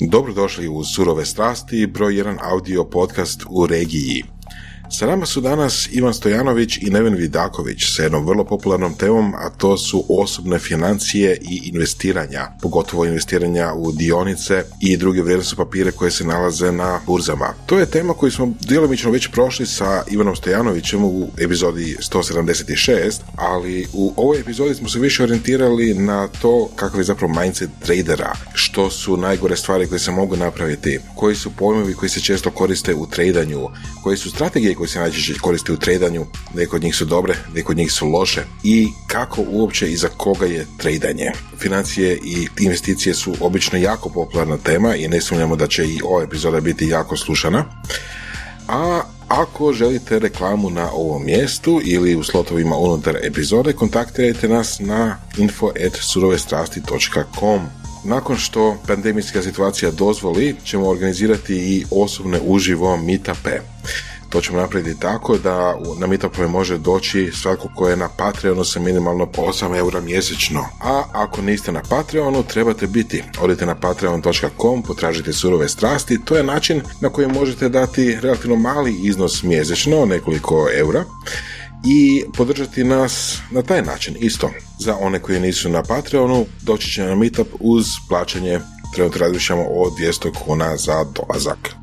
Dobrodošli u Surove strasti, broj jedan audio podcast u regiji. Sa nama su danas Ivan Stojanović i Neven Vidaković sa jednom vrlo popularnom temom, a to su osobne financije i investiranja, pogotovo investiranja u dionice i druge vrijednosne papire koje se nalaze na burzama. To je tema koju smo djelomično već prošli sa Ivanom Stojanovićem u epizodi 176, ali u ovoj epizodi smo se više orijentirali na to kakav je zapravo mindset tradera, što su najgore stvari koje se mogu napraviti, koji su pojmovi koji se često koriste u tradanju, koji su strategije koji se najčešće koriste u tradanju, neke od njih su dobre, neke od njih su loše i kako uopće i za koga je tradanje. Financije i investicije su obično jako popularna tema i ne sumnjamo da će i ova epizoda biti jako slušana. A ako želite reklamu na ovom mjestu ili u slotovima unutar epizode, kontaktirajte nas na info.surovestrasti.com. Nakon što pandemijska situacija dozvoli, ćemo organizirati i osobne uživo meetupe. To ćemo napraviti tako da na meetupove može doći svako ko je na Patreonu sa minimalno 8 eura mjesečno. A ako niste na Patreonu, trebate biti. Odite na patreon.com, potražite surove strasti. To je način na koji možete dati relativno mali iznos mjesečno, nekoliko eura i podržati nas na taj način isto. Za one koji nisu na Patreonu, doći će na meetup uz plaćanje trenutno razmišljamo o 200 kuna za dolazak.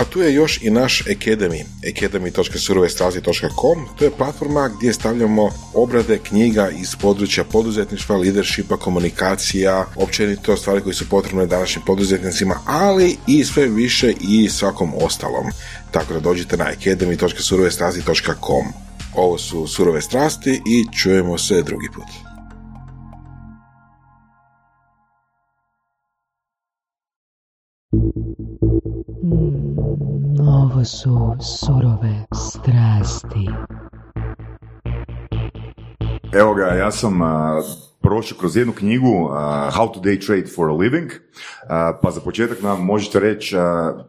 A tu je još i naš Academy, academy.surovestrazi.com, to je platforma gdje stavljamo obrade knjiga iz područja poduzetništva, leadershipa, komunikacija, općenito stvari koje su potrebne današnjim poduzetnicima, ali i sve više i svakom ostalom. Tako da dođite na academy.surovestrazi.com. Ovo su Surove strasti i čujemo se drugi put. Ovo su surove strasti. Evo ga, ja sam uh, prošao kroz jednu knjigu uh, How to day trade for a living, pa za početak nam možete reći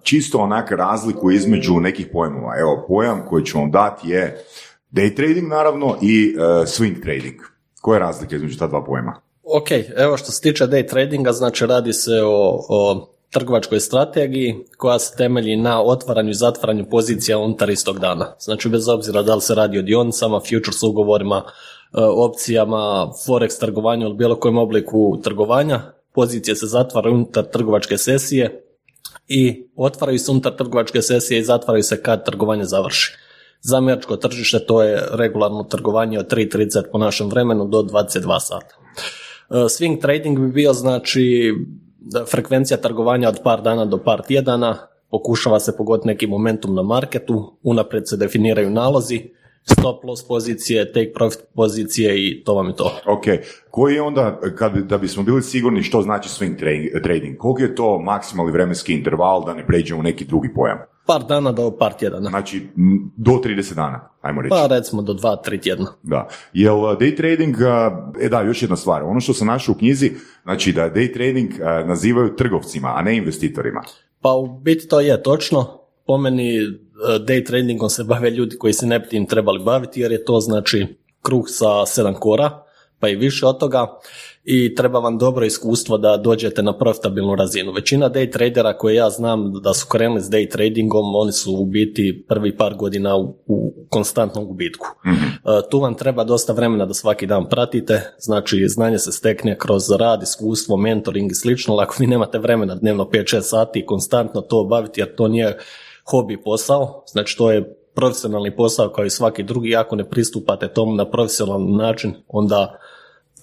čisto onak razliku između nekih pojmova. Evo, pojam koji ću vam dati je day trading naravno i swing trading. Koja je razlika između ta dva pojma? Ok, evo što se tiče day tradinga, znači radi se o, o trgovačkoj strategiji koja se temelji na otvaranju i zatvaranju pozicija unutar istog dana. Znači bez obzira da li se radi o dionicama, futures ugovorima, e, opcijama, forex trgovanju ili bilo kojem obliku trgovanja, pozicije se zatvaraju unutar trgovačke sesije i otvaraju se unutar trgovačke sesije i zatvaraju se kad trgovanje završi. Za američko tržište to je regularno trgovanje od 3.30 po našem vremenu do 22 sata. E, swing trading bi bio znači frekvencija trgovanja od par dana do par tjedana, pokušava se pogoditi neki momentum na marketu, unaprijed se definiraju nalozi, stop loss pozicije, take profit pozicije i to vam je to. Ok, koji je onda, kad, da bismo bili sigurni što znači swing trading, koliko je to maksimalni vremenski interval da ne pređemo u neki drugi pojam? Par dana do par tjedana. Znači, do 30 dana, ajmo reći. Pa recimo do 2-3 tjedna. Da. Jel uh, day trading, uh, e da, još jedna stvar, ono što sam našao u knjizi, znači da day trading uh, nazivaju trgovcima, a ne investitorima. Pa u biti to je točno. Po meni day tradingom se bave ljudi koji se ne bi tim trebali baviti, jer je to znači kruh sa sedam kora, pa i više od toga i treba vam dobro iskustvo da dođete na profitabilnu razinu. Većina day tradera koje ja znam da su krenuli s day tradingom, oni su u biti prvi par godina u, u konstantnom gubitku. mm Tu vam treba dosta vremena da svaki dan pratite, znači znanje se stekne kroz rad, iskustvo, mentoring i slično, ali ako vi nemate vremena dnevno 5-6 sati konstantno to obaviti jer to nije hobi posao, znači to je profesionalni posao kao i svaki drugi, ako ne pristupate tomu na profesionalan način, onda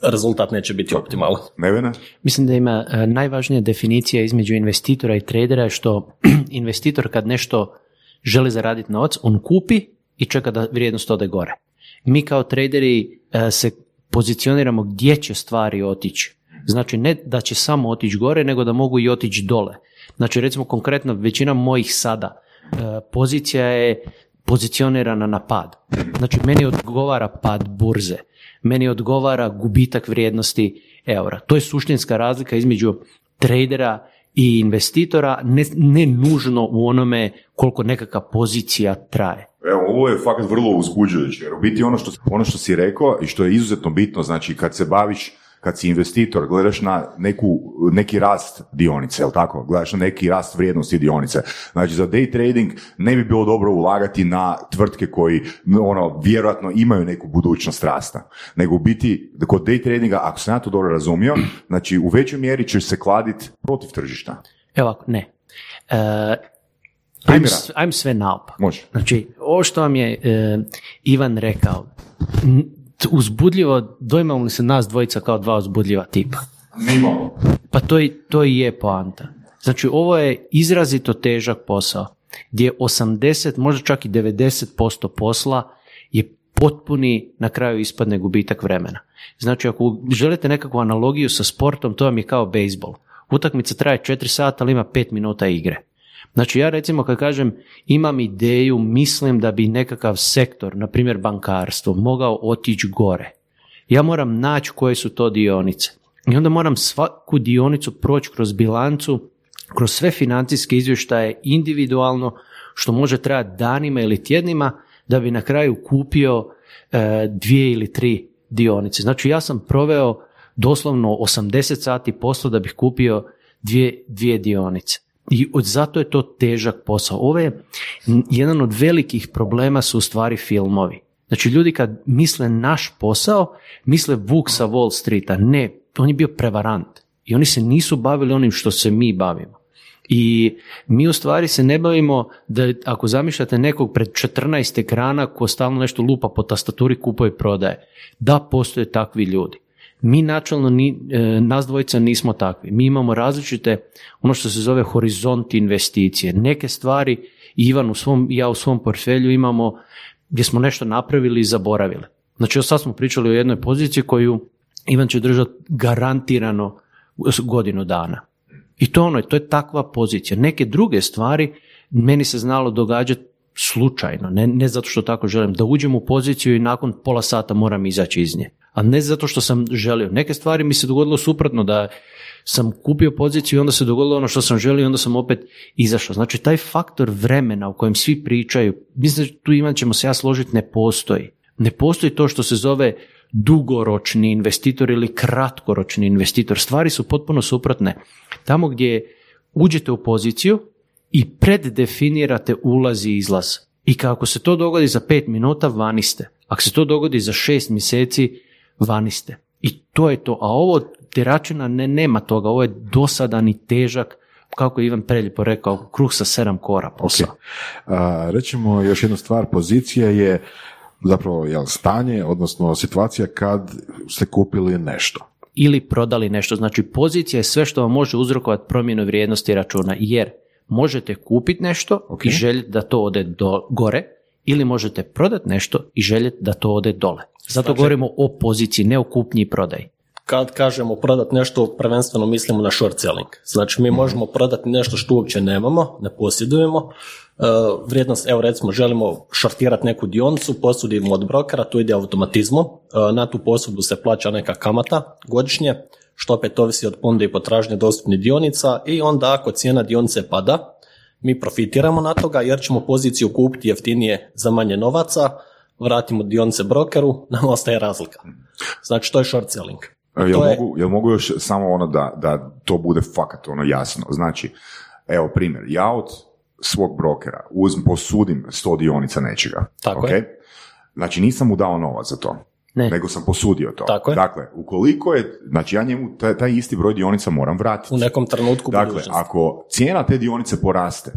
rezultat neće biti optimalan. Nevena? Mislim da ima e, najvažnija definicija između investitora i tradera je što investitor kad nešto želi zaraditi novac, on kupi i čeka da vrijednost ode gore. Mi kao traderi e, se pozicioniramo gdje će stvari otići. Znači ne da će samo otići gore, nego da mogu i otići dole. Znači recimo konkretno većina mojih sada e, pozicija je pozicionirana na pad. Znači meni odgovara pad burze meni odgovara gubitak vrijednosti eura. To je suštinska razlika između tradera i investitora, ne, ne nužno u onome koliko nekakva pozicija traje. Evo, ovo je fakat vrlo uzbuđujuće, jer u biti ono što, ono što si rekao i što je izuzetno bitno, znači kad se baviš kad si investitor, gledaš na neku, neki rast dionice, jel tako? Gledaš na neki rast vrijednosti dionice. Znači, za day trading ne bi bilo dobro ulagati na tvrtke koji, ono, vjerojatno imaju neku budućnost rasta. Nego u biti, kod day tradinga, ako sam ja to dobro razumio, znači, u većoj mjeri ćeš se kladiti protiv tržišta. Evo ne. E, ajmo, sve naopak. Može. Znači, ovo što vam je e, Ivan rekao, n- uzbudljivo, dojmamo li se nas dvojica kao dva uzbudljiva tipa? Nimamo. Pa to i, to i je poanta. Znači, ovo je izrazito težak posao, gdje 80, možda čak i 90% posla je potpuni na kraju ispadne gubitak vremena. Znači, ako želite nekakvu analogiju sa sportom, to vam je kao bejsbol. Utakmica traje 4 sata, ali ima 5 minuta igre. Znači ja recimo kad kažem imam ideju, mislim da bi nekakav sektor, na primjer bankarstvo, mogao otići gore. Ja moram naći koje su to dionice. I onda moram svaku dionicu proći kroz bilancu, kroz sve financijske izvještaje individualno, što može trajati danima ili tjednima, da bi na kraju kupio e, dvije ili tri dionice. Znači ja sam proveo doslovno 80 sati posla da bih kupio dvije, dvije dionice. I zato je to težak posao. Ovo je jedan od velikih problema su u stvari filmovi. Znači ljudi kad misle naš posao, misle Vuk sa Wall Streeta. Ne, on je bio prevarant. I oni se nisu bavili onim što se mi bavimo. I mi u stvari se ne bavimo da ako zamišljate nekog pred 14 ekrana ko stalno nešto lupa po tastaturi, kupuje i prodaje. Da, postoje takvi ljudi. Mi načelno, ni, e, nas dvojica nismo takvi. Mi imamo različite, ono što se zove horizont investicije. Neke stvari, Ivan u svom, ja u svom portfelju imamo gdje smo nešto napravili i zaboravili. Znači, sad smo pričali o jednoj poziciji koju Ivan će držati garantirano godinu dana. I to ono, to je takva pozicija. Neke druge stvari meni se znalo događati slučajno, ne, ne zato što tako želim, da uđem u poziciju i nakon pola sata moram izaći iz nje. A ne zato što sam želio. Neke stvari mi se dogodilo suprotno, da sam kupio poziciju i onda se dogodilo ono što sam želio i onda sam opet izašao. Znači, taj faktor vremena u kojem svi pričaju, mislim da tu Ivan ćemo se ja složiti, ne postoji. Ne postoji to što se zove dugoročni investitor ili kratkoročni investitor. Stvari su potpuno suprotne. Tamo gdje uđete u poziciju i preddefinirate ulaz i izlaz. I kako se to dogodi za pet minuta, vani ste. Ako se to dogodi za šest mjeseci, vani ste. I to je to. A ovo teračina ne, nema toga. Ovo je dosadan i težak, kako je Ivan Preljepo rekao, kruh sa sedam kora posao. A, Rećemo još jednu stvar, pozicija je zapravo jel, stanje, odnosno situacija kad ste kupili nešto. ili prodali nešto. Znači pozicija je sve što vam može uzrokovati promjenu vrijednosti računa, jer možete kupiti nešto i željeti da to ode do gore, ili možete prodati nešto i željeti da to ode dole. Zato govorimo o poziciji, ne o kupnji i prodaji. Kad kažemo prodati nešto, prvenstveno mislimo na short selling. Znači mi možemo prodati nešto što uopće nemamo, ne posjedujemo. E, vrijednost, evo recimo želimo šortirati neku dionicu, posudimo od brokera, to ide automatizmom. E, na tu posudu se plaća neka kamata godišnje, što opet ovisi od ponude i potražnje dostupnih dionica i onda ako cijena dionice pada, mi profitiramo na toga jer ćemo poziciju kupiti jeftinije za manje novaca, vratimo dionice brokeru, nam ostaje razlika. Znači to je short selling. Jel To je- mogu, jel mogu još samo ono da, da to bude fakat ono jasno? Znači, evo primjer, ja od svog brokera uzm, posudim 100 dionica nečega. Tako ok? je. Znači nisam mu dao novac za to. Ne. Nego sam posudio to. Tako je. Dakle, ukoliko je, znači ja njemu taj, taj isti broj dionica moram vratiti. U nekom trenutku Dakle, budućnosti. ako cijena te dionice poraste,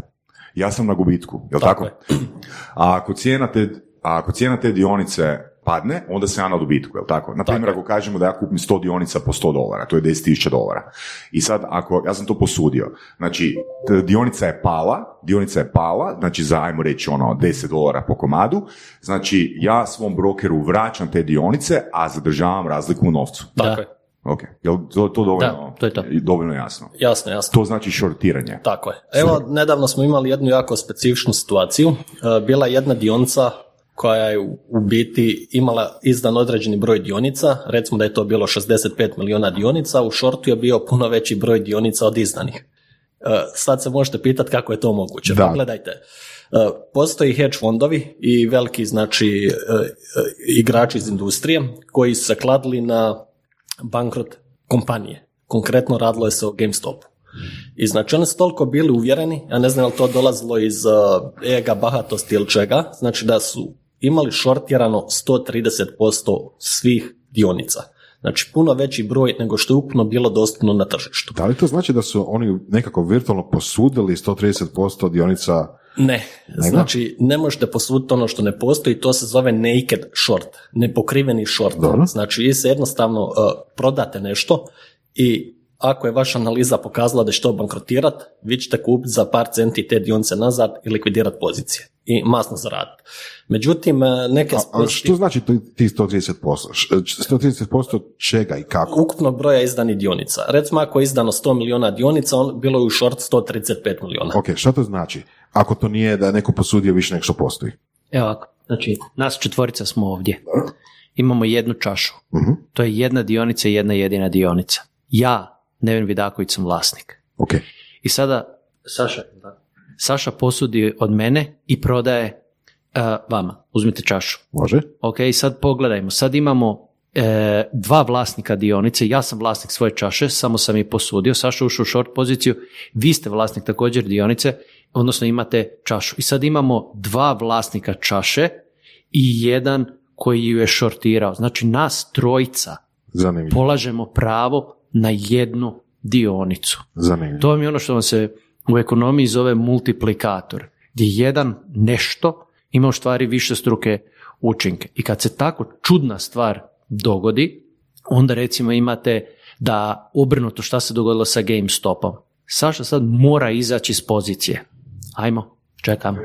ja sam na gubitku, jel Tako tako? A ako cijena te, a ako cijena te dionice padne, onda sam ja na dobitku, jel tako? Na primjer, ako kažemo da ja kupim 100 dionica po 100 dolara, to je 10.000 dolara. I sad, ako, ja sam to posudio, znači, dionica je pala, dionica je pala, znači za, ajmo reći, ono, 10 dolara po komadu, znači, ja svom brokeru vraćam te dionice, a zadržavam razliku u novcu. Tako Da. je. Ok, jel to, to dovoljno, Da, to je to. dovoljno jasno? Jasno, jasno. To znači šortiranje. Tako je. Evo, nedavno smo imali jednu jako specifičnu situaciju. E, Bila je jedna dionica koja je u- biti imala izdan određeni broj dionica, recimo da je to bilo 65 milijuna dionica, u shortu je bio puno veći broj dionica od izdanih. E, Sad se možete pitati kako je to moguće. Da. Pogledajte, e, postoji hedge fondovi i veliki znači e, igrači iz industrije koji su se kladili na bankrot kompanije. Konkretno radilo je se o GameStopu. I znači oni su toliko bili uvjereni, ja ne znam je li to dolazilo iz ega, bahatosti ili čega, znači da su imali šortirano 130% svih dionica. Znači puno veći broj nego što je ukupno bilo dostupno na tržištu. Da li to znači da su oni nekako virtualno posudili 130% dionica Ne, znači ne možete posuditi ono što ne postoji, to se zove naked short, nepokriveni short. Dobro. Znači vi se jednostavno uh, prodate nešto i ako je vaša analiza pokazala da će to bankrotirat, vi ćete kupiti za par centi te dionice nazad i likvidirati pozicije i masno zaraditi. Međutim, uh, neke... A, a što znači to- ti 130%? Š- 130% čega i kako? ukupnog broja izdanih dionica. Recimo ako je izdano 100 miliona dionica, on, bilo je u short 135 miliona. Ok, šta to znači? Ako to nije da je neko posudio više nego što postoji. Evo ovako, znači, nas četvorica smo ovdje. Imamo jednu čašu. Mhm. To je jedna dionica i jedna jedina dionica. Ja, Neven Vidaković, sam vlasnik. Ok, I sada, Saša, Saša posudi od mene i prodaje uh, vama. Uzmite čašu. može? Ok, sad pogledajmo. Sad imamo e, dva vlasnika dionice. Ja sam vlasnik svoje čaše, samo sam i posudio. Saša ušao u short poziciju. Vi ste vlasnik također dionice, odnosno imate čašu. I sad imamo dva vlasnika čaše i jedan koji ju je shortirao. Znači nas trojica Zanimljivo. polažemo pravo na jednu dionicu. Zanimljivo. To je ono što vam se u ekonomiji zove multiplikator, gdje jedan nešto ima u stvari više struke učinke. I kad se tako čudna stvar dogodi, onda recimo imate da obrnuto šta se dogodilo sa GameStopom. Saša sad mora izaći iz pozicije. Ajmo, čekam.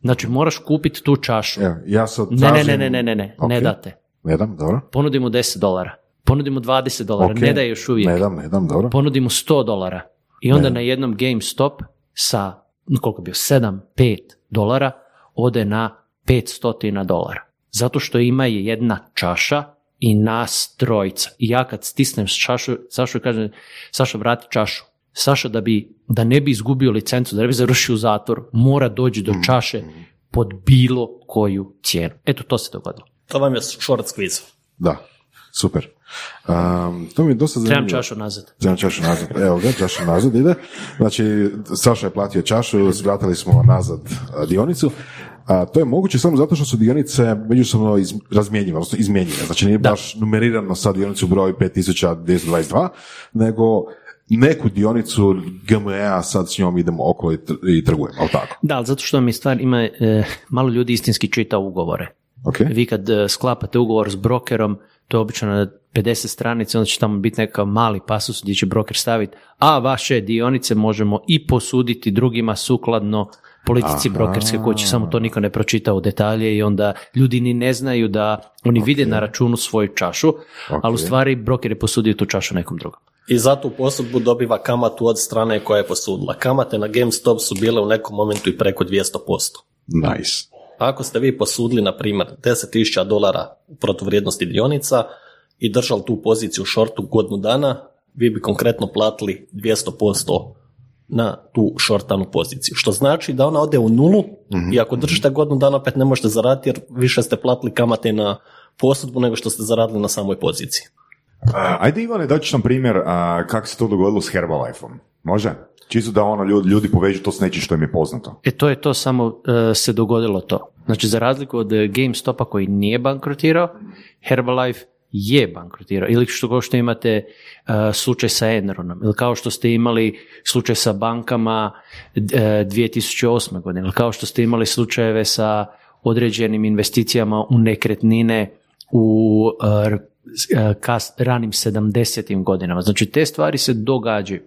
Znači moraš kupiti tu čašu. Evo, ja sad Ne, ne, tražim- ne, ne, ne, ne, ne, ne Ok. date. Ne dam, dobro. Ponudimo 10 dolara. Ponudimo 20 dolara, Ok. ne daje još uvijek Ne dam, ne dam, dobro. ponudimo 100 dolara i onda Ne. na jednom GameStop sa, no, koliko bio, 7, 5 dolara ode na 500 dolara. Zato što ima je jedna čaša i nas trojica. I ja kad stisnem čašu, Sašu kažem, Saša vrati čašu. Saša da bi, da ne bi izgubio licencu, da ne bi završio u zatvoru, mora doći do čaše pod bilo koju cijenu. Eto, to se dogodilo. To vam je short squeeze. Da, super. Um, to mi je dosta Trebam zanimljivo. čašu nazad. Trebam čašu nazad. Evo ga, čaša nazad ide. Znači, Saša je platio čašu, vratili smo nazad dionicu. A, to je moguće samo zato što su dionice međusobno iz, razmjenjive, odnosno izmjenjive. Znači nije baš numerirano sa dionicu broj 5222, nego neku dionicu GME-a sad s njom idemo okolo i, tr- i trgujemo, ali tako? Da, ali zato što mi stvar ima, e, malo ljudi istinski čita ugovore. Ok? Vi kad e, sklapate ugovor s brokerom, to je obično na 50 stranica, onda će tamo biti nekakav mali pasus gdje će broker staviti, a vaše dionice možemo i posuditi drugima sukladno politici Aha. brokerske kuće, samo to niko ne pročita u detalje i onda ljudi ni ne znaju da oni vide na računu svoju čašu, ali u stvari broker je posudio tu čašu nekom drugom. I zato u posudbu dobiva kamatu od strane koja je posudila. Kamate na GameStop su bile u nekom momentu i preko 200%. Nice. Ako ste vi posudili, na primjer, 10.000 dolara u protuvrijednosti dionica i držali tu poziciju u shortu godinu dana, vi bi konkretno platili 200% na tu shortanu poziciju. Što znači da ona ode u nulu i ako držite godinu dana opet ne možete zaraditi jer više ste platili kamate na posudbu nego što ste zaradili na samoj poziciji. Ajde Ivane, daću nam primjer kako se to dogodilo s Herbalife-om. Može? Čisto da ono ljudi, ljudi povežu to s nečim što im je poznato. E to je to samo e, se dogodilo to. Znači za razliku od e, GameStopa koji nije bankrotirao, Herbalife je bankrotirao. Ili što kao što imate e, slučaj sa Enronom, ili kao što ste imali slučaj sa bankama e, 2008. godine, ili kao što ste imali slučajeve sa određenim investicijama u nekretnine u kas, ranim 70. godinama. Znači te stvari se događaju.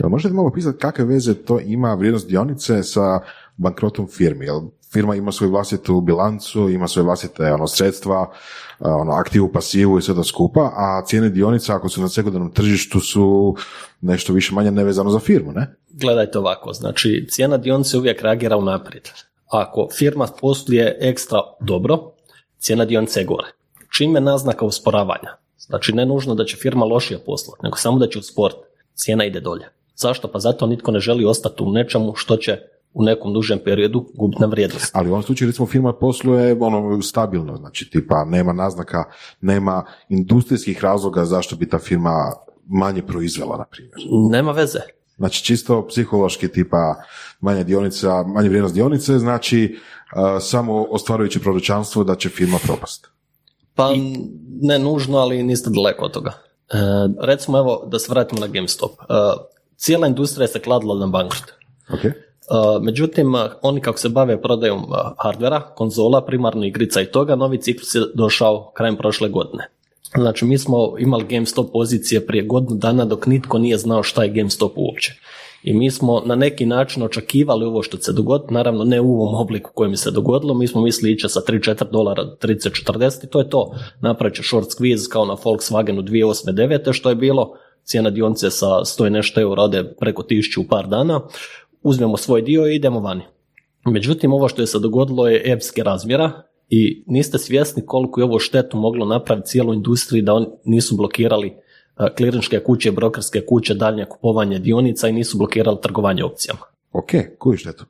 Jel možete malo pisati kakve veze to ima vrijednost dionice sa bankrotom firmi? Jel firma ima svoju vlastitu bilancu, ima svoje vlastite ono, sredstva, ono, aktivu, pasivu i sve to skupa, a cijene dionica ako su na sekundarnom tržištu su nešto više manje nevezano za firmu, ne? Gledajte ovako, znači cijena dionice uvijek reagira unaprijed. Ako firma posluje ekstra dobro, cijena dionice je gore. Čim je naznaka usporavanja, znači ne nužno da će firma lošije poslovati, nego samo da će usporiti, cijena ide dolje. Zašto? Pa zato nitko ne želi ostati u nečemu što će u nekom dužem periodu gubiti na vrijednosti. Ali u ovom slučaju recimo firma posluje ono stabilno, znači tipa nema naznaka, nema industrijskih razloga zašto bi ta firma manje proizvela, na primjer. Nema veze. Znači čisto psihološki tipa manje dionica, manje vrijednost dionice, znači uh, samo ostvarujući proročanstvo da će firma propast. Pa ne nužno, ali niste daleko od toga. E, recimo evo da se vratimo na GameStop. E, cijela industrija se kladila na bankrot. Okay. E, međutim, oni kako se bave prodajom hardvera, konzola, primarno igrica i toga, novi ciklus je došao krajem prošle godine. Znači, mi smo imali GameStop pozicije prije godinu dana dok nitko nije znao šta je GameStop uopće. I mi smo na neki način očekivali ovo što se dogoditi, naravno ne u ovom obliku kojem se dogodilo, mi smo mislili ići sa 3-4 dolara 30-40 i to je to. Napravit će short squeeze kao na Volkswagenu 2008-2009 što je bilo, cijena dionice sa 100 i nešto eura ode preko 1000 u par dana, uzmemo svoj dio i idemo vani. Međutim, ovo što je se dogodilo je epske razmjera i niste svjesni koliko je ovo štetu moglo napraviti cijelu industriju da oni nisu blokirali klirinške kuće, brokerske kuće, daljnje kupovanje dionica i nisu blokirali trgovanje opcijama. Ok, koju štetu?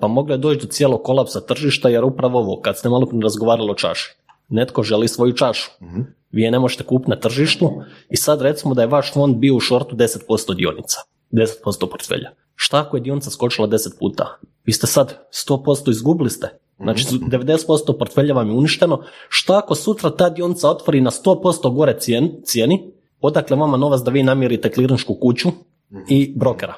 Pa moglo je doći do cijelog kolapsa tržišta jer upravo ovo, kad ste malo razgovarali o čaši, netko želi svoju čašu. uh Vi je ne možete kupiti na tržištu i sad recimo da je vaš fond bio u šortu 10% dionica, 10% portfelja. Šta ako je dionica skočila 10 puta? Vi ste sad 100% izgubili ste. Znači 90% portfelja vam je uništeno. Šta ako sutra ta dionica otvori na 100% gore cijeni odakle vama novac da vi namirite klirinšku kuću i brokera.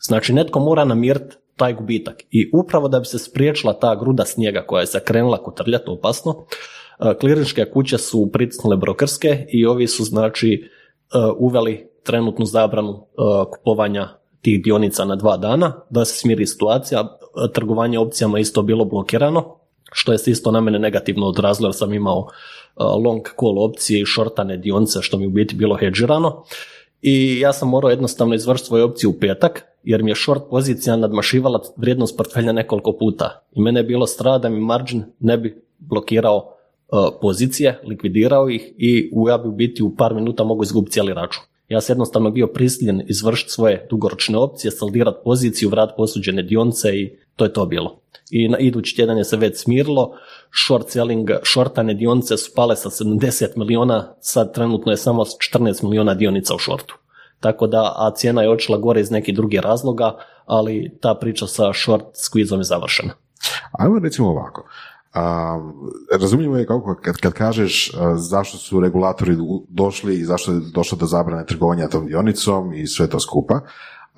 Znači netko mora namiriti taj gubitak. I upravo da bi se spriječila ta gruda snijega koja je se krenula kotrljati opasno, e, klirinške kuće su pritisnule brokerske i ovi su znači e, uveli trenutnu zabranu e, kupovanja tih dionica na dva dana, da se smiri situacija, trgovanje opcijama isto bilo blokirano, što je se isto na mene negativno odrazilo jer sam imao long call opcije i shortane dionice što mi u biti bilo hedžirano i ja sam morao jednostavno izvršiti svoje opcije u petak jer mi je short pozicija nadmašivala vrijednost portfelja nekoliko puta i mene je bilo strah da mi margin ne bi blokirao pozicije, likvidirao ih i ja bi u biti u par minuta mogu izgubiti cijeli račun. Ja sam jednostavno bio prisiljen izvršiti svoje dugoročne opcije, saldirati poziciju, vrat posuđene dionice i to je to bilo i na idući tjedan je se već smirilo, short selling, shortane dionice su pale sa 70 miliona, sad trenutno je samo 14 miliona dionica u shortu. Tako da, a cijena je otišla gore iz nekih drugih razloga, ali ta priča sa short squeezom je završena. Ajmo recimo ovako. razumljivo je kako kad, kad kažeš zašto su regulatori došli i zašto je došlo do zabrane trgovanja tom dionicom i sve to skupa,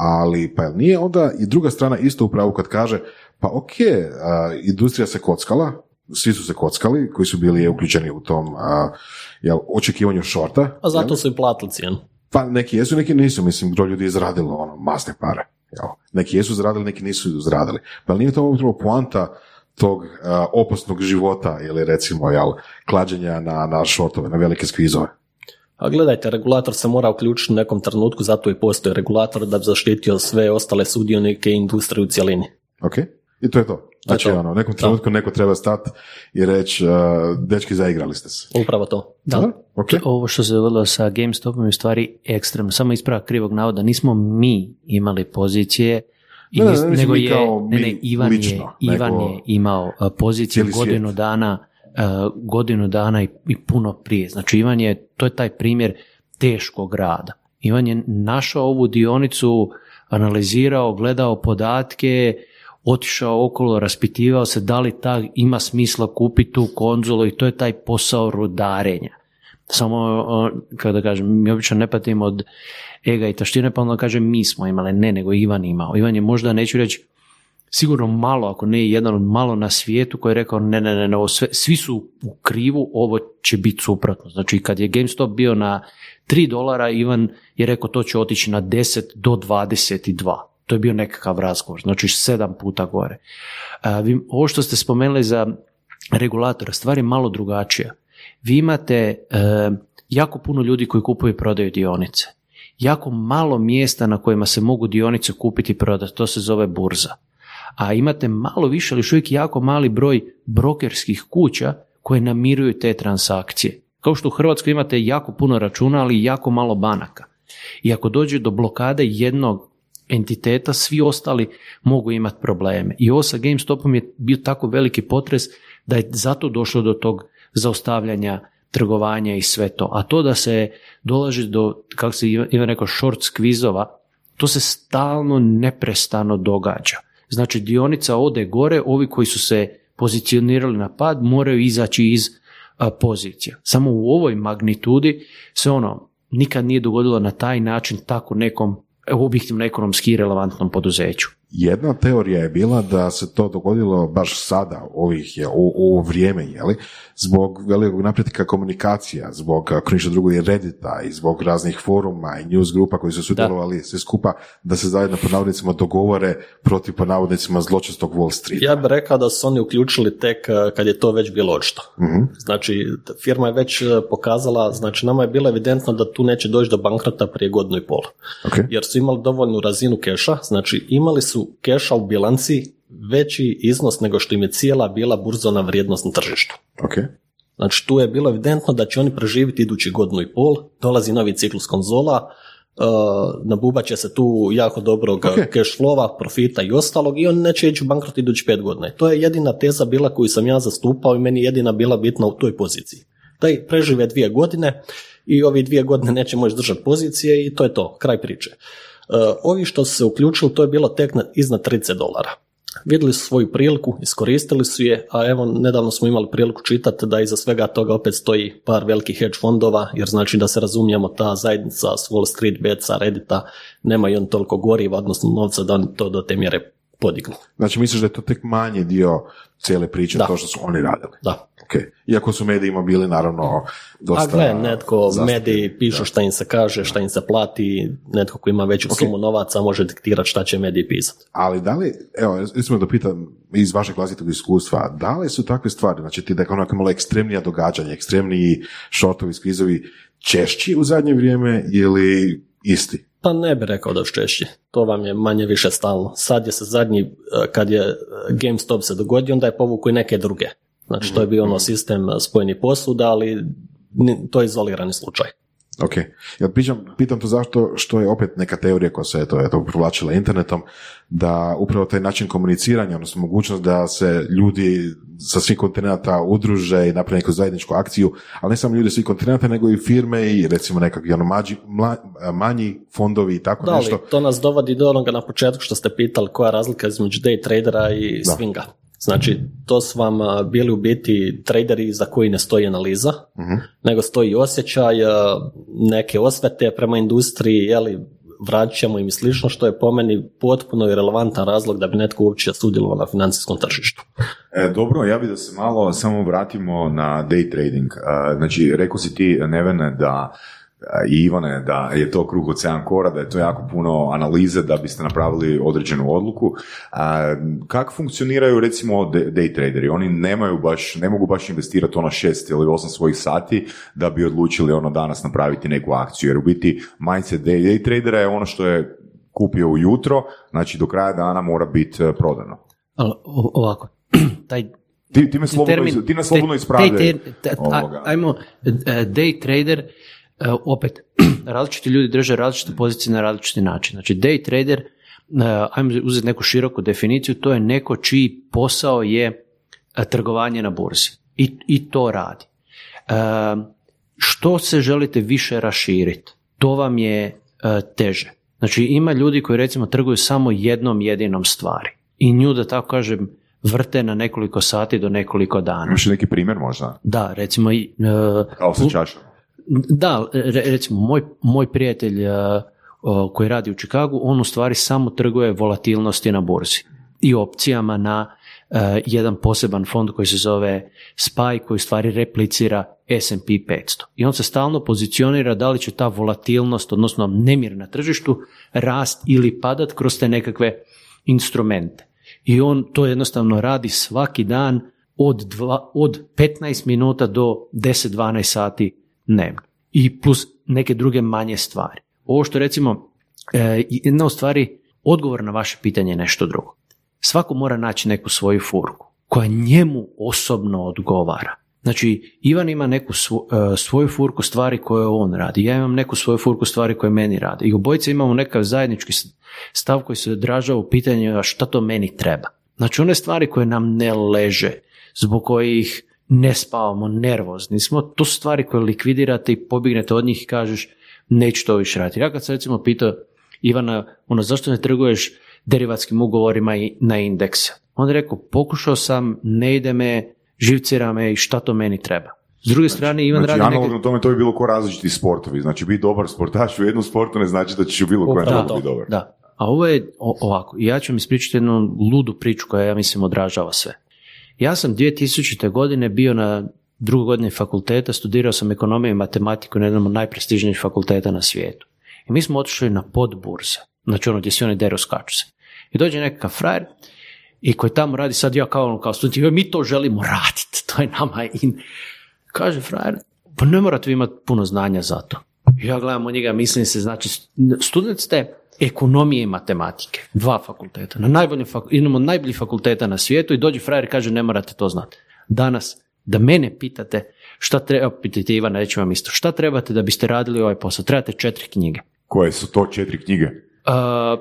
ali pa nije onda i druga strana isto upravo kad kaže pa ok, industrija se kockala, svi su se kockali koji su bili uključeni u tom jel, očekivanju šorta. A zato su i platili cijenu. Pa neki jesu, neki nisu, mislim, gro ljudi je izradilo ono, masne pare. Jel. Neki jesu izradili, neki nisu izradili. Pa nije to upravo poanta tog opasnog života ili recimo jel, klađenja na, na šortove, na velike skvizove. A gledajte, regulator se mora uključiti u nekom trenutku, zato i postoji regulator da bi zaštitio sve ostale sudionike i industriju u cjelini. Ok. I to je to. Znači, to. ono, u nekom trenutku neko treba stati i reći, uh, dečki, zaigrali ste se. Upravo to. Da. Okay. Ovo što se dogodilo sa GameStopom je u stvari ekstremno. Samo ispravak krivog navoda. Nismo mi imali pozicije i ne, ne, nego je, ne, ne, Ivan, je, Ivan je imao uh, poziciju godinu dana godinu dana i, puno prije. Znači Ivan je, to je taj primjer teškog rada. Ivan je našao ovu dionicu, analizirao, gledao podatke, otišao okolo, raspitivao se da li ta ima smisla kupiti tu konzolu i to je taj posao rudarenja. Samo, kada kažem, mi obično ne patimo od ega i taštine, pa onda kažem mi smo imali, ne, nego Ivan imao. Ivan je možda, neću reći, sigurno malo, ako ne jedan od malo na svijetu koji je rekao ne, ne, ne, ne sve, svi su u krivu, ovo će biti suprotno. Znači kad je GameStop bio na 3 dolara, Ivan je rekao to će otići na 10 do 22. To je bio nekakav razgovor, znači sedam puta gore. ovo što ste spomenuli za regulatora, stvar je malo drugačija. Vi imate e, jako puno ljudi koji kupuju i prodaju dionice. Jako malo mjesta na kojima se mogu dionice kupiti i prodati, to se zove burza. A imate malo više, ali još uvijek jako mali broj brokerskih kuća koje namiruju te transakcije. Kao što u Hrvatskoj imate jako puno računa, ali jako malo banaka. I ako dođe do blokade jednog entiteta, svi ostali mogu imati probleme. I ovo sa GameStopom je bio tako veliki potres da je zato došlo do tog zaustavljanja trgovanja i sve to. A to da se dolaži do, kako se Ivan rekao, short skvizova, to se stalno neprestano događa. Znači dionica ode gore, ovi koji su se pozicionirali na pad moraju izaći iz pozicija. Samo u ovoj magnitudi se ono nikad nije dogodilo na taj način tako nekom objektivno ekonomski relevantnom poduzeću. Jedna teorija je bila da se to dogodilo baš sada, ovih je, u ovo vrijeme, li, zbog velikog napretka komunikacija, zbog ako ništa drugo i Reddita i zbog raznih foruma i news grupa koji su sudjelovali sve skupa da se zajedno po navodnicima dogovore protiv po navodnicima zločestog Wall Street. Ja bih rekao da su oni uključili tek kad je to već bilo očito. Mhm. Znači, firma je već pokazala, znači nama je bilo evidentno da tu neće doći do bankrota prije godinu i pol. Okay. Jer su imali dovoljnu razinu keša, znači imali su keša u bilanci veći iznos nego što im je cijela bila burzona vrijednost na tržištu. Okay. Znači tu je bilo evidentno da će oni preživjeti idući godinu i pol, dolazi novi ciklus konzola, uh, nabubat će se tu jako dobrog Okay. cash flowa, profita i ostalog i on neće ići u bankrot idući pet godina. To je jedina teza bila koju sam ja zastupao i meni jedina bila bitna u toj poziciji. Da prežive dvije godine i ovi dvije godine neće moći držati pozicije i to je to, kraj priče. Uh, ovi što su se uključili, to je bilo tek na, iznad 30 dolara. Vidjeli su svoju priliku, iskoristili su je, a evo nedavno smo imali priliku čitati da iza svega toga opet stoji par velikih hedge fondova, jer znači da se razumijemo ta zajednica s Wall Street Betsa, Reddita, nema i on toliko goriva, odnosno novca da oni to do te mjere podignu. Znači misliš da je to tek manji dio cijele priče, Da. to što su oni radili? Da. Ok. Iako su medijima bili naravno dosta... A gle, netko, zastupljeni. mediji pišu šta im se kaže, šta im se plati, netko ko ima veću sumu novaca može diktirati šta će mediji pisati. Ali da li, evo, recimo da pitam iz vašeg vlastitog iskustva, da li su takve stvari, znači ti da je onako malo ekstremnija događanja, ekstremniji šortovi, skvizovi, češći u zadnje vrijeme ili isti? Pa ne bi rekao da su češći. To vam je manje više stalno. Sad je se zadnji, eh, kad je eh, GameStop se dogodio, onda je povukao i neke druge. Znači, to je bio ono sistem eh, spojenih posuda, ali to je izolirani slučaj. Ok. Ja pričam, pitam to zašto, što je opet neka teorija koja se eto, eto, provlačila internetom, da upravo taj način komuniciranja, odnosno mogućnost da se ljudi sa svih kontinenta udruže i naprave neku zajedničku akciju, ali ne samo ljudi svih kontinenta, nego i firme i recimo nekakvi ono, mađi, mla- manji fondovi i tako Da, nešto. to nas dovodi do onoga na početku što ste pitali koja je razlika između day tradera i Da. swinga. Znači, to su vam bili u biti traderi za koji ne stoji analiza, Mhm. nego stoji osjećaj, neke osvete prema industriji, jeli, vratit ćemo im i slično, što je po meni potpuno irelevantan razlog da bi netko uopće sudjelovao na financijskom tržištu. E, dobro, ja bih da se malo samo vratimo na day trading. E, znači, rekao si ti, Nevene, da i Ivane, da je to krug od 7 kora, da je to jako puno analize da biste napravili određenu odluku. A, kako funkcioniraju recimo day traderi? Oni nemaju baš, ne mogu baš investirati ono šest ili osam svojih sati da bi odlučili ono danas napraviti neku akciju. Jer u biti mindset day, day tradera je ono što je kupio ujutro, znači do kraja dana mora biti e, prodano. Ali ovako, taj Ti, ti me slobodno, termin, ti nas slobodno ispravljaj. Ajmo, e, day trader, opet, različiti ljudi drže različite pozicije na različiti način. Znači, day trader, e, ajmo uzeti neku široku definiciju, to je neko čiji posao je e, trgovanje na burzi. I, i to radi. E, što se želite više raširiti, to vam je e, teže. Znači, ima ljudi koji recimo trguju samo jednom jedinom stvari. I nju, da tako kažem, vrte na nekoliko sati do nekoliko dana. Imaš neki primjer možda? Da, recimo, i, e, Kao sa čašom. Da, re- recimo, moj, moj prijatelj e, koji radi u Chicagu, on u stvari samo trguje volatilnosti na burzi i opcijama na e, jedan poseban fond koji se zove SPY, koji u stvari replicira S&P 500. I on se stalno pozicionira da li će ta volatilnost, odnosno nemir na tržištu, rast ili padat kroz te nekakve instrumente. I on to jednostavno radi svaki dan od, dva, od 15 minuta do 10-12 sati dnevno. I plus neke druge manje stvari. Ovo što recimo, e, jedna od stvari, odgovor na vaše pitanje je nešto drugo. Svako mora naći neku svoju furku koja njemu osobno odgovara. Znači, Ivan ima neku e, svoju furku stvari koje on radi, ja imam neku svoju furku stvari koje meni radi. I obojice imamo nekav zajednički stav koji se odražava u pitanju šta to meni treba. Znači, one stvari koje nam ne leže, zbog kojih ne spavamo, nervozni smo, to su stvari koje likvidirate i pobignete od njih i kažeš neću to više raditi. Ja kad sam recimo pitao Ivana, ono, zašto ne trguješ derivatskim ugovorima i na indekse? On je rekao, pokušao sam, ne ide me, živcira me i šta to meni treba. S druge strane, Ivan Znači, radi neke... tome to bi bilo ko različiti sportovi. Znači, biti dobar sportaš u jednom sportu ne znači da ćeš u bilo kojem to. biti dobar. Da. A ovo je o- ovako, ja ću vam ispričati jednu ludu priču koja ja mislim odražava sve. Ja sam 2000. godine bio na drugoj godini fakulteta, studirao sam ekonomiju i matematiku na jednom od najprestižnijih fakulteta na svijetu. I mi smo otišli na podburze, znači ono gdje se oni deru skaču se. I dođe nekakav frajer i koji tamo radi sad ja kao, ono, kao student, "Joj, mi to želimo raditi, to je nama in. Kaže frajer, pa ne morate vi imati puno znanja za to. Ja gledam u njega, mislim se, znači, student ste ekonomije i matematike, dva fakulteta, na najboljim fak- jednom od najboljih fakulteta na svijetu i dođe frajer i kaže ne morate to znati. Danas, da mene pitate šta treba, pitajte Ivana, reći vam isto, šta trebate da biste radili ovaj posao? Trebate četiri knjige. Koje su to četiri knjige? Uh,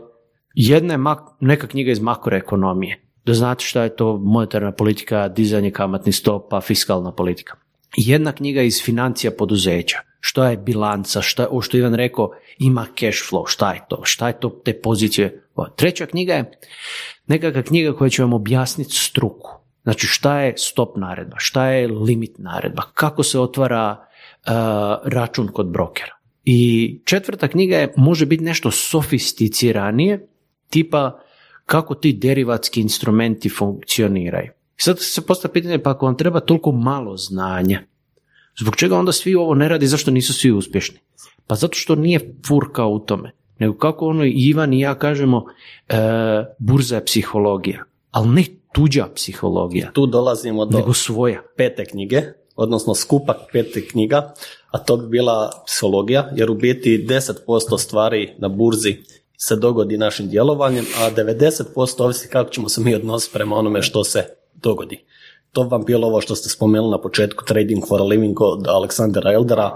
jedna je mak- neka knjiga iz makroekonomije. Da znate šta je to monetarna politika, dizanje kamatnih stopa, fiskalna politika. Jedna knjiga iz financija poduzeća. Što je bilanca, što je Ivan rekao, ima cash flow, šta je to, šta je to te pozicije. Treća knjiga je nekakva knjiga koja će vam objasniti struku. Znači šta je stop naredba, šta je limit naredba, kako se otvara uh, račun kod brokera. I četvrta knjiga je, može biti nešto sofisticiranije, tipa kako ti derivatski instrumenti funkcioniraju. I sad se postavlja pitanje, pa ako vam treba toliko malo znanja, zbog čega onda svi ovo ne radi, zašto nisu svi uspješni? Pa zato što nije furka u tome, nego kako ono Ivan i ja kažemo, e, burza je psihologija, ali ne tuđa psihologija, Tu dolazimo do nego svoja. pete knjige, odnosno skupak pete knjiga, a to bi bila psihologija, jer u biti 10% stvari na burzi se dogodi našim djelovanjem, a 90% ovisi kako ćemo se mi odnositi prema onome što se dogodi. To vam bilo ovo što ste spomenuli na početku, Trading for a Living od Aleksandra Eldera,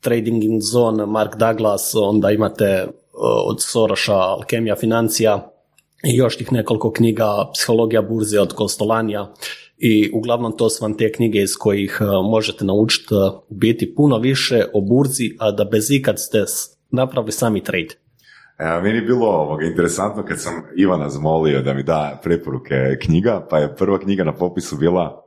Trading in Zone, Mark Douglas, onda imate uh, od Soroša, Alkemija financija, i još tih nekoliko knjiga, Psihologija burze od Kostolanija i uglavnom to su vam te knjige iz kojih uh, možete naučiti u biti puno više o burzi, a da bez ikad ste napravili sami trade. E, meni je bilo ovoga, interesantno kad sam Ivana zamolio da mi da preporuke knjiga, pa je prva knjiga na popisu bila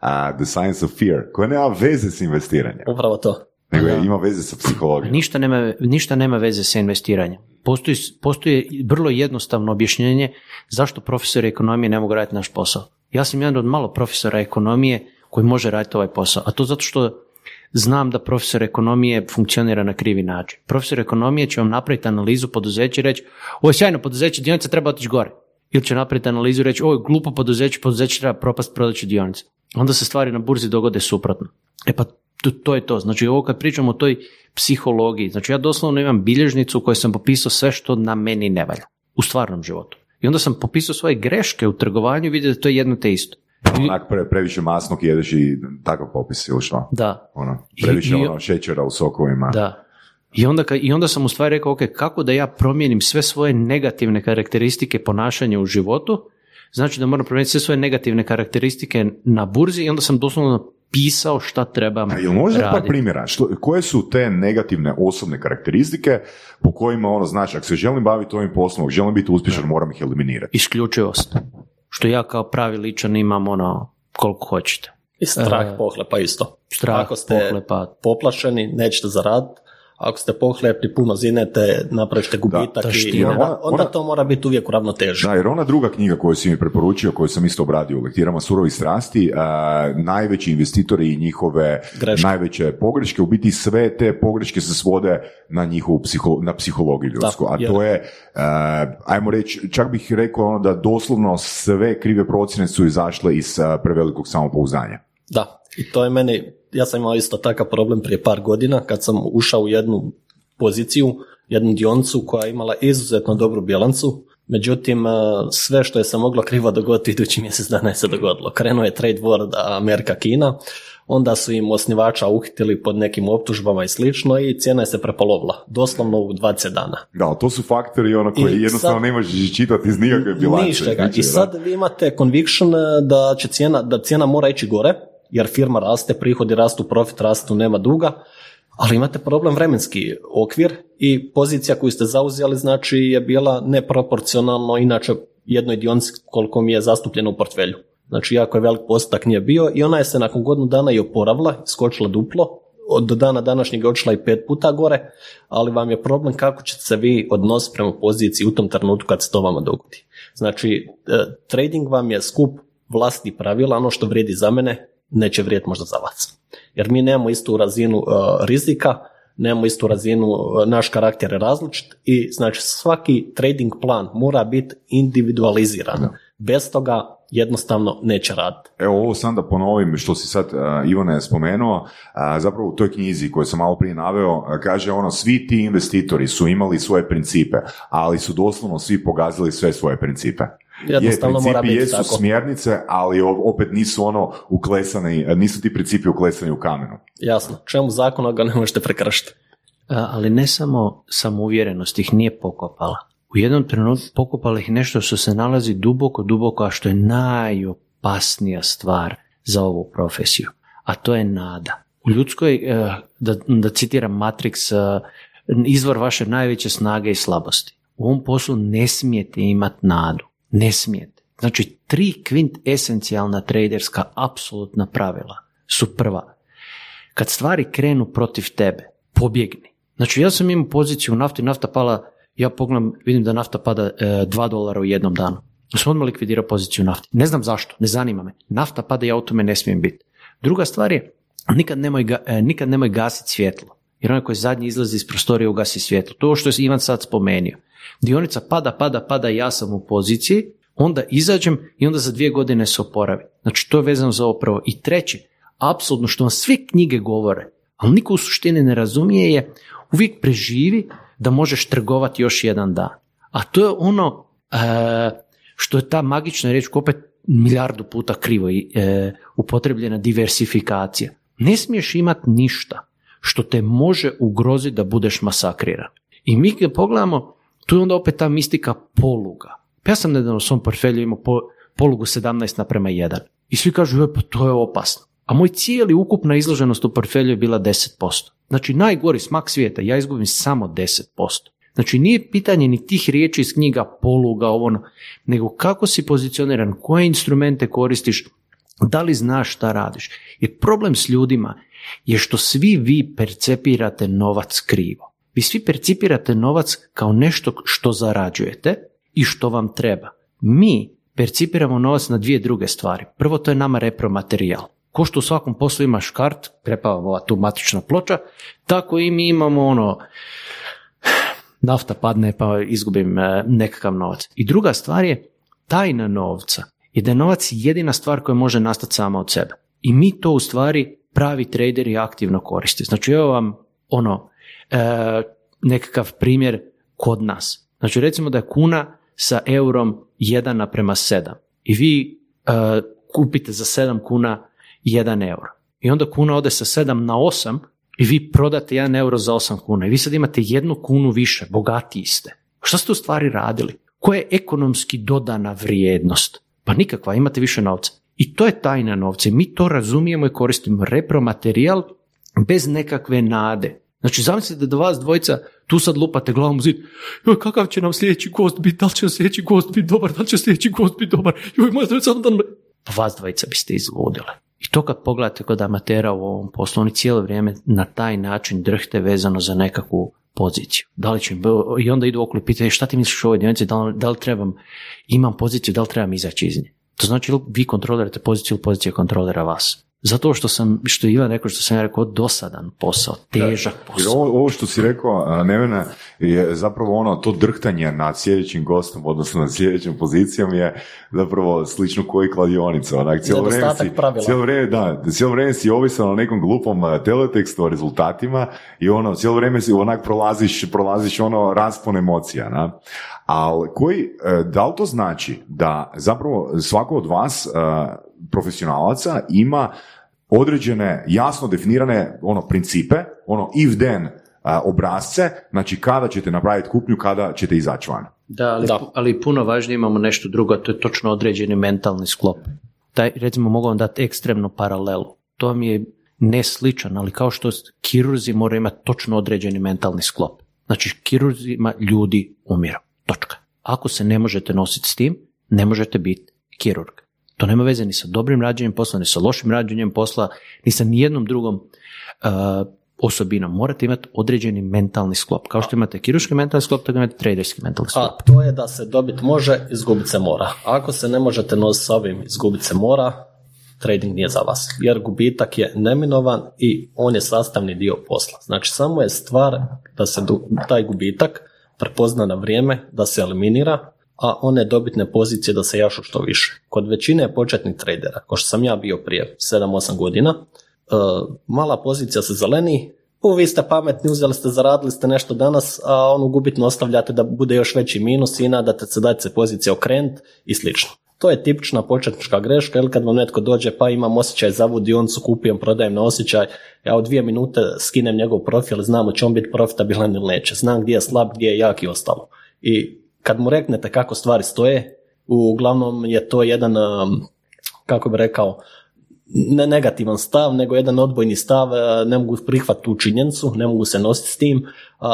a, The Science of Fear, koja nema veze s investiranjem, Upravo to. nego je, ima veze sa psihologijom. Ništa nema, ništa nema veze sa investiranjem. Postoji, postoji vrlo jednostavno objašnjenje zašto profesori ekonomije ne mogu raditi naš posao. Ja sam jedan od malo profesora ekonomije koji može raditi ovaj posao, a to zato što znam da profesor ekonomije funkcionira na krivi način. Profesor ekonomije će vam napraviti analizu poduzeća i reći ovo je sjajno poduzeće, dionica treba otići gore. Ili će napraviti analizu i reći ovo je glupo poduzeće, poduzeće treba propast, prodat će dionice. Onda se stvari na burzi dogode suprotno. E pa to, to je to. Znači ovo kad pričamo o toj psihologiji, znači ja doslovno imam bilježnicu u kojoj sam popisao sve što na meni ne valja u stvarnom životu. I onda sam popisao svoje greške u trgovanju i vidio da to je jedno te isto. I- Onak pre, previše masnog jedeš i takav popis ili što? Da, Ono, I- previše i- ono, šećera u sokovima. Da. I onda, I onda sam u stvari rekao, ok, kako da ja promijenim sve svoje negativne karakteristike ponašanja u životu, znači da moram promijeniti sve svoje negativne karakteristike na burzi i onda sam doslovno pisao šta trebam A jel može par raditi. primjera? Što, koje su te negativne osobne karakteristike po kojima ono znači, ako se želim baviti ovim poslom, ako želim biti uspješan, moram ih eliminirati. Isključivost. Što ja kao pravi ličan imam ono koliko hoćete. I strah E, pohlepa isto. strah, Ako ste pohlepa. poplašeni, nećete zaraditi. Ako ste pohlepni, puno zinete, napravit ćete gubitak i taština. onda, Ona- onda ona- to mora biti uvijek u ravnoteži. Da, jer ona druga knjiga koju si mi preporučio, koju sam isto obradio u lektirama Surovi strasti, a, najveći investitori i njihove Greške. najveće pogreške, u biti sve te pogreške se svode na njihovu psiho, na psihologiju ljudsku, a to je, a, ajmo reći, čak bih rekao ono da doslovno sve krive procjene su izašle iz prevelikog samopouzdanja. Da, i to je meni, ja sam imao isto takav problem prije par godina kad sam ušao u jednu poziciju, jednu dionicu koja je imala izuzetno dobru bilancu, Međutim, sve što je se moglo krivo dogoditi idući mjesec dana je se dogodilo. Krenuo je trade war Amerika-Kina, onda su im osnivača uhitili pod nekim optužbama i slično i cijena je se prepolovila, doslovno u 20 dana. Da, to su faktori ono koji I jednostavno ne možeš čitati iz nikakve bilance. Ništa, I sad vi imate conviction e, da će cijena, da cijena mora ići gore, jer firma raste, prihodi rastu, profit rastu, nema duga, ali imate problem vremenski okvir i pozicija koju ste zauzeli znači je bila neproporcionalno inače jednoj dionici koliko mi je zastupljeno u portfelju. Znači jako je velik postotak nije bio i ona je se nakon godinu dana i oporavila, skočila duplo, od dana današnjeg je odšla i pet puta gore, ali vam je problem kako ćete se vi odnositi prema poziciji u tom trenutku kad se to vama dogodi. Znači, e, trading vam je skup vlasti pravila, ono što vrijedi za mene, neće vrijediti možda za vas. Jer mi nemamo istu razinu e, rizika, nemamo istu razinu, e, naš karakter je različit i znači svaki trading plan mora biti individualiziran. Bez toga jednostavno neće raditi. Evo ovo sam da ponovim što si sad uh, Ivane spomenuo, uh, zapravo u toj knjizi koju sam malo prije naveo, uh, kaže ono svi ti investitori su imali svoje principe, ali su doslovno svi pogazili sve svoje principe. Jednostavno je, principi jesu tako. smjernice, ali opet nisu ono uklesani, nisu ti principi uklesani u kamenu. Jasno, čemu zakona ga ne možete prekršiti. Ali ne samo samouvjerenost ih nije pokopala u jednom trenutku pokupala ih nešto što se nalazi duboko, duboko, a što je najopasnija stvar za ovu profesiju, a to je nada. U ljudskoj, eh, da, da citiram Matrix, eh, izvor vaše najveće snage i slabosti. U ovom poslu ne smijete imati nadu. Ne smijete. Znači, tri kvint esencijalna traderska apsolutna pravila su prva. Kad stvari krenu protiv tebe, pobjegni. Znači, ja sam imao poziciju u nafti, nafta pala ja pogledam, vidim da nafta pada e, 2 dolara u jednom danu. Ja sam odmah likvidirao poziciju nafti. Ne znam zašto, ne zanima me. Nafta pada, ja u tome ne smijem biti. Druga stvar je, nikad nemoj, ga, e, nikad nemoj gasiti svjetlo. Jer onaj koji zadnji izlazi iz prostorije ugasi svjetlo. To što je Ivan sad spomenuo. Dionica pada, pada, pada, ja sam u poziciji, onda izađem i onda za dvije godine se oporavi. Znači to je vezano za ovo. I treće, apsolutno što vam sve knjige govore, ali niko u suštini ne razumije je uvijek preživi da možeš trgovati još jedan dan. A to je ono e, što je ta magična riječ koja opet milijardu puta krivo e, upotrebljena diversifikacija. Ne smiješ imati ništa što te može ugroziti da budeš masakriran. I mi kad pogledamo, tu je onda opet ta mistika poluga. Pa ja sam nedavno u svom portfelju imao polugu 17 naprema 1. I svi kažu, pa to je opasno. A moj cijeli ukupna izloženost u portfelju je bila 10%. Znači najgori smak svijeta, ja izgubim samo 10%. Znači nije pitanje ni tih riječi iz knjiga poluga, ovo, ono, nego kako si pozicioniran, koje instrumente koristiš, da li znaš šta radiš. Jer problem s ljudima je što svi vi percepirate novac krivo. Vi svi percipirate novac kao nešto što zarađujete i što vam treba. Mi percipiramo novac na dvije druge stvari. Prvo to je nama repromaterijal ko što u svakom poslu imaš kart, prepava tu matična ploča, tako i mi imamo ono, nafta padne pa izgubim e, nekakav novac. I druga stvar je tajna novca. Je da je novac jedina stvar koja može nastati sama od sebe. I mi to u stvari pravi traderi aktivno koriste. Znači evo vam ono nekakav primjer kod nas. Znači recimo da je kuna sa eurom 1 naprema 7 i vi e, kupite za 7 kuna 1 euro. I onda kuna ode sa 7 na 8 i vi prodate 1 euro za 8 kuna. I vi sad imate jednu kunu više, bogatiji ste. Što ste u stvari radili? Koja je ekonomski dodana vrijednost? Pa nikakva, imate više novca. I to je tajna novca. Mi to razumijemo i koristimo repromaterijal bez nekakve nade. Znači, zamislite da vas dvojica tu sad lupate glavom zid, joj, kakav će nam sljedeći gost biti, da li će nam sljedeći gost biti dobar, da li će sljedeći gost biti dobar, joj, možda sam dan... Pa vas dvojica biste izludile. I to kad pogledate kod amatera u ovom poslu, oni cijelo vrijeme na taj način drhte vezano za nekakvu poziciju. Da li će, I onda idu okolo i pitaju šta ti misliš o ovoj dionici, da li, da li trebam, imam poziciju, da li trebam izaći iz nje. To znači vi kontrolirate poziciju ili pozicija kontrolira vas. Zato što sam, što Ivan rekao, što sam ja rekao, dosadan posao, težak posao. Ovo, ovo što si rekao, Nevena, je zapravo ono, to drhtanje nad sljedećim gostom, odnosno nad sljedećom pozicijom je zapravo slično koji kladionica. Onak, cijelo vrijeme si, cijelo vrijeme, da, cijelo vrijeme si ovisan o nekom glupom teletekstu, o rezultatima i ono, cijelo vrijeme si onak prolaziš, prolaziš ono raspon emocija, na? Ali koji, e, da li to znači da zapravo svako od vas, e, profesionalaca, ima određene jasno definirane ono principe, ono if then e, obrazce, znači kada ćete napraviti kupnju, kada ćete izaći van. Da, ali, ali puno važnije imamo nešto drugo, to je točno određeni mentalni sklop. Taj, recimo, mogu vam dati ekstremnu paralelu. To mi je nesličan, ali kao što kirurzi moraju imati točno određeni mentalni sklop. Znači, kirurzima ljudi umiru. Točka. Ako se ne možete nositi s tim, ne možete biti kirurg. To nema veze ni sa dobrim rađenjem posla, ni sa lošim rađenjem posla, ni sa nijednom drugom uh, osobinom. Morate imati određeni mentalni sklop. Kao što imate kirurški mentalni sklop, tako imate traderski mentalni sklop. A to je da se dobit može, izgubit se mora. Ako se ne možete nositi s ovim, izgubit se mora, trading nije za vas. Jer gubitak je neminovan i on je sastavni dio posla. Znači samo je stvar da se taj gubitak prepozna na vrijeme, da se eliminira, a one dobitne pozicije da se jašu što više. Kod većine početnih tradera, kao što sam ja bio prije 7-8 godina, e, mala pozicija se zeleni, u vi ste pametni, uzeli ste, zaradili ste nešto danas, a onu gubitno ostavljate da bude još veći minus i nadate se da se pozicija okrenut i slično. To je tipična početnička greška, jer kad vam netko dođe pa imam osjećaj za dionicu, kupujem, prodajem na osjećaj, ja u dvije minute skinem njegov profil, znam će on biti profitabilan ili neće, znam gdje je slab, gdje je jak i ostalo. I kad mu reknete kako stvari stoje, uglavnom je to jedan, um, kako bi rekao, ne negativan stav, nego jedan odbojni stav, uh, ne mogu prihvatiti tu činjenicu, ne mogu se nositi s tim,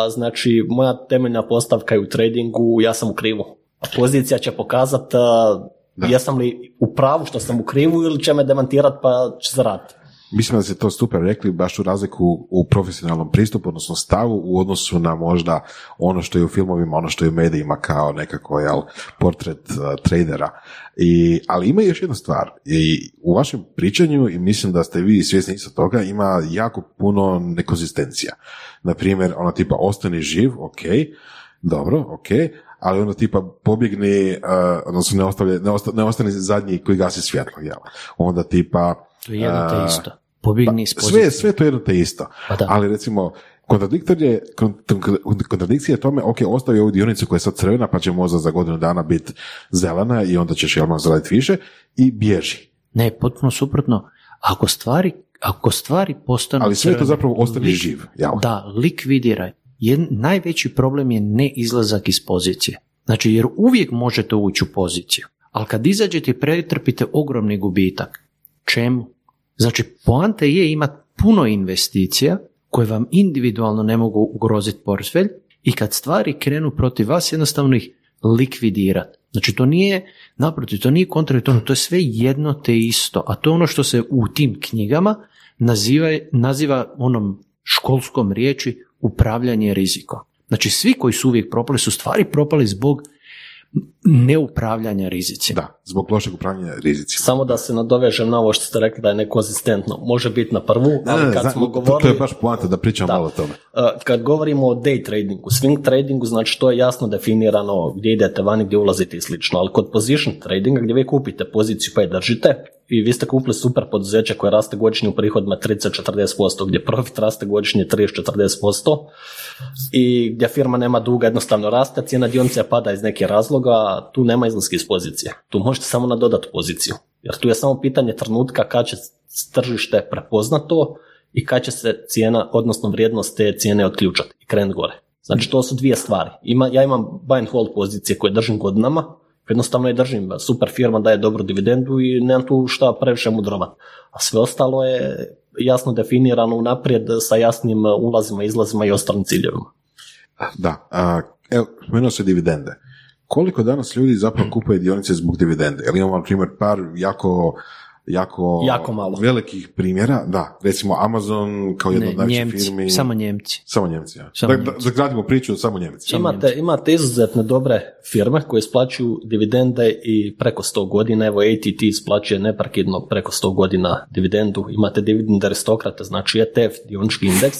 znači moja temeljna postavka je u tradingu, ja sam u krivu. A pozicija će pokazati uh, jesam li u pravu što sam u krivu ili će me demantirati pa će zaraditi. Mislim da ste to super rekli, baš u razliku u profesionalnom pristupu, odnosno stavu u odnosu na možda ono što je u filmovima, ono što je u medijima kao nekako jel, portret uh, tradera. I, ali ima još jedna stvar. I u vašem pričanju, i mislim da ste vi svjesni isto toga, ima jako puno nekonzistencija. Na primjer, ono tipa ostani živ, ok, dobro, ok, ali onda tipa pobjegni, uh, odnosno ne, ostavlja, ne, osta, ne ostane zadnji koji gasi svjetlo, jel? Onda tipa... To je jedno te uh, isto. Pobjegni pa, sve, sve to je jedno te isto. Pa ali recimo, kontradiktor je, kontradikcija je tome, ok, ostavi ovu dionicu koja je sad crvena, pa će možda za godinu dana biti zelena i onda ćeš jelno zaraditi više i bježi. Ne, potpuno suprotno. Ako stvari, ako stvari postanu Ali sve to zapravo ostane živ. Jel? Da, likvidiraj jed, najveći problem je ne izlazak iz pozicije. Znači, jer uvijek možete ući u poziciju, ali kad izađete i pretrpite ogromni gubitak. Čemu? Znači, poanta je imati puno investicija koje vam individualno ne mogu ugroziti portfelj i kad stvari krenu protiv vas, jednostavno ih likvidirati. Znači, to nije, naprotiv, to nije kontradiktorno, to je sve jedno te isto, a to je ono što se u tim knjigama naziva, naziva onom školskom riječi upravljanje rizikom. Znači svi koji su uvijek propali su stvari propali zbog neupravljanja rizicima. Da, zbog lošeg upravljanja rizicima. Samo da se nadovežem na ovo što ste rekli da je nekonzistentno. Može biti na prvu, ali kad smo govorili... To je baš poanta da pričam malo o tome. Uh, kad govorimo o day tradingu, swing tradingu, znači to je jasno definirano gdje idete vani, gdje ulazite i slično, ali kod position tradinga gdje vi kupite poziciju pa je držite i vi ste kupili super poduzeće koje raste godišnje u prihodima 30-40%, gdje profit raste godišnje 30-40% i gdje firma nema duga, jednostavno raste, cijena dionice pada iz neke razloga, tu nema izlaske iz pozicije. Tu možete samo nadodati poziciju. Jer tu je samo pitanje trenutka kad će tržište prepoznat to i kad će se cijena, odnosno vrijednost te cijene otključati i krenuti gore. Znači to su dvije stvari. Ima, ja imam buy and hold pozicije koje držim godinama, jednostavno je držim, super firma daje dobru dividendu i nemam tu šta previše mudrovat. A sve ostalo je jasno definirano unaprijed sa jasnim ulazima, izlazima i ostalim ciljevima. Da, a, evo, spomenuo se dividende. Koliko danas ljudi zapravo kupuje dionice zbog dividende? Jel imamo, na primjer, par jako jako, jako malo. velikih primjera, da, recimo Amazon kao jedna od najvećih firmi. Samo Njemci. Samo Njemci, ja. Samo da, zagradimo priču samo Njemci. Imate, imate izuzetno dobre firme koje isplaćuju dividende i preko 100 godina, evo ATT isplaćuje neprekidno preko 100 godina dividendu, imate dividend aristokrate, znači ETF, dionički indeks,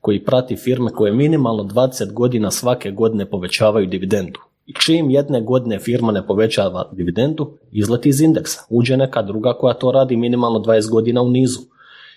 koji prati firme koje minimalno 20 godina svake godine povećavaju dividendu. Čim jedne godine firma ne povećava dividendu, izleti iz indeksa. Uđe neka druga koja to radi minimalno 20 godina u nizu.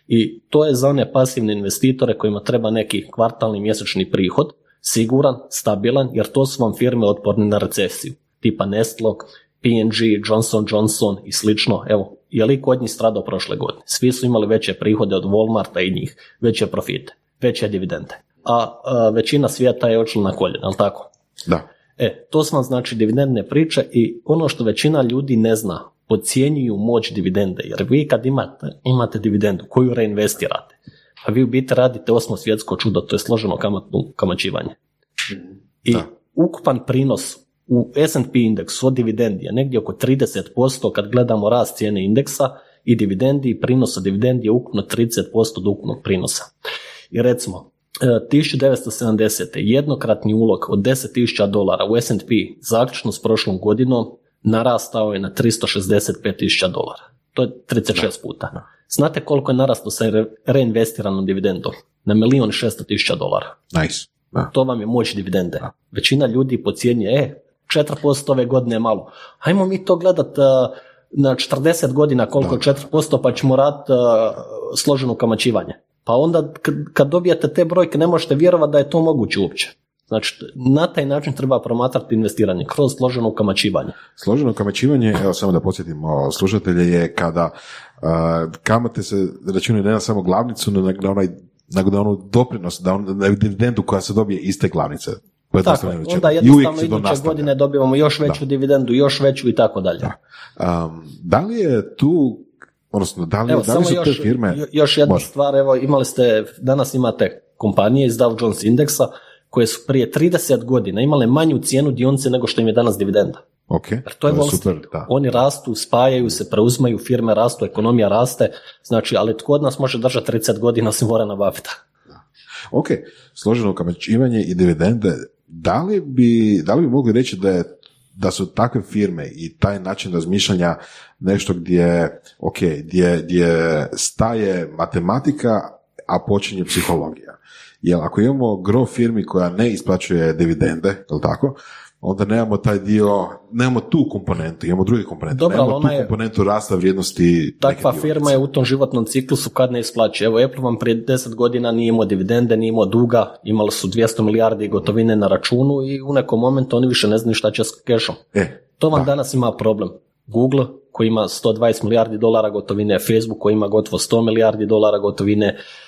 I to je za one pasivne investitore kojima treba neki kvartalni mjesečni prihod, siguran, stabilan, jer to su vam firme otporne na recesiju, tipa Nestlog, P&G, Johnson Johnson i slično. Evo, je li kod njih stradao prošle godine? Svi su imali veće prihode od Walmarta i njih, veće profite, veće dividende. A, većina svijeta je očela na koljena, ali tako? Da. E, to su vam znači dividendne priče i ono što većina ljudi ne zna, podcjenjuju moć dividende, jer vi kad imate, imate dividendu koju reinvestirate, a vi u biti radite osmo svjetsko čudo, to je složeno kamatno kamačivanje. I ukupan prinos u S&P indeksu od dividendi je negdje oko 30% kad gledamo rast cijene indeksa i dividendi i prinos od dividendi je ukupno 30% od ukupnog prinosa. I recimo, 1970. E, jednokratni ulog od 10.000 dolara u S&P zaključno s prošlom godinom narastao je na 365.000 dolara. To je 36 puta. Znate koliko je narastao sa reinvestiranom dividendom? Na milijun šesto tisuća dolara. Nice. To vam je moć dividende. Većina ljudi pocijenje, e, 4% ove godine je malo. Hajmo mi to gledat uh, na 40 godina koliko je 4%, pa ćemo raditi uh, složeno kamačivanje. Pa onda kad dobijete te brojke ne možete vjerovati da je to moguće uopće. Znači, na taj način treba promatrati investiranje kroz složeno kamačivanje. Složeno kamačivanje, evo samo da podsjetimo slušatelje, je kada uh, kamate se računaju ne na samo glavnicu, nego na onaj da onu doprinos, da on, na dividendu koja se dobije iste glavnice. Tako, onda jednostavno iduće godine dobivamo još veću dividendu, još veću i tako dalje. Da. Um, da li je tu odnosno da li, evo, da li su još, te firme... Još jedna stvar, evo imali ste, danas imate kompanije iz Dow Jones indeksa koje su prije 30 godina imale manju cijenu dionice nego što im je danas dividenda. Ok, Jer to je, to je super, da. Oni rastu, spajaju se, preuzmaju, firme rastu, ekonomija raste, znači, ali tko od nas može držati 30 godina se mora nabaviti. Ok, složeno kamačivanje i dividende, da li bi, da li bi mogli reći da je da su takve firme i taj način razmišljanja nešto gdje, ok, gdje, gdje staje matematika, a počinje psihologija. Jer ako imamo gro firmi koja ne isplaćuje dividende, je tako, onda nemamo taj dio, nemamo tu komponentu, imamo drugi komponentu, Dobro, nemamo tu komponentu rasta vrijednosti. Takva firma je u tom životnom ciklusu kad ne isplaćuje. Evo Apple vam prije deset godina nije imao dividende, nije imao duga, imali su 200 milijardi gotovine na računu i u nekom momentu oni više ne znaju šta će s kešom. E, to vam danas ima problem. Google koji ima 120 milijardi dolara gotovine, Facebook koji ima gotovo 100 milijardi dolara gotovine, Uh,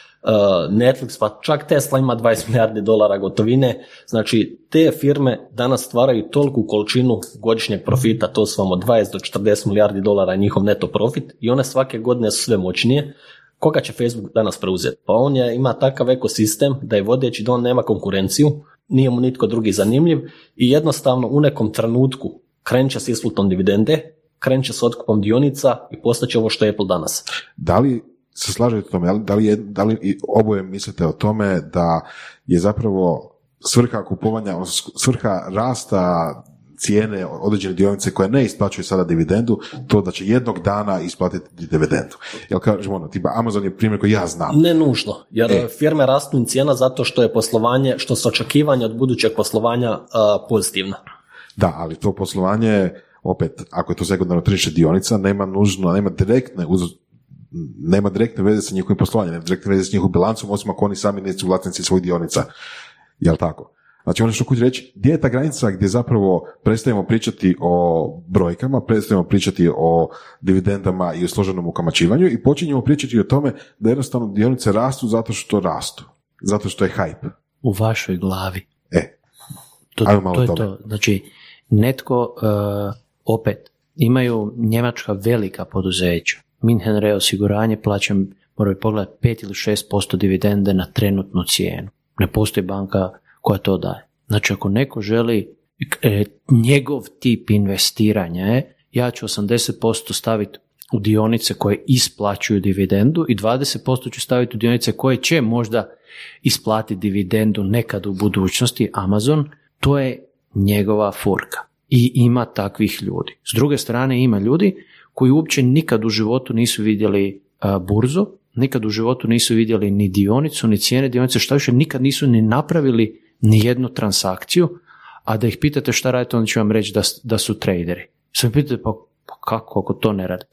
Netflix, pa čak Tesla ima 20 milijardi dolara gotovine. Znači, te firme danas stvaraju toliku količinu godišnjeg profita, to su vam od 20 do 40 milijardi dolara njihov neto profit i one svake godine su sve moćnije. Koga će Facebook danas preuzeti? Pa on je, ima takav ekosistem da je vodeći da on nema konkurenciju, nije mu nitko drugi zanimljiv i jednostavno u nekom trenutku krenut s isplatom dividende, krenut s otkupom dionica i postaće ovo što je Apple danas. Da li se slažete o tome, da li, je, da li oboje mislite o tome da je zapravo svrha kupovanja, svrha rasta cijene određene dionice koje ne isplaćuju sada dividendu, to da će jednog dana isplatiti dividendu. Jel kažemo ono, tipa Amazon je primjer koji ja znam. Ne nužno, jer e. firme rastu im cijena zato što je poslovanje, što su očekivanja od budućeg poslovanja uh, pozitivna. Da, ali to poslovanje opet, ako je to sekundarno tržište dionica, nema nužno, nema direktne uz, nema direktne veze sa njihovim poslovanjem, nema direktne veze sa njihovim bilancom, osim ako oni sami nisu vlasnici svojih dionica. Jel tako? Znači ono što hoću reći, gdje je ta granica gdje zapravo prestajemo pričati o brojkama, prestajemo pričati o dividendama i o složenom ukamačivanju i počinjemo pričati o tome da jednostavno dionice rastu zato što rastu, zato što je hype. U vašoj glavi. E, to, to je to. Znači, netko, uh, opet, imaju njemačka velika poduzeća, Minhen Re osiguranje plaćam, moraju pogledati 5 ili 6% dividende na trenutnu cijenu. Ne postoji banka koja to daje. Znači ako neko želi e, njegov tip investiranja je, ja ću 80% staviti u dionice koje isplaćuju dividendu i 20% ću staviti u dionice koje će možda isplatiti dividendu nekad u budućnosti, Amazon, to je njegova furka. I ima takvih ljudi. S druge strane ima ljudi koji uopće nikad u životu nisu vidjeli burzu, nikad u životu nisu vidjeli ni dionicu, ni cijene dionice, što više nikad nisu ni napravili ni jednu transakciju, a da ih pitate šta radite, onda će vam reći da, da su traderi. Sve pitate, pa, pa kako ako to ne rade?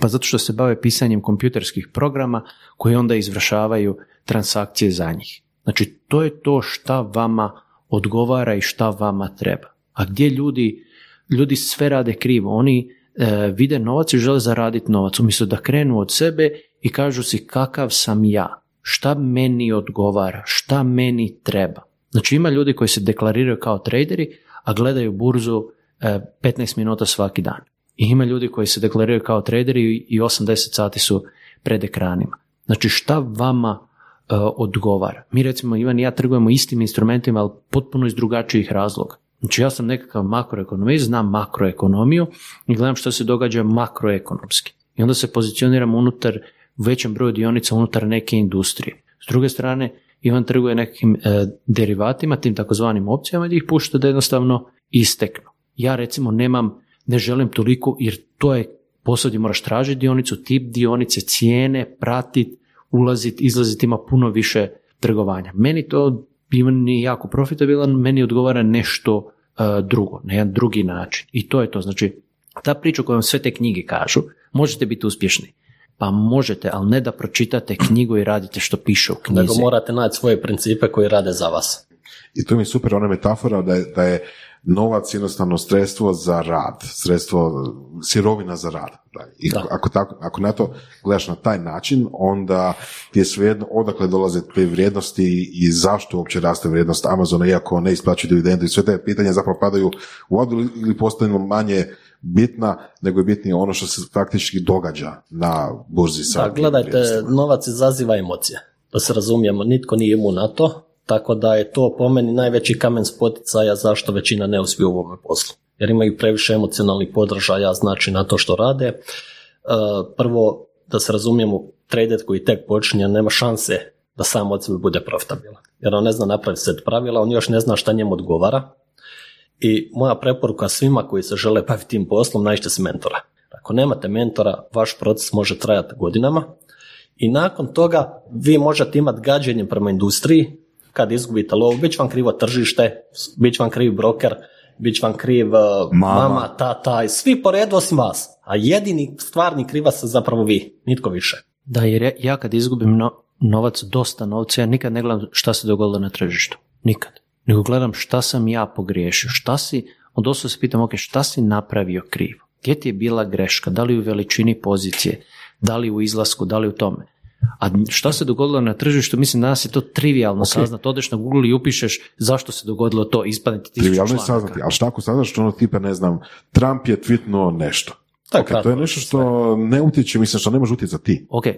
Pa zato što se bave pisanjem kompjuterskih programa koji onda izvršavaju transakcije za njih. Znači, to je to šta vama odgovara i šta vama treba. A gdje ljudi, ljudi sve rade krivo, oni e, vide novac i žele zaraditi novac, umjesto da krenu od sebe i kažu si kakav sam ja, šta meni odgovara, šta meni treba. Znači ima ljudi koji se deklariraju kao traderi, a gledaju burzu 15 e, minuta svaki dan. I ima ljudi koji se deklariraju kao traderi i 80 sati su pred ekranima. Znači šta vama e, odgovara? Mi recimo Ivan i ja trgujemo istim instrumentima, ali potpuno iz drugačijih razloga. Znači ja sam nekakav makroekonomist, znam makroekonomiju i gledam što se događa makroekonomski. I onda se pozicioniram unutar većem broju dionica unutar neke industrije. S druge strane, Ivan trguje nekim e, derivatima, tim takozvanim opcijama i ih pušta da jednostavno isteknu. Ja recimo nemam, ne želim toliko jer to je posao gdje moraš tražiti dionicu, tip dionice, cijene, pratiti, ulaziti, izlaziti, ima puno više trgovanja. Meni to Ivan nije jako profitabilan, meni odgovara nešto e, drugo, na jedan drugi način. I to je to. Znači, ta priča koju vam sve te knjige kažu, možete biti uspješni. Pa možete, ali ne da pročitate knjigu i radite što piše u knjizi. Nego morate naći svoje principe koji rade za vas. I to mi je super ona metafora da je, da je novac jednostavno sredstvo za rad, sredstvo, sirovina za rad. I Ako, tako, ako na to gledaš na taj način, onda ti je svejedno odakle dolaze te vrijednosti i zašto uopće raste vrijednost Amazona, iako ne isplaćuju dividendu i sve te pitanja zapravo padaju u vodu ili postaju manje bitna, nego je bitnije ono što se faktički događa na burzi. Da, gledajte, novac izaziva emocije. Da se razumijemo, nitko nije imun na to, tako da je to po meni najveći kamen spoticaja zašto većina ne uspije u ovome poslu. Jer imaju previše emocionalnih podržaja znači na to što rade. E, prvo, da se razumijemo, trader koji tek počinje nema šanse da sam od sebe bude profitabilan. Jer on ne zna napraviti set pravila, on još ne zna šta njemu odgovara. I moja preporuka svima koji se žele baviti tim poslom, nađite se mentora. Ako nemate mentora, vaš proces može trajati godinama i nakon toga vi možete imati gađenje prema industriji, kad izgubite lov, bit će vam krivo tržište, bit će vam kriv broker, bit će vam kriv uh, mama. mama, tata, i svi po redu osim vas. A jedini stvarni krivac ste zapravo vi, nitko više. Da, jer ja kad izgubim novac, dosta novca, ja nikad ne gledam šta se dogodilo na tržištu. Nikad. Nego gledam šta sam ja pogriješio, šta si, onda se pitam, ok, šta si napravio krivo? Gdje ti je bila greška? Da li u veličini pozicije? Da li u izlasku? Da li u tome? A šta se dogodilo na tržištu, mislim danas je to trivialno okay. saznat, odeš na Google i upišeš zašto se dogodilo to, ispadne ti Trivialno je saznati, ali šta ako saznaš ono tipa, ne znam, Trump je tweetnuo nešto. Okay, to je nešto što ne utječe, mislim što ne može utjecati ti. Ok, uh,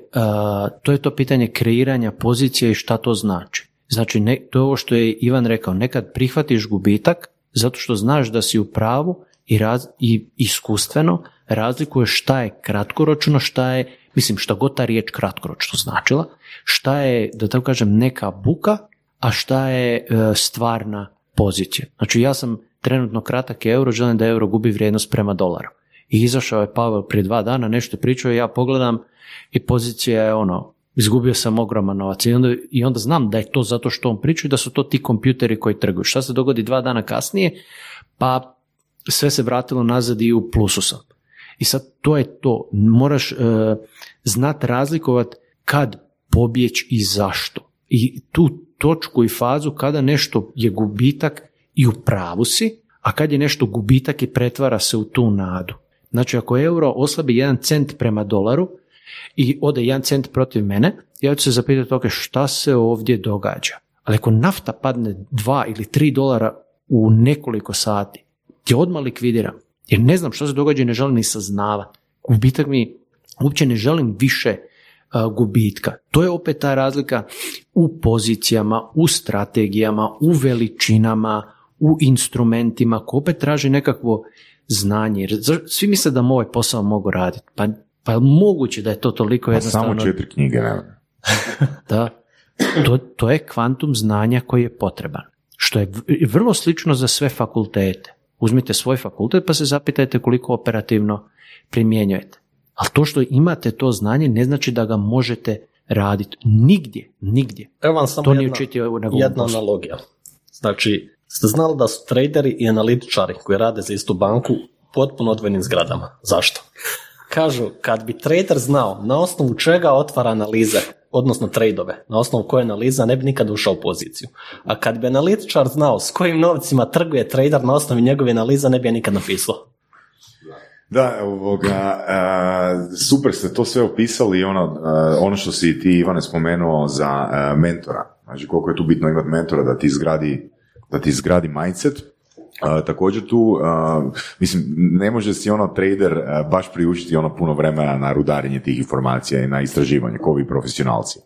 to je to pitanje kreiranja pozicije i šta to znači. Znači, ne, to je ovo što je Ivan rekao, nekad prihvatiš gubitak zato što znaš da si u pravu i, raz, i iskustveno razlikuješ šta je kratkoročno, šta je mislim šta god ta riječ kratkoročno značila, šta je, da tako kažem, neka buka, a šta je e, stvarna pozicija. Znači ja sam trenutno kratak euro, želim da euro gubi vrijednost prema dolaru. I izašao je Pavel prije dva dana, nešto pričao i ja pogledam i pozicija je ono, izgubio sam ogroman novac. I onda, I onda znam da je to zato što on priča i da su to ti kompjuteri koji trguju. Šta se dogodi dva dana kasnije? Pa sve se vratilo nazad i u plusu sam. I sad to je to. Moraš uh, znat razlikovat kad pobjeć i zašto. I tu točku i fazu kada nešto je gubitak i u pravu si, a kad je nešto gubitak i pretvara se u tu nadu. Znači ako euro oslabi jedan cent prema dolaru i ode jedan cent protiv mene, ja ću se zapitati ok, šta se ovdje događa. Ali ako nafta padne dva ili tri dolara u nekoliko sati, ti odmah likvidiram. Jer ne znam što se događa i ne želim ni saznavati. Gubitak mi, uopće ne želim više gubitka. To je opet ta razlika u pozicijama, u strategijama, u veličinama, u instrumentima, ko opet traži nekakvo znanje. Jer svi misle da ovaj posao mogu raditi. Pa, pa moguće da je to toliko pa jednostavno. Samo četiri knjige, da. To, to je kvantum znanja koji je potreban. Što je vrlo slično za sve fakultete. Uzmite svoj fakultet pa se zapitajte koliko operativno primjenjujete. Ali to što imate to znanje ne znači da ga možete raditi nigdje, nigdje. Evo vam samo to jedna, jedna analogija. Znači, ste znali da su traderi i analitičari koji rade za istu banku potpuno odvojenim zgradama. Zašto? Kažu, kad bi trader znao na osnovu čega otvara analize, odnosno tradeove, na osnovu koje analiza ne bi nikad ušao u poziciju. A kad bi analitičar znao s kojim novcima trguje trader na osnovi njegove analiza, ne bi je nikad napisao. Da, ovoga, super ste to sve opisali i ono, ono što si ti Ivane spomenuo za mentora. Znači koliko je tu bitno imati mentora da ti izgradi, da ti izgradi mindset. Također tu, mislim, ne može si ono trader baš priučiti ono puno vremena na rudarenje tih informacija i na istraživanje, ko vi profesionalci.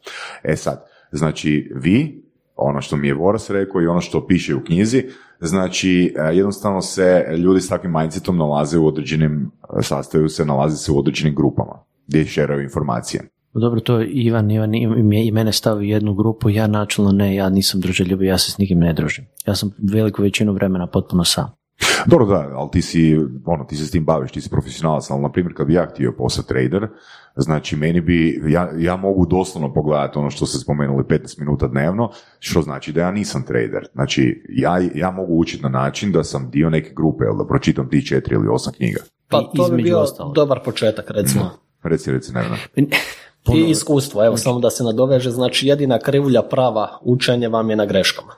E sad, znači vi, ono što mi je Voras rekao i ono što piše u knjizi, Znači, jednostavno se ljudi s takvim mindsetom nalaze u određenim, sastaju se, nalaze se u određenim grupama gdje šeraju informacije. Dobro, to je Ivan, Ivan i mene stavi u jednu grupu, ja načelno ne, ja nisam druželjubi, ja se s nikim ne družim. Ja sam veliku većinu vremena potpuno sam. Dobro, da, ali ti si, ono, ti se s tim baviš, ti si profesionalac, ali na primjer kad bi ja htio postati trader, znači meni bi, ja, ja mogu doslovno pogledati ono što ste spomenuli 15 minuta dnevno, što znači da ja nisam trader. Znači, ja, ja mogu učiti na način da sam dio neke grupe, ili da pročitam ti četiri ili osam knjiga. Pa to bi bio dobar početak, recimo. Mm. Reci, reci, ne, I iskustvo, evo, samo da se nadoveže, znači jedina krivulja prava učenje vam je na greškama.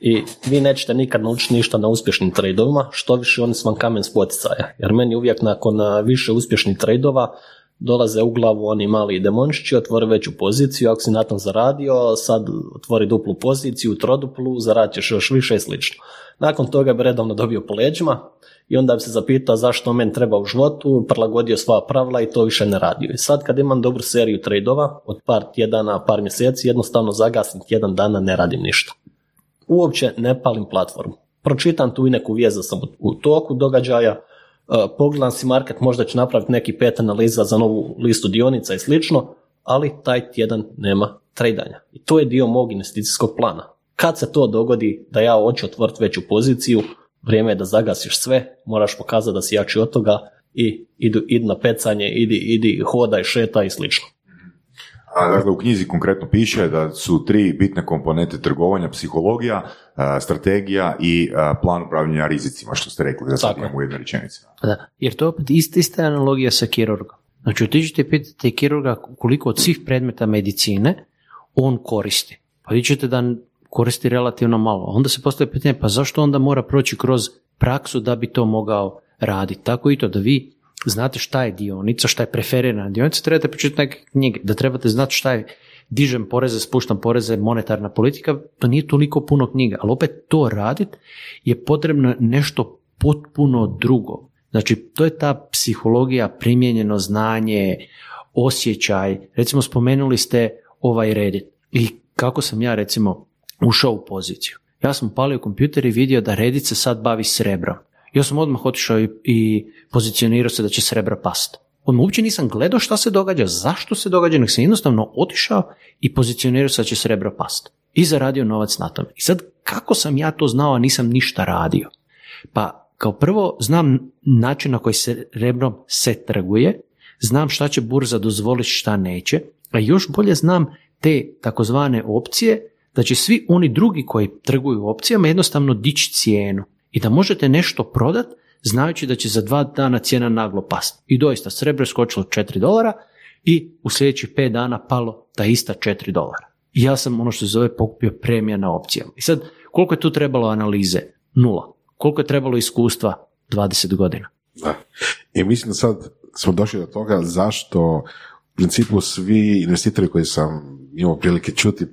I vi nećete nikad naučiti ništa na uspješnim tradovima, što više oni su vam kamen spoticaja. Jer meni uvijek nakon više uspješnih tradova dolaze u glavu oni mali demončići, otvori veću poziciju, ako si na tom zaradio, sad otvori duplu poziciju, troduplu, zaradit ćeš još više i slično. Nakon toga bi redovno dobio po leđima i onda bi se zapitao zašto meni treba u životu, prilagodio svoja pravila i to više ne radio. I sad kad imam dobru seriju tradova, od par tjedana, par mjeseci, jednostavno zagasim tjedan dana, ne radim ništa uopće ne palim platformu. Pročitam tu i neku vijest sam u toku događaja, e, pogledam si market, možda ću napraviti neki pet analiza za novu listu dionica i slično, ali taj tjedan nema tradanja. I to je dio mog investicijskog plana. Kad se to dogodi da ja hoću otvoriti veću poziciju, vrijeme je da zagasiš sve, moraš pokazati da si jači od toga i idu, idu na pecanje, idi, idi, hodaj, šeta i slično. A, dakle, u knjizi konkretno piše da su tri bitne komponente trgovanja, psihologija, strategija i plan upravljanja rizicima, što ste rekli, da sad imamo u jednoj rečenici. Da, jer to je opet ista, ista analogija sa kirurgom. Znači, otiđite i pitate kirurga koliko od svih predmeta medicine on koristi. Pa vi ćete da koristi relativno malo. Onda se postoje pitanje, pa zašto onda mora proći kroz praksu da bi to mogao raditi? Tako i to da vi znate šta je dionica, šta je preferirana dionica, trebate početi neke knjige, da trebate znati šta je dižem poreze, spuštam poreze, monetarna politika, to nije toliko puno knjiga, ali opet to raditi je potrebno nešto potpuno drugo. Znači, to je ta psihologija, primijenjeno znanje, osjećaj. Recimo, spomenuli ste ovaj Reddit. I kako sam ja, recimo, ušao u poziciju. Ja sam palio kompjuter i vidio da Reddit se sad bavi srebrom. Ja sam odmah otišao i, i pozicionirao se da će srebra past. Odmah uopće nisam gledao šta se događa, zašto se događa, nek sam jednostavno otišao i pozicionirao se da će srebra past. I zaradio novac na tome. I sad, kako sam ja to znao, a nisam ništa radio? Pa, kao prvo, znam način na koji se rebrom se trguje, znam šta će burza dozvoliti, šta neće, a još bolje znam te takozvane opcije, da će svi oni drugi koji trguju opcijama jednostavno dići cijenu i da možete nešto prodat znajući da će za dva dana cijena naglo pasti. I doista, srebro je skočilo 4 dolara i u sljedećih 5 dana palo ta ista 4 dolara. I ja sam ono što se zove pokupio premija na opcijama. I sad, koliko je tu trebalo analize? Nula. Koliko je trebalo iskustva? 20 godina. Da. I mislim sad smo došli do toga zašto principu svi investitori koji sam imao prilike čuti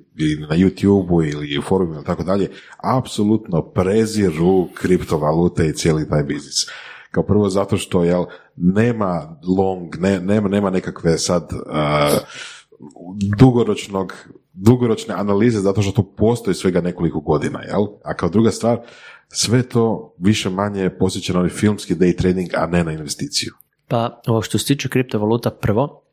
na YouTube ili u forumu ili tako dalje, apsolutno preziru kriptovalute i cijeli taj biznis. Kao prvo zato što jel, nema long, ne, nema, nema nekakve sad uh, dugoročnog dugoročne analize zato što to postoji svega nekoliko godina, jel? A kao druga stvar, sve to više manje posjeća na filmski day trading, a ne na investiciju. Pa, ovo što se tiče kriptovaluta, prvo,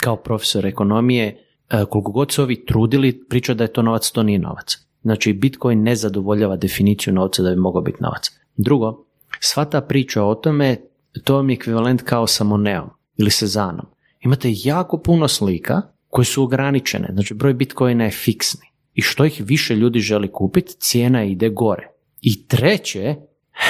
kao profesor ekonomije, E, koliko god se ovi trudili, priča da je to novac, to nije novac. Znači, Bitcoin ne zadovoljava definiciju novca da bi mogao biti novac. Drugo, sva ta priča o tome, to vam je ekvivalent kao sa Moneom ili Sezanom. Imate jako puno slika koje su ograničene, znači broj Bitcoina je fiksni. I što ih više ljudi želi kupiti, cijena ide gore. I treće,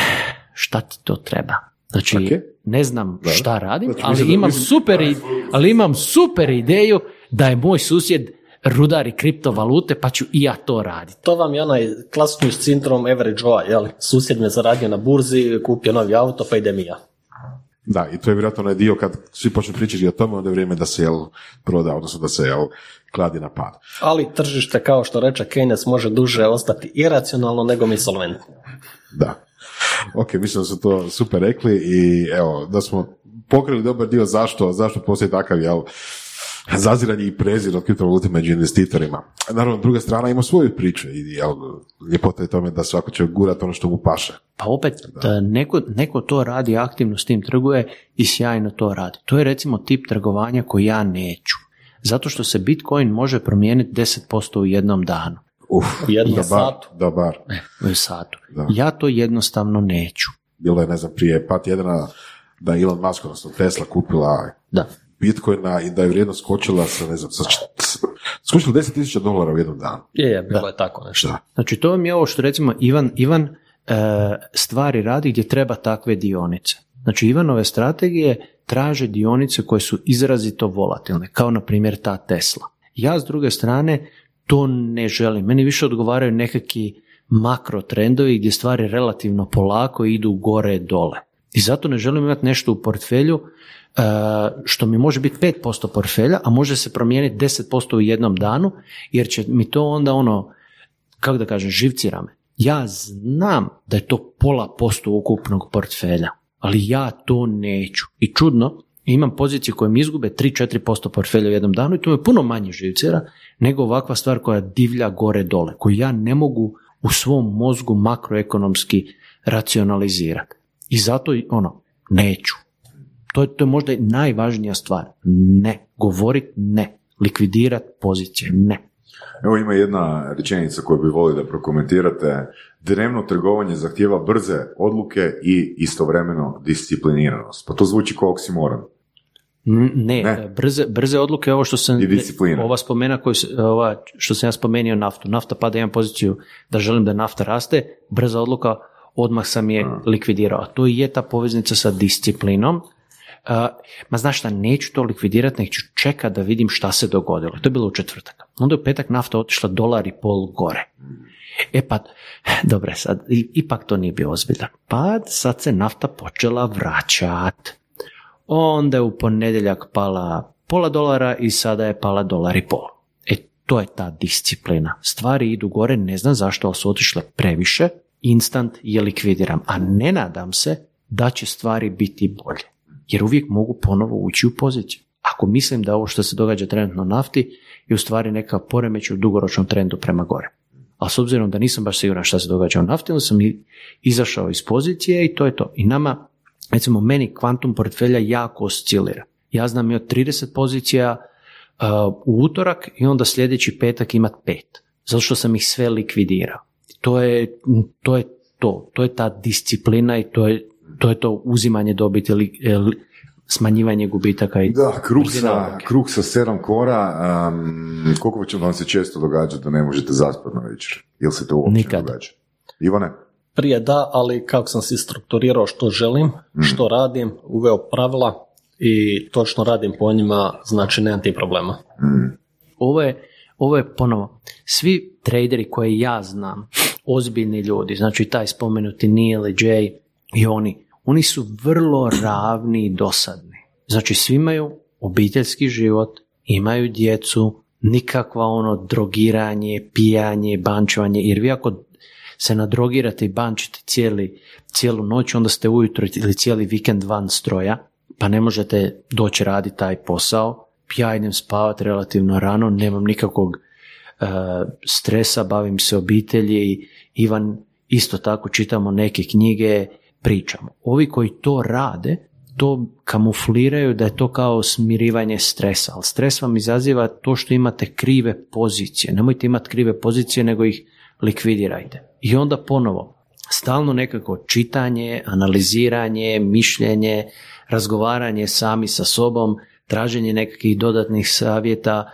šta ti to treba? Znači, ne znam šta radim, ali imam, super, ali imam super ideju da je moj susjed rudari kriptovalute, pa ću i ja to raditi. To vam je onaj klasični sindrom average joa, jel? Susjed me zaradio na burzi, kupio novi auto, pa idem i ja. Da, i to je vjerojatno onaj dio kad svi počnu pričati o tome, onda je vrijeme da se jel, proda, odnosno da se jel, kladi na pad. Ali tržište, kao što reče Keynes, može duže ostati iracionalno nego mi solventno. Da. Ok, mislim da su to super rekli i evo, da smo pokrili dobar dio zašto, zašto postoji takav, jel, zaziranje i prezir od kriptovalute među investitorima. Naravno, druga strana ima svoju priču i jel, ljepota je tome da svako će gurati ono što mu paše. Pa opet, da. neko, neko to radi aktivno s tim trguje i sjajno to radi. To je recimo tip trgovanja koji ja neću. Zato što se Bitcoin može promijeniti 10% u jednom danu. Uf, U jednom da bar, satu. Da bar. U satu. Da. Ja to jednostavno neću. Bilo je, ne znam, prije pat tjedana da je Elon Musk, odnosno Tesla, kupila Da. Bitcoina i da je vrijednost skočila sa, ne znam, sa, skočila 10.000 dolara u jednom danu. Je, je, bilo je tako nešto. Da. Znači to vam je ovo što recimo Ivan, Ivan e, stvari radi gdje treba takve dionice. Znači Ivanove strategije traže dionice koje su izrazito volatilne, kao na primjer ta Tesla. Ja s druge strane to ne želim. Meni više odgovaraju nekakvi makro trendovi gdje stvari relativno polako idu gore dole. I zato ne želim imati nešto u portfelju e, što mi može biti 5% portfelja, a može se promijeniti 10% u jednom danu, jer će mi to onda ono, kako da kažem, živcira me. Ja znam da je to pola posto ukupnog portfelja, ali ja to neću. I čudno, imam pozicije koje mi izgube 3-4% portfelja u jednom danu i to me puno manje živcira nego ovakva stvar koja divlja gore dole, koju ja ne mogu u svom mozgu makroekonomski racionalizirati. I zato i ono, neću. To je, to je možda i najvažnija stvar. Ne. Govorit ne. Likvidirat pozicije. Ne. Evo ima jedna rečenica koju bi volio da prokomentirate. Dnevno trgovanje zahtjeva brze odluke i istovremeno discipliniranost. Pa to zvuči kao oksimoron. Ne, Ne. Brze, brze odluke, ovo što sam, ova spomena koju, ova što sam ja spomenuo naftu. Nafta pada, imam poziciju da želim da nafta raste, brza odluka, odmah sam je likvidirao. A to je ta poveznica sa disciplinom. A, ma znaš šta, neću to likvidirati, nek ću čekat da vidim šta se dogodilo. To je bilo u četvrtak. Onda je u petak nafta otišla dolar i pol gore. E pa, dobre, sad, ipak to nije bio ozbiljan pad, sad se nafta počela vraćat. Onda je u ponedjeljak pala pola dolara i sada je pala dolar i pol. E, to je ta disciplina. Stvari idu gore, ne znam zašto, ali su otišle previše, instant je likvidiram, a ne nadam se da će stvari biti bolje. Jer uvijek mogu ponovo ući u poziciju. Ako mislim da ovo što se događa trenutno nafti je u stvari neka poremeć u dugoročnom trendu prema gore. A s obzirom da nisam baš siguran šta se događa u nafti, onda sam izašao iz pozicije i to je to. I nama, recimo meni kvantum portfelja jako oscilira. Ja znam i od 30 pozicija uh, u utorak i onda sljedeći petak imat pet. Zato što sam ih sve likvidirao. To je to. Je to. to je ta disciplina i to je to, je to uzimanje dobiti, li- e, li- smanjivanje gubitaka. I Da, kruh sa, kruh sa sedam kora, um, koliko će vam se često događati da ne možete zaspati na večer? Jel se to uopće Nikad. događa? Ivane? Prije da, ali kako sam si strukturirao što želim, što radim, uveo pravila i točno radim po njima, znači nemam ti problema. ovo je, ovo je ponovo, svi traderi koje ja znam, ozbiljni ljudi, znači taj spomenuti Neil i Jay i oni, oni su vrlo ravni i dosadni. Znači svi imaju obiteljski život, imaju djecu, nikakva ono drogiranje, pijanje, bančovanje, jer vi ako se nadrogirate i bančite cijeli, cijelu noć, onda ste ujutro ili cijeli vikend van stroja, pa ne možete doći raditi taj posao. Ja idem spavati relativno rano, nemam nikakvog e, stresa, bavim se obitelji, Ivan isto tako čitamo neke knjige, pričamo. Ovi koji to rade, to kamufliraju da je to kao smirivanje stresa, ali stres vam izaziva to što imate krive pozicije. Nemojte imati krive pozicije, nego ih likvidirajte. I onda ponovo, stalno nekako čitanje, analiziranje, mišljenje, razgovaranje sami sa sobom, traženje nekakvih dodatnih savjeta,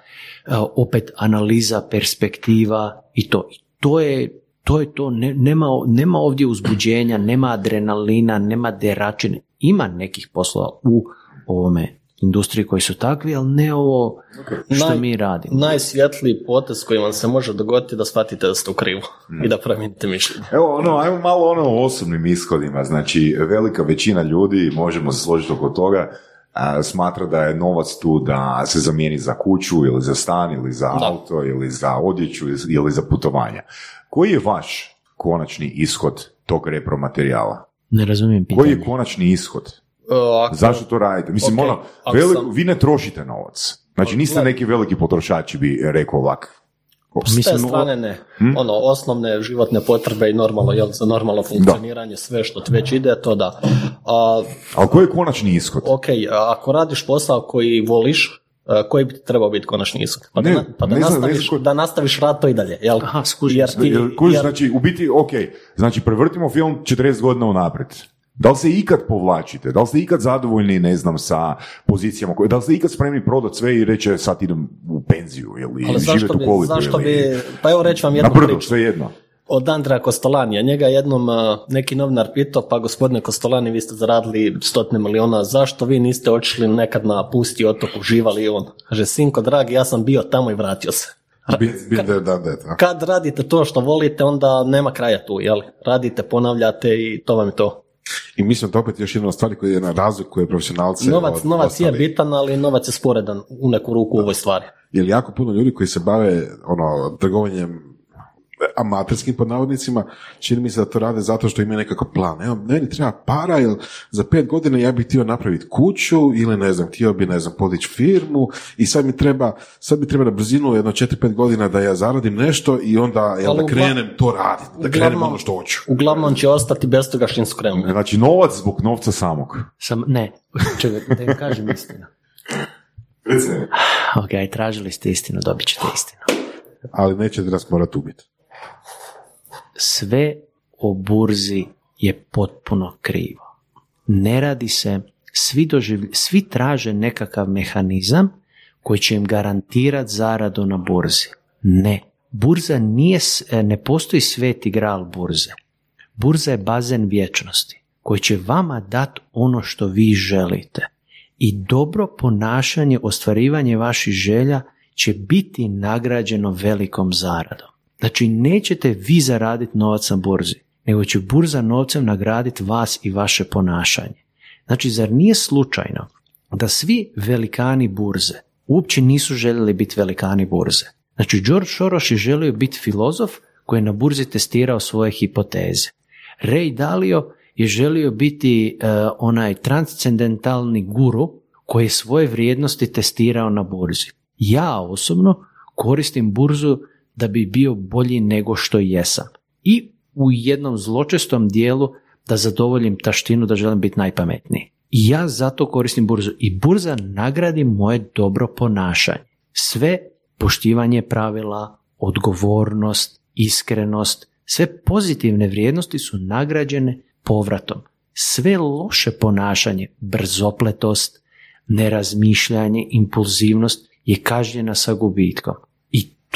e, opet analiza perspektiva i to. I to je to je to, ne- nema, nema ovdje uzbuđenja, nema adrenalina, nema deračine. Ima nekih poslova u ovome industriji koji su takvi, ali ne ovo što Naj- mi radimo. Najsvjetliji potez koji vam se može dogoditi da shvatite da ste u krivu Hmm. i da promijenite mišljenje. Evo, ono, ajmo malo ono o osobnim ishodima. Znači, velika većina ljudi, možemo se složiti oko toga, a, smatra da je novac tu da se zamijeni za kuću ili za stan ili za Da. auto ili za odjeću ili za putovanja. Koji je vaš konačni ishod tog repromaterijala? Ne razumijem Koji je pitanje. konačni ishod? E, ako- Zašto to radite? Mislim, Ok, ono, velik- sam- vi ne trošite novac. Znači, niste Gledaj. neki veliki potrošači, bi rekao ovak. S te Mislim, strane ne. Hm? Ono, osnovne životne potrebe i normalno, jel, za normalno funkcioniranje, sve što ti već ide, to da. A, Ali koji je konačni ishod? ok, ako radiš posao koji voliš, a, koji bi ti trebao biti konačni ishod? Pa, da, Ne, na- pa da, ne znam, ne nastaviš, znam ko- da nastaviš rad to i dalje, jel? Aha, skužio Jer ti- jer- znači, u biti, ok, znači, prevrtimo film 40 godina unaprijed. Da li se ikad povlačite? Da li ste ikad zadovoljni, ne znam, sa pozicijama koje, da li ste ikad spremni prodati sve i reći sad idem u penziju ili Ali živjeti u bi, kolibu zašto ili bi, pa evo reći vam na jednu brdu, priču. sve jedno. Od Andreja Kostolanija. Njega je jednom a, neki novinar pitao, pa gospodine Kostolani, vi ste zaradili stotine miliona, zašto vi niste otišli nekad na pusti otok, uživali i on? Kaže, sinko dragi, ja sam bio tamo i vratio se. A? Kad radite to što volite, onda nema kraja tu, jel? Radite, ponavljate i to vam je to. I mislim da opet još jedna od stvari koja je na razlikuje profesionalce Novac, od novac je bitan, ali novac je sporedan u neku ruku u ovoj stvari. Jer jako puno ljudi koji se bave ono, trgovanjem amaterskim pod navodnicima, čini mi se da to rade zato što imaju nekakav plan. Evo, meni treba para, jer za pet godina ja bih htio napraviti kuću ili ne znam, htio bi, ne znam, podići firmu i sad mi treba, sad mi treba na brzinu jedno četiri, pet godina da ja zaradim nešto i onda jel, Ali da krenem to raditi, da krenem uglavnom- ono što hoću. Uglavnom će ostati bez toga što im su krenuli. Znači, novac zbog novca samog. Sam, ne, čekaj, da im kažem istinu. Ok, tražili ste istinu, dobit ćete istinu. Ali nećete nas morati ubiti. Sve o burzi je potpuno krivo. Ne radi se, svi, doživ- svi traže nekakav mehanizam koji će im garantirati zaradu na burzi. Ne. Burza nije, e, ne postoji sveti gral burze. Burza je bazen vječnosti koji će vama dati ono što vi želite. I dobro ponašanje, ostvarivanje vaših želja će biti nagrađeno velikom zaradom. Znači, nećete vi zaraditi novac na burzi, nego će burza novcem nagraditi vas i vaše ponašanje. Znači, zar nije slučajno da svi velikani burze uopće nisu željeli biti velikani burze? Znači, George Soros je želio biti filozof koji je na burzi testirao svoje hipoteze. Ray Dalio je želio biti e, onaj transcendentalni guru koji je svoje vrijednosti testirao na burzi. Ja osobno koristim burzu da bi bio bolji nego što jesam. I u jednom zločestom dijelu da zadovoljim taštinu da želim biti najpametniji. I ja zato koristim burzu. I burza nagradi moje dobro ponašanje. Sve poštivanje pravila, odgovornost, iskrenost, sve pozitivne vrijednosti su nagrađene povratom. Sve loše ponašanje, brzopletost, nerazmišljanje, impulzivnost je kažnjena sa gubitkom.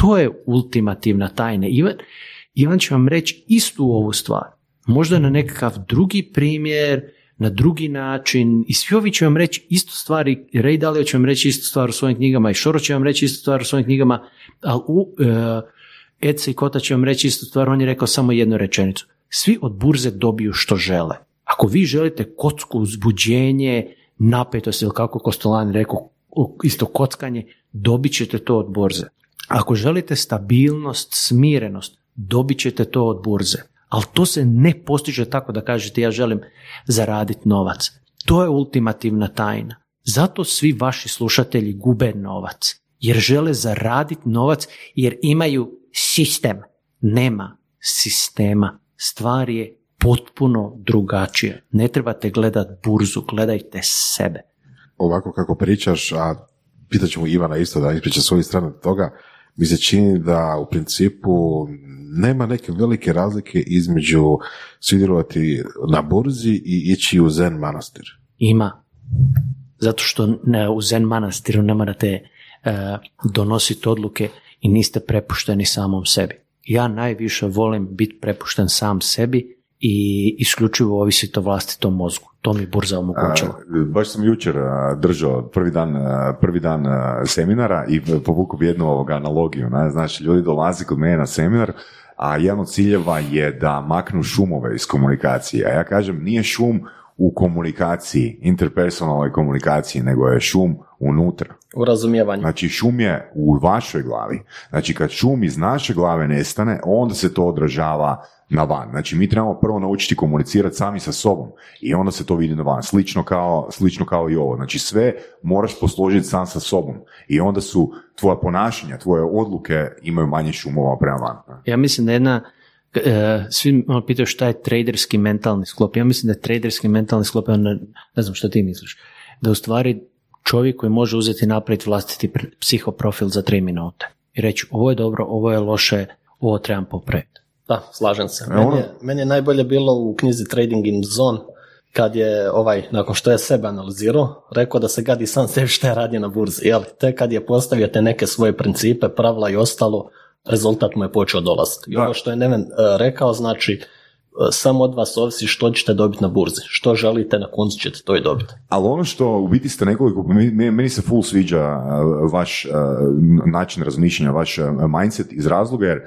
To je ultimativna tajna. Ivan, Ivan će vam reći istu ovu stvar. Možda na nekakav drugi primjer, na drugi način i svi ovi će vam reći istu stvar i Ray Dalio će vam reći istu stvar u svojim knjigama i Šoro će vam reći istu stvar u svojim knjigama, ali u, e, Ece i Kota će vam reći istu stvar, on je rekao samo jednu rečenicu. Svi od burze dobiju što žele. Ako vi želite kocku, uzbuđenje, napetost ili kako Kostolan rekao, isto kockanje, dobit ćete to od burze. Ako želite stabilnost, smirenost, dobit ćete to od burze. Ali to se ne postiže tako da kažete ja želim zaraditi novac. To je ultimativna tajna. Zato svi vaši slušatelji gube novac. Jer žele zaraditi novac jer imaju sistem. Nema sistema. Stvar je potpuno drugačije. Ne trebate gledati burzu, gledajte sebe. Ovako kako pričaš, a pitat ćemo Ivana isto da ispriča svoju stranu toga, mi se čini da u principu nema neke velike razlike između sudjelovati na burzi i ići u zen manastir. Ima. Zato što ne, u Zen manastiru ne morate e, donositi odluke i niste prepušteni samom sebi. Ja najviše volim biti prepušten sam sebi i isključivo ovisiti o vlastitom mozgu. To mi burza omogućila. baš sam jučer držao prvi dan, prvi dan seminara i povukao jednu ovoga analogiju. Znači, ljudi dolaze kod mene na seminar, a jedan od ciljeva je da maknu šumove iz komunikacije. A ja kažem, nije šum u komunikaciji, interpersonalnoj komunikaciji, nego je šum unutra. U razumijevanju. Znači šum je u vašoj glavi. Znači kad šum iz naše glave nestane, onda se to odražava na van. Znači mi trebamo prvo naučiti komunicirati sami sa sobom i onda se to vidi na van. Slično kao, slično kao i ovo. Znači sve moraš posložiti sam sa sobom i onda su tvoja ponašanja, tvoje odluke imaju manje šumova prema van. Ja mislim da jedna e, svi malo pitaju šta je traderski mentalni sklop. Ja mislim da je traderski mentalni sklop, ne, ne znam što ti misliš, da u stvari čovjek koji može uzeti napraviti vlastiti psihoprofil za tri minute i reći ovo je dobro, ovo je loše, ovo trebam popraviti. Da, slažem se. Meni je, meni je najbolje bilo u knjizi Trading in Zone kad je ovaj, nakon što je sebe analizirao, rekao da se gadi sam sebi što je radio na burzi. Jel? Te kad je postavio te neke svoje principe, pravila i ostalo, rezultat mu je počeo dolaziti. I ono što je Neven e, rekao, znači, samo od vas ovisi što ćete dobiti na burzi. Što želite, na koncu ćete to i dobiti. Ali ono što u biti ste nekoliko, meni se full sviđa vaš način razmišljanja, vaš mindset iz razloga jer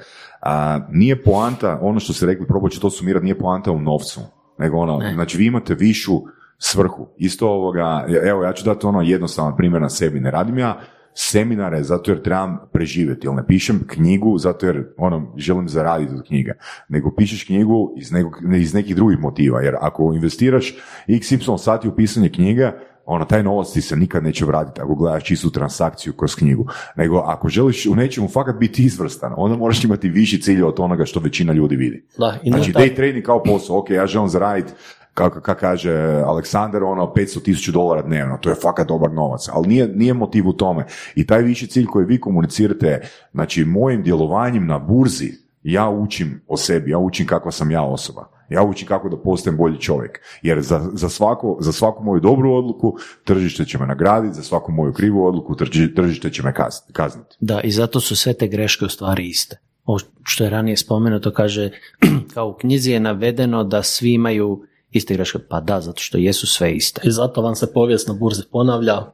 nije poanta, ono što ste rekli, probajte to sumirati, nije poanta u novcu. Nego ono, znači vi imate višu svrhu. Isto ovoga, evo ja ću dati ono jednostavan primjer na sebi. Ne radim ja seminare zato jer trebam preživjeti, ili ne pišem knjigu zato jer ono, želim zaraditi od knjige, nego pišeš knjigu iz, nekog, iz nekih drugih motiva, jer ako investiraš xy sati u pisanje knjige, ono, taj novac ti se nikad neće vratiti ako gledaš čistu transakciju kroz knjigu. Nego ako želiš u nečemu fakat biti izvrstan, onda moraš imati viši cilj od onoga što većina ljudi vidi. Da, i znači, day trading kao posao, ok, ja želim zaraditi kako, kako kaže Aleksandar, ono 500 tisuća dolara dnevno, to je fakat dobar novac, ali nije, nije motiv u tome. I taj viši cilj koji vi komunicirate, znači mojim djelovanjem na burzi, ja učim o sebi, ja učim kakva sam ja osoba. Ja učim kako da postajem bolji čovjek. Jer za, za, svako, za svaku moju dobru odluku tržište će me nagraditi, za svaku moju krivu odluku tržište će me kazniti. Da, i zato su sve te greške u stvari iste. Ovo što je ranije spomenuto, kaže, kao u knjizi je navedeno da svi imaju iste greške? Pa da, zato što jesu sve iste. I zato vam se povijest na burzi ponavlja,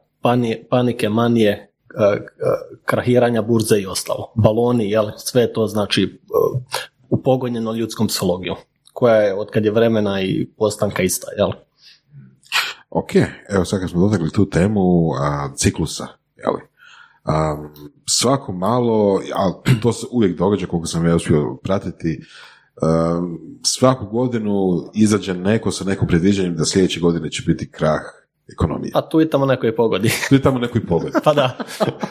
panike, manije, e, e, krahiranja burze i ostalo. Baloni, jel, sve to znači e, upogonjeno ljudskom psihologijom, koja je od kad je vremena i postanka ista, jel? Ok, evo sad kad smo dotakli tu temu a, ciklusa, jel? A, svako malo, a to se uvijek događa koliko sam ja uspio pratiti, Ehm, svaku godinu izađe neko sa nekom predviđanjem da sljedeće godine će biti krah ekonomije. A tu i tamo neko i pogodi. Tu i tamo neko i pogodi. pa da.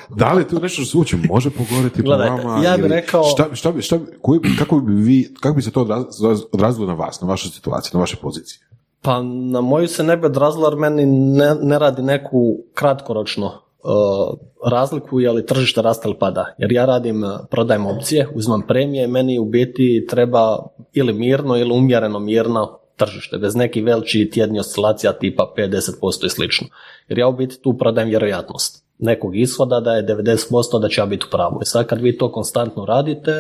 da li tu nešto slučaj može pogoditi po vama? Ja bih rekao... Šta, šta, šta, koji, kako, bi vi, kako bi se to odrazilo na vas, na vašu situaciju, na vaše pozicije? Pa na moju se ne bi odrazilo jer meni ne, ne radi neku kratkoročno Uh, razliku je li tržište raste ili pada. Jer ja radim, uh, prodajem opcije, uzmam premije, meni u biti treba ili mirno ili umjereno mirno tržište, bez nekih veliki tjedni oscilacija tipa 50% i slično. Jer ja u biti tu prodajem vjerojatnost nekog ishoda da je 90% da će ja biti u pravu. I sad kad vi to konstantno radite,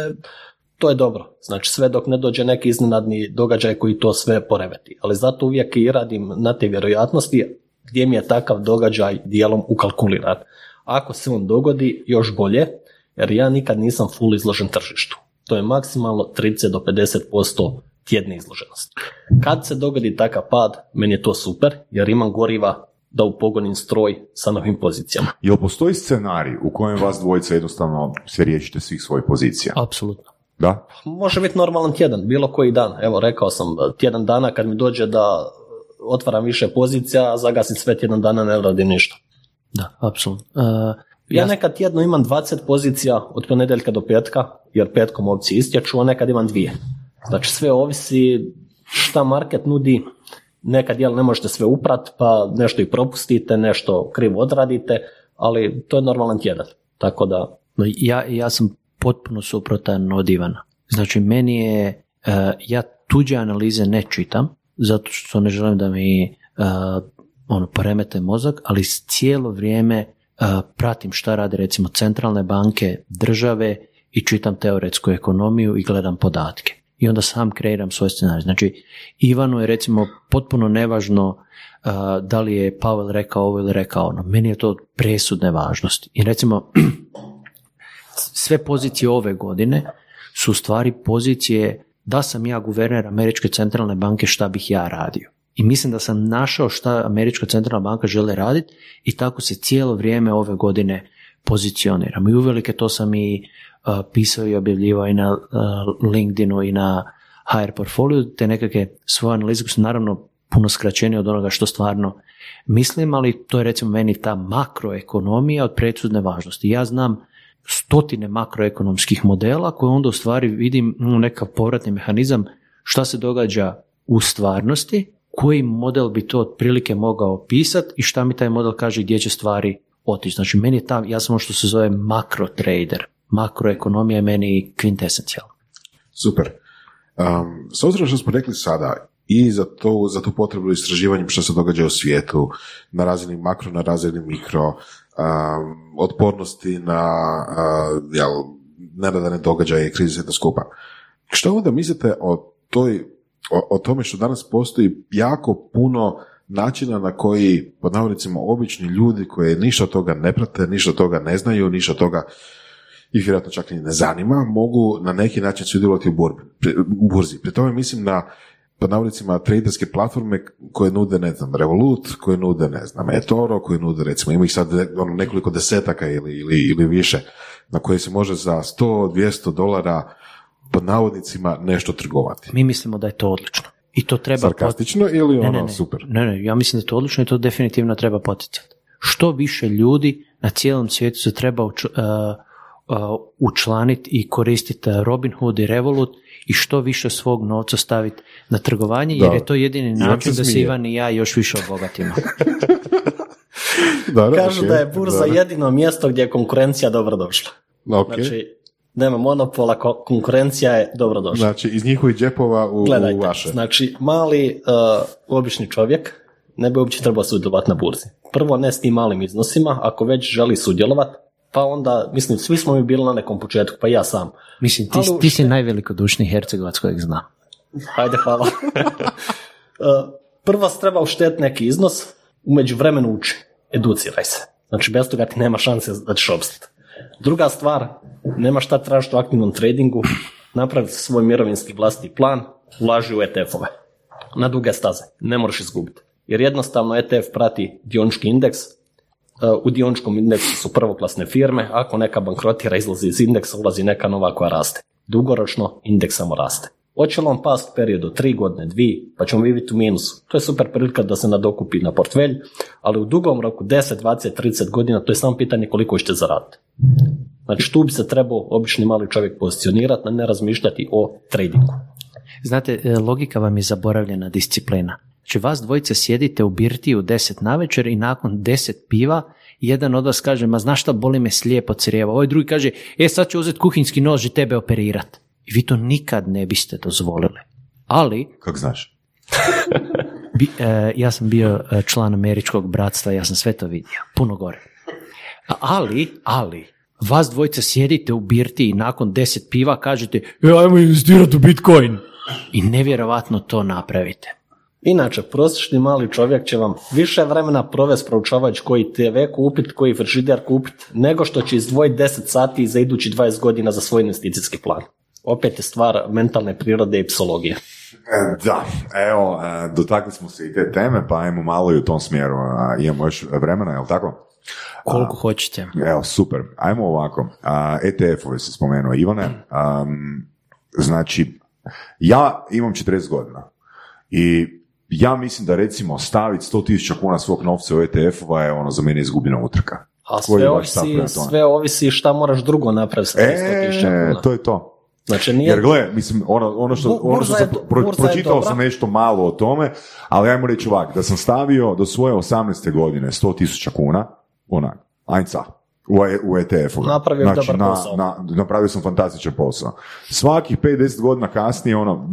to je dobro. Znači sve dok ne dođe neki iznenadni događaj koji to sve poremeti. Ali zato uvijek i radim na te vjerojatnosti, gdje mi je takav događaj dijelom ukalkuliran. Ako se on dogodi, još bolje, jer ja nikad nisam full izložen tržištu. To je maksimalno 30 do 50% tjedne izloženosti. Kad se dogodi takav pad, meni je to super, jer imam goriva da upogonim stroj sa novim pozicijama. Jel postoji scenarij u kojem vas dvojica jednostavno se riješite svih svojih pozicija? Apsolutno. Da? Može biti normalan tjedan, bilo koji dan. Evo, rekao sam, tjedan dana kad mi dođe da otvaram više pozicija, a zagasim sve tjedan dana ne radim ništa. Da, apsolutno. Uh, ja, ja nekad tjedno imam 20 pozicija od ponedjeljka do petka, jer petkom opcije istječu, a nekad imam dvije. Znači sve ovisi šta market nudi, nekad jel ne možete sve uprat, pa nešto i propustite, nešto krivo odradite, ali to je normalan tjedan. Tako da... Ja, ja sam potpuno suprotan od Ivana. Znači meni je, uh, ja tuđe analize ne čitam, zato što ne želim da mi uh, ono, poremete mozak, ali cijelo vrijeme uh, pratim šta rade recimo centralne banke, države i čitam teoretsku ekonomiju i gledam podatke. I onda sam kreiram svoj scenarij. Znači, Ivanu je recimo potpuno nevažno uh, da li je Pavel rekao ovo ili rekao ono. Meni je to od presudne važnosti. I recimo, sve pozicije ove godine su stvari pozicije da sam ja guverner Američke centralne banke šta bih ja radio. I mislim da sam našao šta Američka centralna banka žele raditi i tako se cijelo vrijeme ove godine pozicioniram. I uvelike to sam i pisao i objavljivao i na LinkedInu i na HR portfolio, te nekakve svoje analize su naravno puno skraćenije od onoga što stvarno mislim, ali to je recimo meni ta makroekonomija od presudne važnosti. Ja znam stotine makroekonomskih modela koje onda u stvari vidim mm, nekav povratni mehanizam šta se događa u stvarnosti, koji model bi to otprilike mogao opisati i šta mi taj model kaže gdje će stvari otići. Znači meni je tam, ja sam ono što se zove makrotrader. Makroekonomija je meni kvintesencijalna. Super. Um, s obzirom što smo rekli sada, i za, to, za tu potrebu istraživanja što se događa u svijetu, na razini makro, na razini mikro, um, otpornosti na uh, jel, nenadane događaje i krize sve skupa. Što onda mislite o toj o, o tome što danas postoji jako puno načina na koji, pod navodnicima, obični ljudi koji ništa toga ne prate, ništa toga ne znaju, ništa od toga ih vjerojatno čak ni ne zanima, mogu na neki način sudjelovati u, borbi, u burzi. Pri tome mislim na pod navodnicima traderske platforme koje nude, ne znam, Revolut, koje nude, ne znam, eToro, koje nude, recimo, ima ih sad ono, nekoliko desetaka ili, ili, ili više, na koje se može za 100, 200 dolara pod navodnicima nešto trgovati. Mi mislimo da je to odlično. I to treba... Sarkastično ili ono ne, ne, super? Ne, ne, ja mislim da je to odlično i to definitivno treba poticati. Što više ljudi na cijelom svijetu se treba uh, učlaniti i koristiti Robinhood i Revolut i što više svog novca staviti na trgovanje, jer je to jedini način da se Ivan i ja još više obogatimo. Kažu da je burza jedino mjesto gdje je konkurencija dobro došla. Znači, nema monopola, konkurencija je dobro došla. Znači, iz njihovih džepova u, Gledajte, u vaše. Znači, mali uh, obični čovjek ne bi uopće trebao sudjelovati na burzi. Prvo, ne s tim malim iznosima, ako već želi sudjelovati, pa onda, mislim, svi smo mi bili na nekom početku, pa ja sam. Mislim, ti, ti si najvelikodušniji hercegovac kojeg znam. Hajde, hvala. Prvo se treba ušteti neki iznos, umeđu vremenu uči, educiraj se. Znači, bez toga ti nema šanse da ćeš opstati. Druga stvar, nema šta tražiti u aktivnom tradingu, napraviti svoj mirovinski vlastni plan, ulaži u ETF-ove. Na duge staze, ne moraš izgubiti. Jer jednostavno ETF prati dionički indeks, u dioničkom indeksu su prvoklasne firme, ako neka bankrotira, izlazi iz indeksa, ulazi neka nova koja raste. Dugoročno indeks samo raste. Hoće li on past periodu tri godine, dvi, pa ćemo vidjeti u minusu. To je super prilika da se nadokupi na portfelj, ali u dugom roku 10, 20, 30 godina to je samo pitanje koliko ćete zaraditi. Znači tu bi se trebao obični mali čovjek pozicionirati, ne razmišljati o tradingu. Znate, e, logika vam je zaboravljena disciplina. Znači vas dvojice sjedite u birtiji u deset navečer i nakon deset piva jedan od vas kaže, ma znaš šta, boli me slijepo crijeva. Ovaj drugi kaže, e sad ću uzeti kuhinski nož i tebe operirati. I vi to nikad ne biste dozvolili. Ali... Kako znaš? bi, e, ja sam bio e, član američkog bratstva, ja sam sve to vidio. Puno gore. Ali, ali, vas dvojica sjedite u birti i nakon deset piva kažete, e, ajmo investirati u Bitcoin. I nevjerovatno to napravite. Inače, prosječni mali čovjek će vam više vremena provesti proučavajući koji TV kupit, koji frižider kupit, nego što će izdvojiti 10 sati za idući 20 godina za svoj investicijski plan. Opet je stvar mentalne prirode i psihologije. E, da, evo, e, dotakli smo se i te teme, pa ajmo malo i u tom smjeru. Imamo još vremena, je li tako? Koliko hoćete. Evo, super. Ajmo ovako. ETF-ove se spomenuo Ivane. Znači, ja imam 40 godina i ja mislim da recimo staviti 100.000 kuna svog novca u ETF-ova je ono za mene izgubljena utrka. A sve ovisi, sve ovisi šta moraš drugo napraviti sa 100.000 kuna. to je to. Znači nije... Jer gle, mislim, ono, ono što, ono što sam pro, pročitao sam nešto malo o tome, ali ajmo reći ovak, da sam stavio do svoje 18. godine 100.000 kuna, onak, ajca, u, E- ETF-u. Napravio je dobar na, posao. na- napravio sam fantastičan posao. Svakih 5-10 godina kasnije, ono,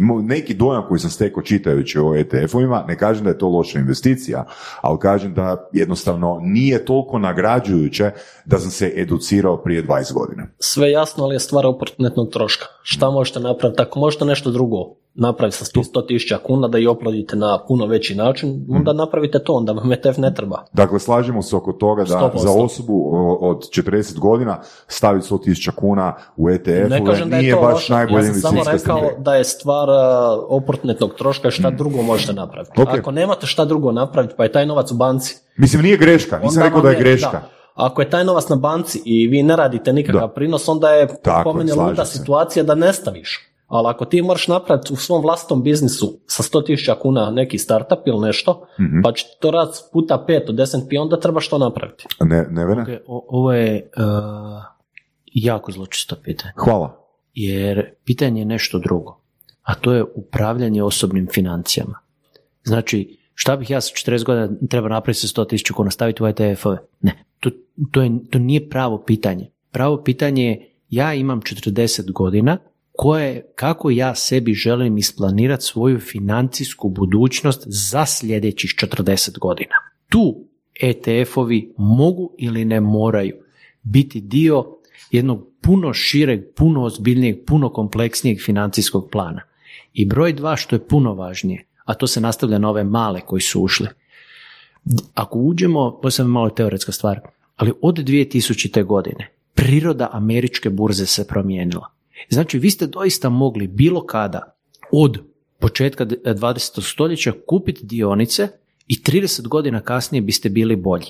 mo- neki dojam koji sam stekao čitajući o ETF-ovima, ne kažem da je to loša investicija, ali kažem da jednostavno nije toliko nagrađujuće da sam se educirao prije 20 godina. Sve jasno, ali je stvar oportunitnog troška. Šta možete napraviti? Ako možete nešto drugo napraviti sa 100.000 kuna da i oplodite na puno veći način, onda napravite to, onda vam ETF ne treba. Dakle, slažemo se oko toga da 100%. za osobu od 40 godina staviti 100.000 kuna u Ne ETF-ove kažem da je nije to baš loše, najbolja ja sam samo rekao da je stvar uh, oportunitnog troška šta drugo možete napraviti. Ako nemate šta drugo napraviti, pa je taj novac u banci, Mislim, nije greška, nisam rekao da je greška. da. Ako je taj novac na banci i vi ne radite nikakav Da. prinos, onda je Tako po je, meni luda situacija da ne staviš. Ali ako ti moraš napraviti u svom vlastitom biznisu sa 100.000 kuna neki startup ili nešto, Mhm. pa će to raditi puta 5 od 10 pi, onda trebaš to napraviti. Ne, Nevene? Ok, o- ovo je uh, jako zločisto pitanje. Hvala. jer pitanje je nešto drugo, a to je upravljanje osobnim financijama. Znači, šta bih ja sa 40 godina treba napraviti sa 100.000 kuna, staviti u ETF-ove? Ne, to, to, je, to nije pravo pitanje. Pravo pitanje je, ja imam 40 godina, koje, kako ja sebi želim isplanirati svoju financijsku budućnost za sljedećih 40 godina. Tu ETF-ovi mogu ili ne moraju biti dio jednog puno šireg, puno ozbiljnijeg, puno kompleksnijeg financijskog plana. I broj dva, što je puno važnije, a to se nastavlja na ove male koji su ušli. Ako uđemo, to je malo teoretska stvar, ali od 2000. godine priroda američke burze se promijenila. Znači, vi ste doista mogli bilo kada od početka 20. stoljeća kupiti dionice i 30 godina kasnije biste bili bolji.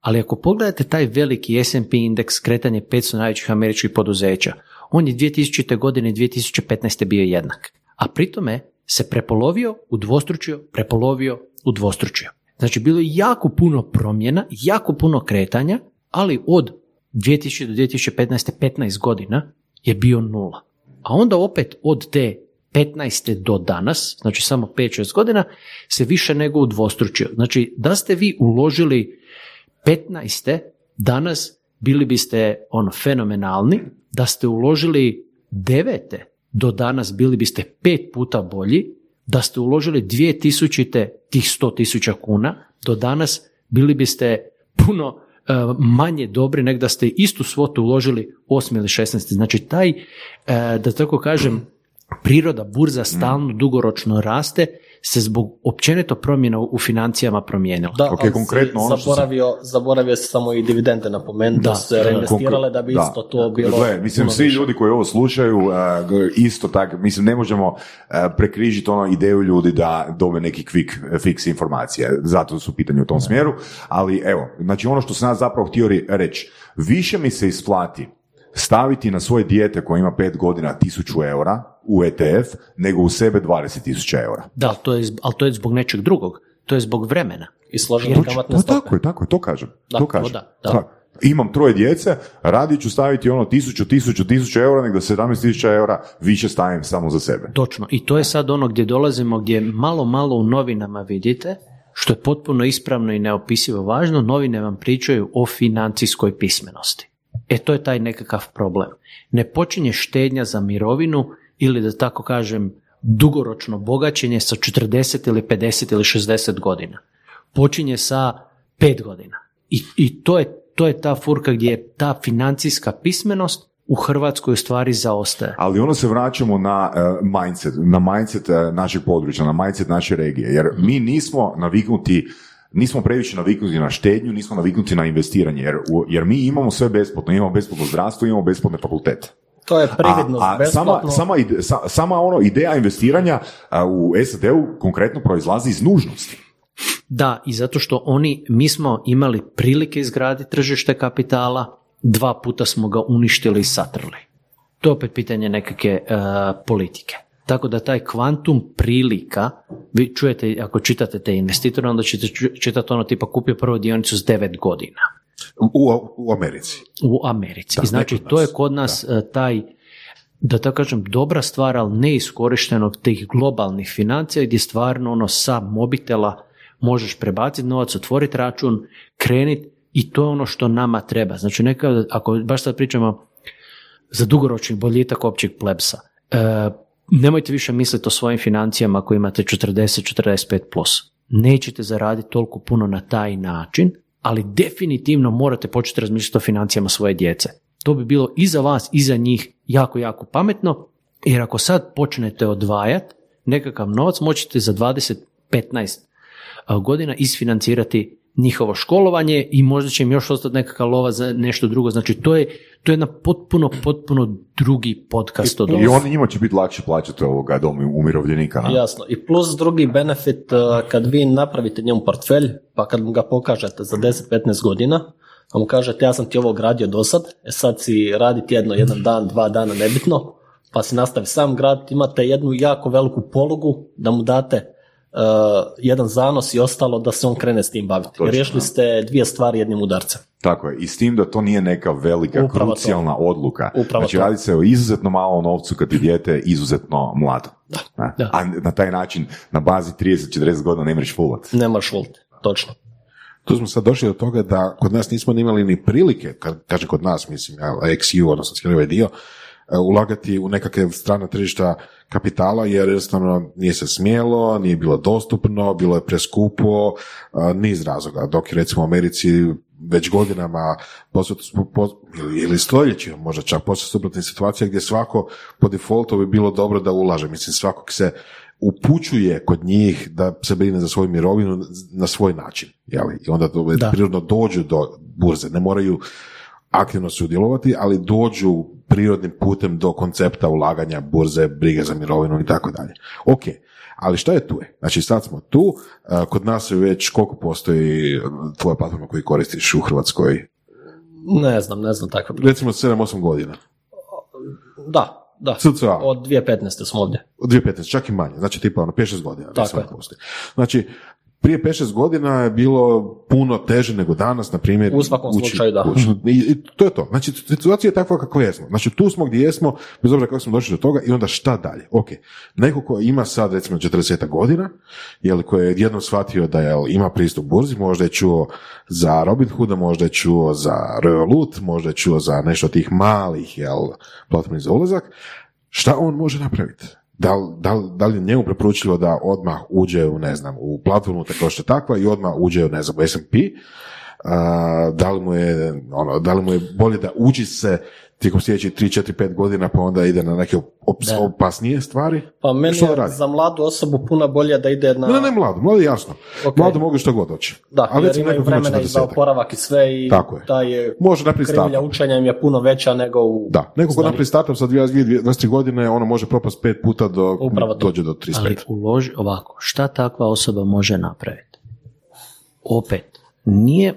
Ali ako pogledate taj veliki S&P indeks kretanje 500 najvećih američkih poduzeća, on je 2000. godine i 2015. bio jednak. A pritome se prepolovio, udvostručio, prepolovio, udvostručio. Znači bilo je jako puno promjena, jako puno kretanja, ali od 2000 do 2015. 15 godina je bio nula. A onda opet od te 15. do danas, znači samo 5-6 godina, se više nego udvostručio. Znači da ste vi uložili 15. danas bili biste ono fenomenalni, da ste uložili 9. do danas bili biste pet puta bolji, da ste uložili 2000. tih 100.000 kuna, do danas bili biste puno manje dobri nego da ste istu svotu uložili 8 ili 16. Znači taj, e, da tako kažem, priroda burza stalno dugoročno raste se zbog općenito promjena u financijama promijenila. Da, Ok, ali konkretno si ono što zaboravio, zaboravio se samo i dividende napomenuti, da, Da, su se reinvestirale da bi Da. isto to bilo Gle, mislim, svi više. ljudi koji ovo slušaju, g- isto tako, mislim, ne možemo a, prekrižiti ono ideju ljudi da dobe neki quick fix informacije, zato su pitanje u tom smjeru, ali evo, znači ono što sam ja zapravo htio reći, više mi se isplati staviti na svoje dijete koje ima pet godina 1000 eura u ETF, nego u sebe 20.000 eura. Da, ali to, je, ali to je zbog nečeg drugog. To je zbog vremena. I složene Jer- kamatne Pa stope. tako je, tako je, to kažem. Da, to to kažem. da, da. Tako. Imam troje djece, radit ću staviti ono tisuću, tisuću, tisuću eura, nego da 17.000 eura više stavim samo za sebe. Točno. I to je sad ono gdje dolazimo, gdje malo, malo u novinama vidite, što je potpuno ispravno i neopisivo važno, novine vam pričaju o financijskoj pismenosti. E to je taj nekakav problem. Ne počinje štednja za mirovinu ili da tako kažem dugoročno bogaćenje sa 40 ili 50 ili 60 godina. Počinje sa 5 godina. I, i to, je, to je ta furka gdje je ta financijska pismenost u Hrvatskoj u stvari zaostaje. Ali ono se vraćamo na uh, mindset, na mindset uh, našeg područja, na mindset naše regije, jer mi nismo naviknuti nismo previše naviknuti na štednju, nismo naviknuti na investiranje, jer, jer mi imamo sve besplatno, imamo besplatno zdravstvo, imamo besplatne fakultete. To je prividno, a, a sama, sama, ide- sa- sama ono ideja investiranja a, u SAD-u konkretno proizlazi iz nužnosti. Da, i zato što oni, mi smo imali prilike izgraditi tržište kapitala, dva puta smo ga uništili i satrli. To je opet pitanje nekakve e, politike. Tako da taj kvantum prilika, vi čujete, ako čitate te investitore, onda ćete čitati ono tipa kupio prvu dionicu s 9 godina U, u Americi. u Americi. Da, I znači to je kod nas e, taj da tako kažem, dobra stvar, ali neiskorištenog tih globalnih financija gdje stvarno ono sa mobitela možeš prebaciti novac, otvoriti račun, krenit i to je ono što nama treba. Znači neka, ako baš sad pričamo za dugoročni boljitak općeg plebsa, e, nemojte više misliti o svojim financijama ako imate 40-45+. Plus. Nećete zaraditi toliko puno na taj način, ali definitivno morate početi razmišljati o financijama svoje djece. To bi bilo i za vas i za njih jako, jako pametno, jer ako sad počnete odvajati nekakav novac, moćete za 20-15 godina isfinancirati njihovo školovanje i možda će im još ostati nekakav lova za nešto drugo. Znači to je, to je jedna potpuno, potpuno drugi podcast od I on njima će biti lakše plaćati ovoga dom umirovljenika. Jasno. I plus drugi benefit kad vi napravite njemu portfelj, pa kad mu ga pokažete za 10-15 godina, a mu kažete ja sam ti ovo gradio do sad, e sad si radi tjedno, jedan dan, dva dana, nebitno, pa si nastavi sam graditi, imate jednu jako veliku polugu da mu date Uh, jedan zanos i ostalo da se on krene s tim baviti. Točno, Riješili ste dvije stvari jednim udarcem. Tako je. I s tim da to nije neka velika, Upravo krucijalna odluka. Upravo znači, radi se o izuzetno malom novcu kad je dijete izuzetno mlado. Da. da. A na taj način, na bazi 30-40 godina ne možeš fulati. Ne možeš fulati, točno. Tu smo sad došli do toga da kod nas nismo imali ni prilike, kad kažem kod nas, mislim, XU, odnosno cijeli ovaj dio, ulagati u nekakve strana tržišta kapitala jer jednostavno nije se smjelo, nije bilo dostupno, bilo je preskupo, e, niz razloga. Dok je recimo u Americi već godinama ili, ili stoljećima možda čak postoje suprotne situacije gdje svako po defaultu bi bilo dobro da ulaže. Mislim, svakog se upućuje kod njih da se brine za svoju mirovinu na svoj način. Jeli? I onda da. prirodno dođu do burze. Ne moraju aktivno sudjelovati, ali dođu prirodnim putem do koncepta ulaganja, burze, brige za mirovinu i tako dalje. Ok, ali šta je tu? Znači sad smo tu, kod nas je već koliko postoji tvoja platforma koju koristiš u Hrvatskoj? Ne znam, ne znam tako. Recimo 7-8 godina. Da, da. CCA. Od 2015. smo ovdje. Od 2015, čak i manje, znači tipa ono 5-6 godina. Tako je. Znači, prije 5-6 godina je bilo puno teže nego danas, na primjer. U svakom slučaju, da. I, to je to. Znači, situacija je takva kako jesmo. Znači, tu smo gdje jesmo, bez obzira kako smo došli do toga i onda šta dalje? Ok, neko ko ima sad recimo 40 godina, jel, koji je jednom shvatio da jel, ima pristup burzi, možda je čuo za Robinhooda, možda je čuo za Revolut, možda je čuo za nešto od tih malih, jel, platformi za ulazak, šta on može napraviti? Da li, da, li, da li je njemu preporučilo da odmah uđe u, ne znam, u platformu tako što takva i odmah uđe u, ne znam, u S&P, uh, da li mu je, ono, da li mu je bolje da uđi se tijekom sljedećih 3, 4, 5 godina pa onda ide na neke opasnije stvari. Pa meni je za mladu osobu puno bolje da ide na... Ne, ne, mladu, mladu jasno. Okay. Mladu mogu što god doći. Da, Ali jer imaju vremena i za oporavak i sve i Tako je. taj je Može krivlja učenja im je puno veća nego u... Da, neko ko napravi startup sa 23 godine, ono može propast pet puta do, dođe do 35. Ali uloži ovako, šta takva osoba može napraviti? Opet, nije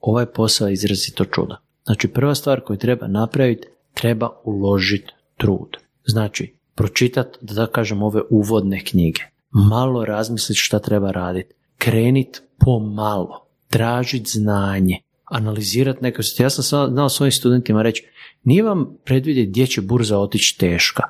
ovaj posao izrazito čuda. Znači, prva stvar koju treba napraviti, treba uložiti trud. Znači, pročitati, da kažem, ove uvodne knjige. Malo razmisliti šta treba raditi. Krenit pomalo. Tražiti znanje. Analizirati neke Ja sam znao svojim studentima reći, nije vam predvidjeti gdje će burza otići teška.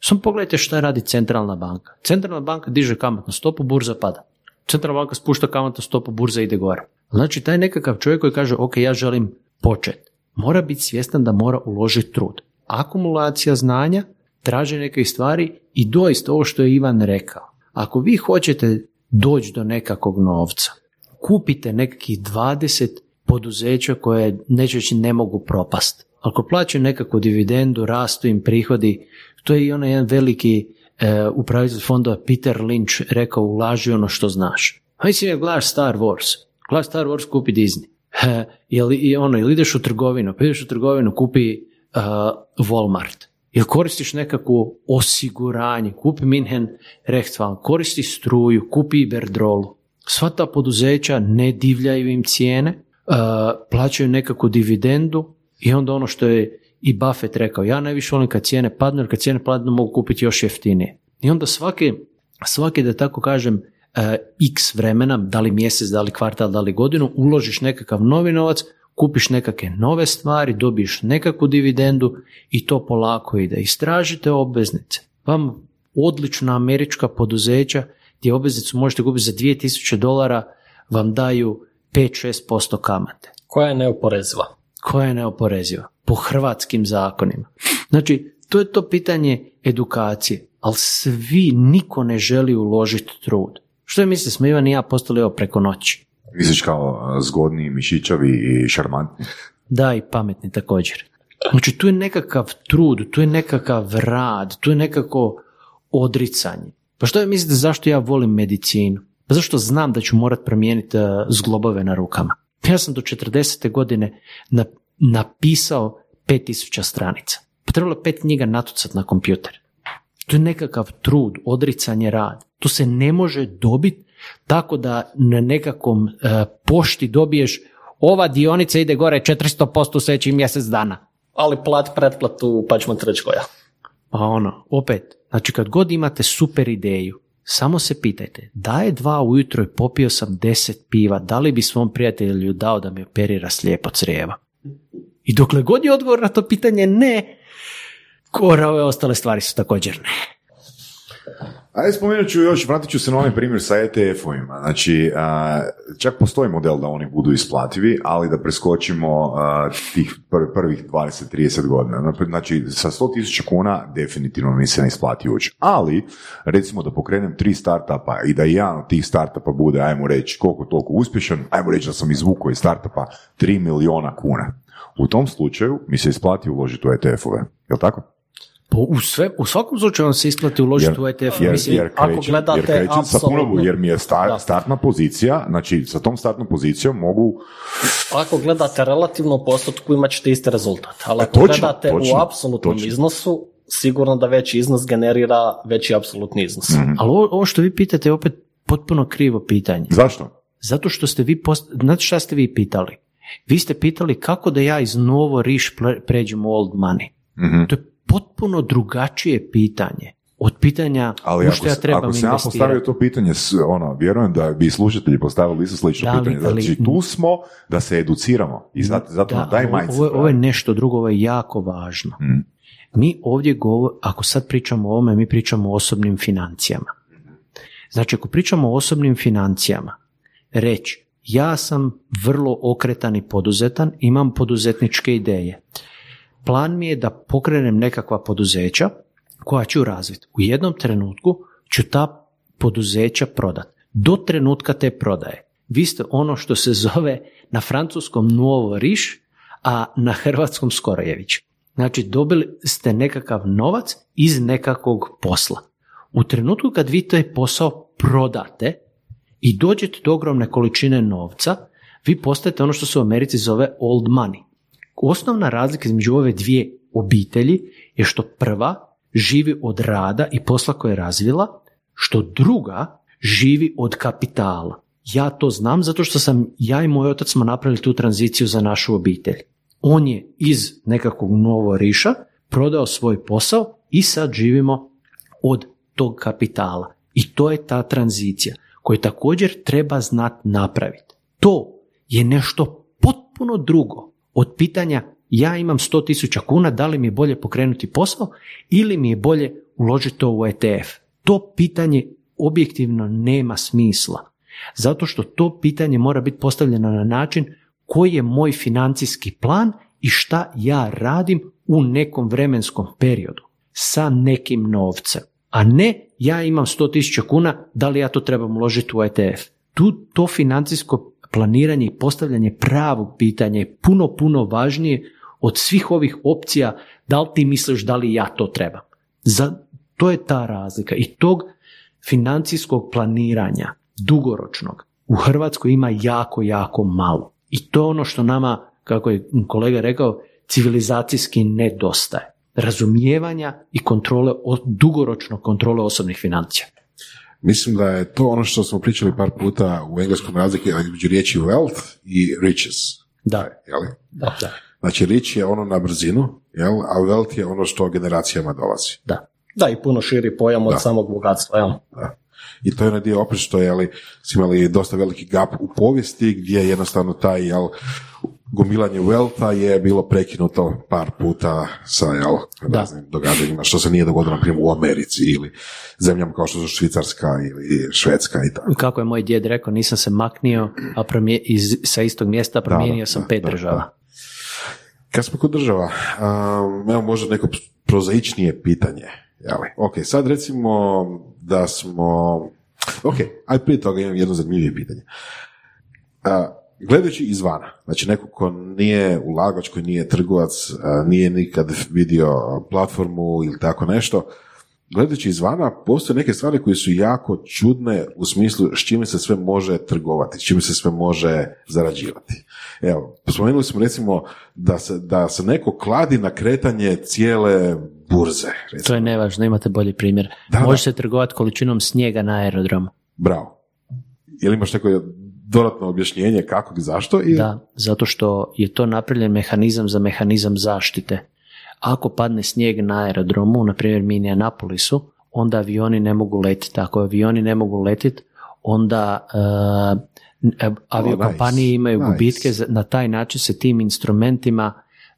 Samo pogledajte šta radi centralna banka. Centralna banka diže kamatnu stopu, burza pada. Centralna banka spušta kamatnu stopu, burza ide gore. Znači, taj nekakav čovjek koji kaže, ok, ja želim početi mora biti svjestan da mora uložiti trud. Akumulacija znanja, traže neke stvari i doista ovo što je Ivan rekao. Ako vi hoćete doći do nekakvog novca, kupite nekakvih 20 poduzeća koje neće ne mogu propast. Ako plaćaju nekakvu dividendu, rastu im prihodi, to je i onaj jedan veliki e, upravitelj fondova Peter Lynch rekao ulaži ono što znaš. Hajde si gledaš Star Wars. Gledaš Star Wars, kupi Disney. Jel, i ono, ili ideš u trgovinu, pa ideš u trgovinu, kupi uh, Walmart. Ili koristiš nekakvu osiguranje, kupi Minhen Rechtsfall, koristi struju, kupi Iberdrolu. Sva ta poduzeća ne divljaju im cijene, uh, plaćaju nekakvu dividendu i onda ono što je i Buffett rekao, ja najviše volim kad cijene padnu, jer kad cijene padnu mogu kupiti još jeftinije. I onda svaki, svaki da tako kažem, x vremena, da li mjesec, da li kvartal, da li godinu, uložiš nekakav novi novac, kupiš nekakve nove stvari, dobiješ nekakvu dividendu i to polako ide. Istražite obveznice. Vam odlična američka poduzeća gdje obveznicu možete kupiti za 2000 dolara vam daju 5-6% kamate. Koja je neoporeziva? koja je neoporeziva po hrvatskim zakonima. Znači, to je to pitanje edukacije, ali svi, niko ne želi uložiti trud. Što je misli, smo Ivan i ja postali ovo preko noći? Misliš kao zgodni, mišićavi i šarmantni? Da, i pametni također. Znači, tu je nekakav trud, tu je nekakav rad, tu je nekako odricanje. Pa što je mislite zašto ja volim medicinu? Pa zašto znam da ću morat promijeniti uh, zglobove na rukama? Ja sam do 40. godine na- napisao 5000 stranica. Pa trebalo je pet knjiga natucat na kompjuter. To je nekakav trud, odricanje rad. To se ne može dobiti tako da na nekakvom e, pošti dobiješ ova dionica ide gore 400% u sljedećih mjesec dana. Ali plat pretplatu pa ćemo ti reći koja. Pa ono, opet, znači kad god imate super ideju, samo se pitajte, da je dva ujutro i popio sam deset piva, da li bi svom prijatelju dao da mi operira slijepo crijeva? I dokle god je odgovor na to pitanje ne, kora ove ostale stvari su također ne. Ajde spomenut ću još, vratit ću se na onaj primjer sa ETF-ovima. Znači, čak postoji model da oni budu isplativi, ali da preskočimo tih pr- prvih 20-30 godina. Znači, sa 100.000 kuna definitivno mi se ne isplati ući. Ali, recimo da pokrenem tri startupa i da jedan od tih startupa bude, ajmo reći, koliko toliko uspješan, ajmo reći da sam izvukao iz startupa 3 miliona kuna. U tom slučaju mi se isplati uložiti u ETF-ove. Jel tako? Po, u, sve, u svakom slučaju vam se isplati uložiti u ETF. jer, mislim, jer ako krećem, gledate jer, krećem sa jer mi je star, startna pozicija, znači sa tom startnom pozicijom mogu, Ako gledate relativno u postotku imat ćete isti rezultat, ali ako točno, gledate točno, u apsolutnom točno. iznosu, sigurno da veći iznos generira veći apsolutni iznos. Mhm. Ali ovo, ovo što vi pitate je opet potpuno krivo pitanje. zašto? Zato što ste vi, post... znate šta ste vi pitali? Vi ste pitali kako da ja iz novo riš pređem u old money. Mhm. To je potpuno drugačije pitanje od pitanja Ali u što ja trebam ako sam ja postavio to pitanje, ono, vjerujem da bi slušatelji postavili isto slično Da li- pitanje. ali- Znači, tu smo da se educiramo i zato, zato Da, taj ovo, mindset. ovo, je- ovo je pravi. nešto drugo, ovo je jako važno. Mhm. Mi ovdje govor, ako sad pričamo o ovome, mi pričamo o osobnim financijama. Znači, ako pričamo o osobnim financijama, reći, ja sam vrlo okretan i poduzetan, imam poduzetničke ideje. Plan mi je da pokrenem nekakva poduzeća koja ću razviti. U jednom trenutku ću ta poduzeća prodat. Do trenutka te prodaje. Vi ste ono što se zove na francuskom novo riš, a na hrvatskom skorojević. Znači dobili ste nekakav novac iz nekakvog posla. U trenutku kad vi taj posao prodate i dođete do ogromne količine novca, vi postajete ono što se u Americi zove old money. Osnovna razlika između ove dvije obitelji je što prva živi od rada i posla koje je razvila, što druga živi od kapitala. Ja to znam zato što sam, ja i moj otac smo napravili tu tranziciju za našu obitelj. On je iz nekakvog novo riša prodao svoj posao i sad živimo od tog kapitala. I to je ta tranzicija koju također treba znati napraviti. To je nešto potpuno drugo od pitanja ja imam 100.000 kuna, da li mi je bolje pokrenuti posao ili mi je bolje uložiti to u ETF. To pitanje objektivno nema smisla. Zato što to pitanje mora biti postavljeno na način koji je moj financijski plan i šta ja radim u nekom vremenskom periodu sa nekim novcem. A ne ja imam 100.000 kuna, da li ja to trebam uložiti u ETF. Tu to financijsko planiranje i postavljanje pravog pitanja je puno, puno važnije od svih ovih opcija da li ti misliš da li ja to trebam. Za, to je ta razlika i tog financijskog planiranja dugoročnog u Hrvatskoj ima jako, jako malo. I to je ono što nama, kako je kolega rekao, civilizacijski nedostaje. Razumijevanja i kontrole, dugoročno kontrole osobnih financija. Mislim da je to ono što smo pričali par puta u engleskom razlike između riječi wealth i riches. Da, Jeli? da, da. Znači, rich je ono na brzinu, jel? a wealth je ono što generacijama dolazi. da. Da, i puno širi pojam od Da. samog bogatstva. Jel? Da. I to je onaj dio opet što je, smo imali dosta veliki gap u povijesti gdje je jednostavno taj jel, gomilanje wealtha je bilo prekinuto par puta sa jel, raznim događanjima, što se nije dogodilo na primjer u Americi ili zemljama kao što su Švicarska ili Švedska i tako. Kako je moj djed rekao, nisam se maknio a promije, iz, sa istog mjesta, promijenio sam pet država. Kad smo kod država, um, evo možda neko prozaičnije pitanje. Jeli? Ok, sad recimo da smo... Ok, aj prije toga imam jedno zanimljivije pitanje. Uh, gledajući izvana, znači neko ko nije ulagač, koji nije trgovac, nije nikad vidio platformu ili tako nešto, gledajući izvana, postoje neke stvari koje su jako čudne u smislu s čime se sve može trgovati, s čime se sve može zarađivati. Evo, spomenuli smo recimo da se, da se neko kladi na kretanje cijele burze. Recimo. To je nevažno, imate bolji primjer. Da, može se trgovati količinom snijega na aerodromu. Bravo. Jel imaš neko dodatno objašnjenje kako i zašto? I... Da, zato što je to napravljen mehanizam za mehanizam zaštite. Ako padne snijeg na aerodromu, na primjer Minneapolisu, onda avioni ne mogu letiti. Ako avioni ne mogu letiti, onda uh, aviokompanije imaju gubitke. Na taj način se tim instrumentima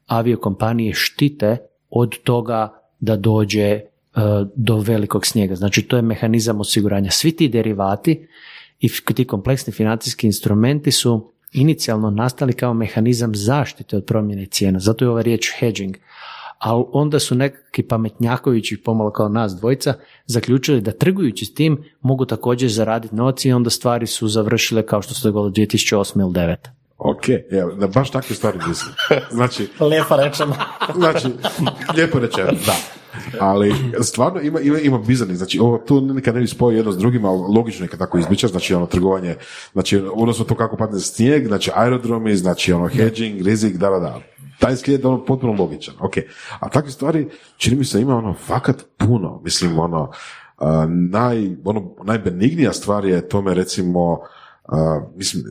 aviokompanije štite od toga da dođe eh, do velikog snijega. Znači to je mehanizam osiguranja. Svi ti derivati i ti kompleksni financijski instrumenti su inicijalno nastali kao mehanizam zaštite od promjene cijena. Zato je ova riječ hedging. Ali onda su nekakvi pametnjakovići, pomalo kao nas dvojica, zaključili da trgujući s tim mogu također zaraditi noci i onda stvari su završile kao što se dogodilo 2008 ili 2009. Ok, evo, da baš takve stvari mislim. Znači, lijepo rečeno. znači, lijepo rečeno, da. Ali stvarno ima, ima, ima bizarni, znači ovo tu nikad ne bi spojio jedno s drugim, ali logično je kad tako izbića, znači ono trgovanje, znači odnosno to kako padne snijeg, znači aerodromi, znači ono hedging, rizik, da, da, da. Taj slijed je ono potpuno logičan, ok. A takve stvari, čini mi se ima ono fakat puno, mislim ono, naj, ono, najbenignija stvar je tome recimo, uh, mislim,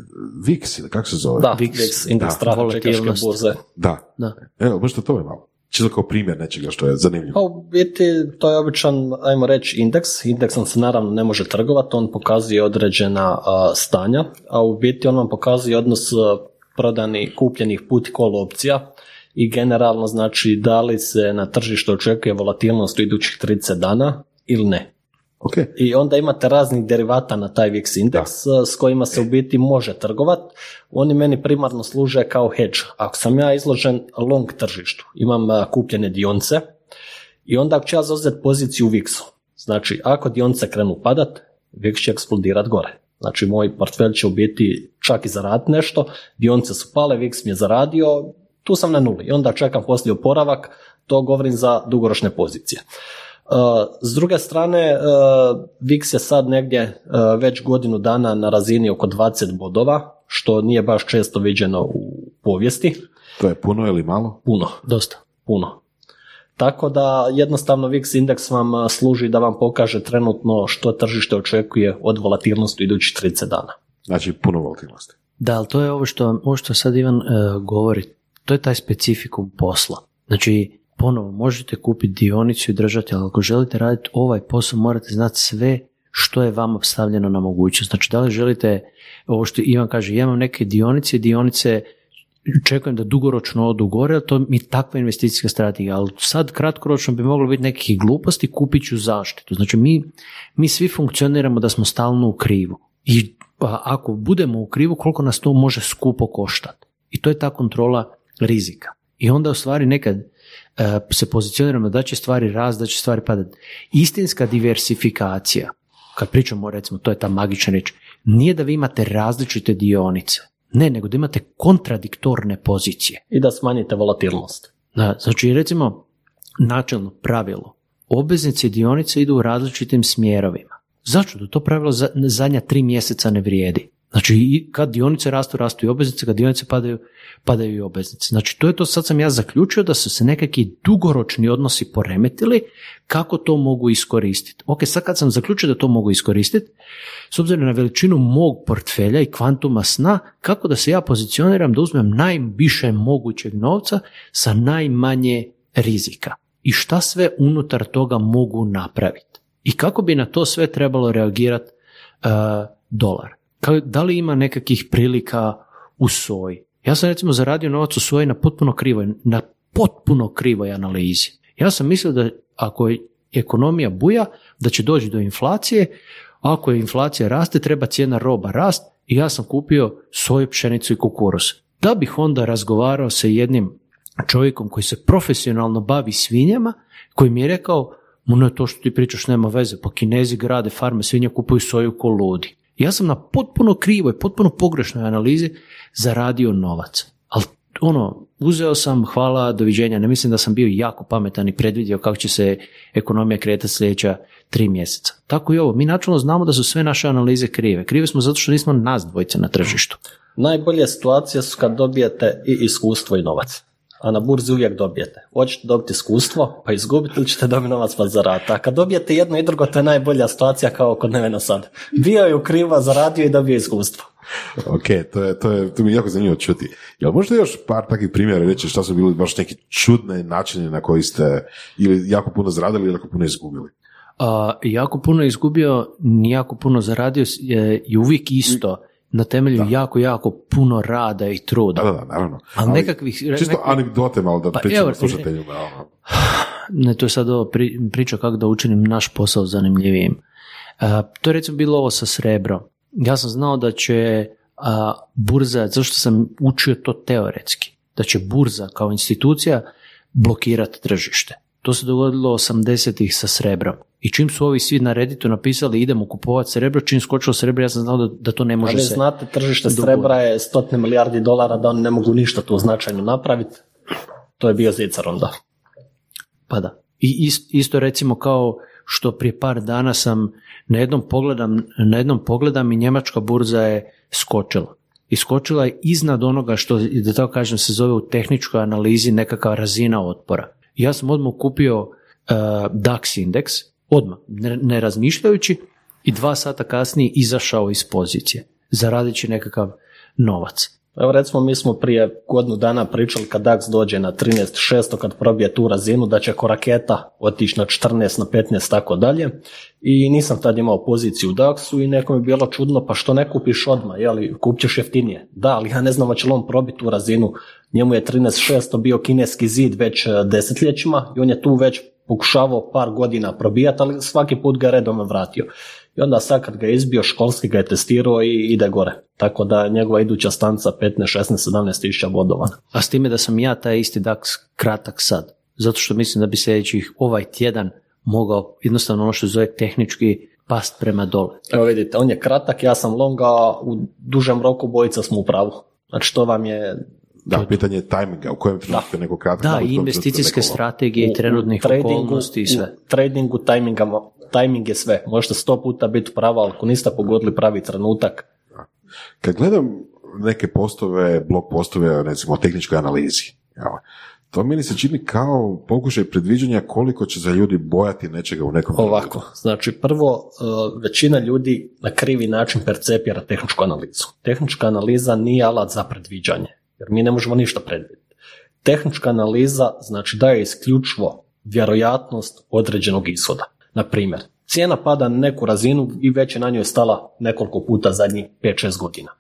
VIX ili kako se zove? Da, VIX, indeks burze. Da. da. Evo, možete to je malo. Čisto kao primjer nečega što je zanimljivo. Pa u biti to je običan, ajmo reći, indeks. Indeksom se naravno ne može trgovati, on pokazuje određena stanja, a u biti on vam pokazuje odnos prodanih, kupljenih put kol opcija i generalno znači da li se na tržištu očekuje volatilnost u idućih 30 dana ili ne. Okay. I onda imate raznih derivata na taj VIX indeks s kojima se u biti može trgovati. Oni meni primarno služe kao hedge. Ako sam ja izložen long tržištu, imam kupljene dionce i onda ako ću ja zauzeti poziciju u VIX-u, znači ako dionice krenu padat, VIX će eksplodirat gore. Znači moj portfelj će u biti čak i zaraditi nešto, dionice su pale, VIX mi je zaradio, tu sam na nuli i onda čekam poslije oporavak, to govorim za dugoročne pozicije. S druge strane, e, VIX je sad negdje e, već godinu dana na razini oko 20 bodova, što nije baš često viđeno u povijesti. To je puno ili malo? Puno, dosta, puno. Tako da jednostavno VIX indeks vam e, služi da vam pokaže trenutno što tržište očekuje od volatilnosti u idućih 30 dana. Znači puno volatilnosti. Da, ali to je ovo što, ovo što sad Ivan govori, to je taj specifikum posla. Znači, ponovo možete kupiti dionicu i držati, ali ako želite raditi ovaj posao morate znati sve što je vama stavljeno na mogućnost. Znači da li želite, ovo što Ivan kaže, ja imam neke dionice, dionice čekujem da dugoročno odu gore, ali to mi je takva investicijska strategija, ali sad kratkoročno bi moglo biti nekih gluposti, kupit ću zaštitu. Znači mi, mi svi funkcioniramo da smo stalno u krivu. I pa, ako budemo u krivu, koliko nas to može skupo koštati. I to je ta kontrola rizika. I onda u stvari nekad se pozicioniramo da će stvari rast, da će stvari padati. Istinska diversifikacija, kad pričamo recimo, to je ta magična reč, nije da vi imate različite dionice, ne, nego da imate kontradiktorne pozicije. I da smanjite volatilnost. Da, znači recimo, načelno pravilo, obveznice i dionice idu u različitim smjerovima. Zašto? Da to pravilo za, zadnja tri mjeseca ne vrijedi. Znači, kad dionice rastu, rastu i obveznice, kad dionice padaju, padaju i obveznice. Znači, to je to, sad sam ja zaključio da su se nekakvi dugoročni odnosi poremetili, kako to mogu iskoristiti. Ok, sad kad sam zaključio da to mogu iskoristiti, s obzirom na veličinu mog portfelja i kvantuma sna, kako da se ja pozicioniram da uzmem najviše mogućeg novca sa najmanje rizika. I šta sve unutar toga mogu napraviti. I kako bi na to sve trebalo reagirati uh, dolar da li ima nekakvih prilika u soji? Ja sam recimo zaradio novac u svojoj na potpuno krivoj, na potpuno krivoj analizi. Ja sam mislio da ako ekonomija buja, da će doći do inflacije, ako je inflacija raste, treba cijena roba rast i ja sam kupio soju, pšenicu i kukuruz. Da bih onda razgovarao sa jednim čovjekom koji se profesionalno bavi svinjama, koji mi je rekao, no to što ti pričaš nema veze, pa kinezi grade farme svinja, kupuju soju ko ludi. Ja sam na potpuno krivoj, potpuno pogrešnoj analizi zaradio novac. Ali ono, uzeo sam, hvala, doviđenja, ne mislim da sam bio jako pametan i predvidio kako će se ekonomija kretati sljedeća tri mjeseca. Tako i ovo, mi načelno znamo da su sve naše analize krive. Krive smo zato što nismo nas dvojice na tržištu. Najbolje situacije su kad dobijete i iskustvo i novac a na burzi uvijek dobijete. Hoćete dobiti iskustvo, pa izgubiti ili ćete dobiti novac pa zaraditi. A kad dobijete jedno i drugo, to je najbolja situacija kao kod Nevena sad. Bio je u kriva, zaradio i dobio iskustvo. ok, to je, to je, to mi je jako zanimljivo čuti. Jel možete još par takvih primjera reći šta su bili baš neki čudne načine na koji ste ili jako puno zaradili ili jako puno izgubili? Uh, jako puno izgubio, jako puno zaradio je i uvijek isto na temelju jako, jako puno rada i truda. Da, da, naravno. Ali, nekakvih... Čisto nekakvih... anegdote malo da pa, pričamo slušateljima. Ono. Ne, to je sad ovo priča kako da učinim naš posao zanimljivijim. Uh, to je recimo bilo ovo sa srebrom. Ja sam znao da će uh, burza, zašto sam učio to teoretski, da će burza kao institucija blokirati tržište. To se dogodilo 80-ih sa srebrom. I čim su ovi svi na Redditu napisali idemo kupovati srebro, čim skočilo srebro, ja sam znao da, da to ne može Ali se... znate, tržište srebra je stotne milijardi dolara, da oni ne mogu ništa tu značajno napraviti. To je bio zicar onda. Pa da. I isto recimo kao što prije par dana sam na jednom pogledam, na jednom pogledam i njemačka burza je skočila. I skočila je iznad onoga što, da tako kažem, se zove u tehničkoj analizi nekakva razina otpora. Ja sam odmah kupio uh, DAX indeks, odmah, ne, razmišljajući i dva sata kasnije izašao iz pozicije, zaradići nekakav novac. Evo recimo mi smo prije godinu dana pričali kad DAX dođe na 13.600 kad probije tu razinu da će koraketa otići na 14, na 15 tako dalje i nisam tad imao poziciju u DAX-u i nekom je bilo čudno pa što ne kupiš odmah, jeli kupćeš jeftinije. Da, ali ja ne znam hoće li on probiti tu razinu, njemu je 13.600 bio kineski zid već e, desetljećima i on je tu već pokušavao par godina probijati, ali svaki put ga redom vratio. I onda sad kad ga je izbio, školski ga je testirao i ide gore. Tako da njegova iduća stanca 15, 16, 17 tisuća bodova. A s time da sam ja taj isti DAX kratak sad. Zato što mislim da bi sljedećih ovaj tjedan mogao jednostavno ono što zove tehnički past prema dole. Evo vidite, on je kratak, ja sam longa, u dužem roku bojica smo u pravu. Znači to vam je da, pitanje je tajminga, u kojem trenutku je neko kratak. Da, i investicijske strategije i trenutnih okolnosti i sve. U tradingu tajming je sve. Možete sto puta biti pravo, ali ako niste pogodili pravi trenutak. Kad gledam neke postove, blog postove, recimo o tehničkoj analizi, to meni se čini kao pokušaj predviđanja koliko će za ljudi bojati nečega u nekom Ovako, znači prvo, e, većina ljudi na krivi način percepira tehničku analizu. Tehnička analiza nije alat za predviđanje jer mi ne možemo ništa predvidjeti. Tehnička analiza znači daje isključivo vjerojatnost određenog ishoda. Na primjer, cijena pada na neku razinu i već je na njoj stala nekoliko puta zadnjih 5-6 godina.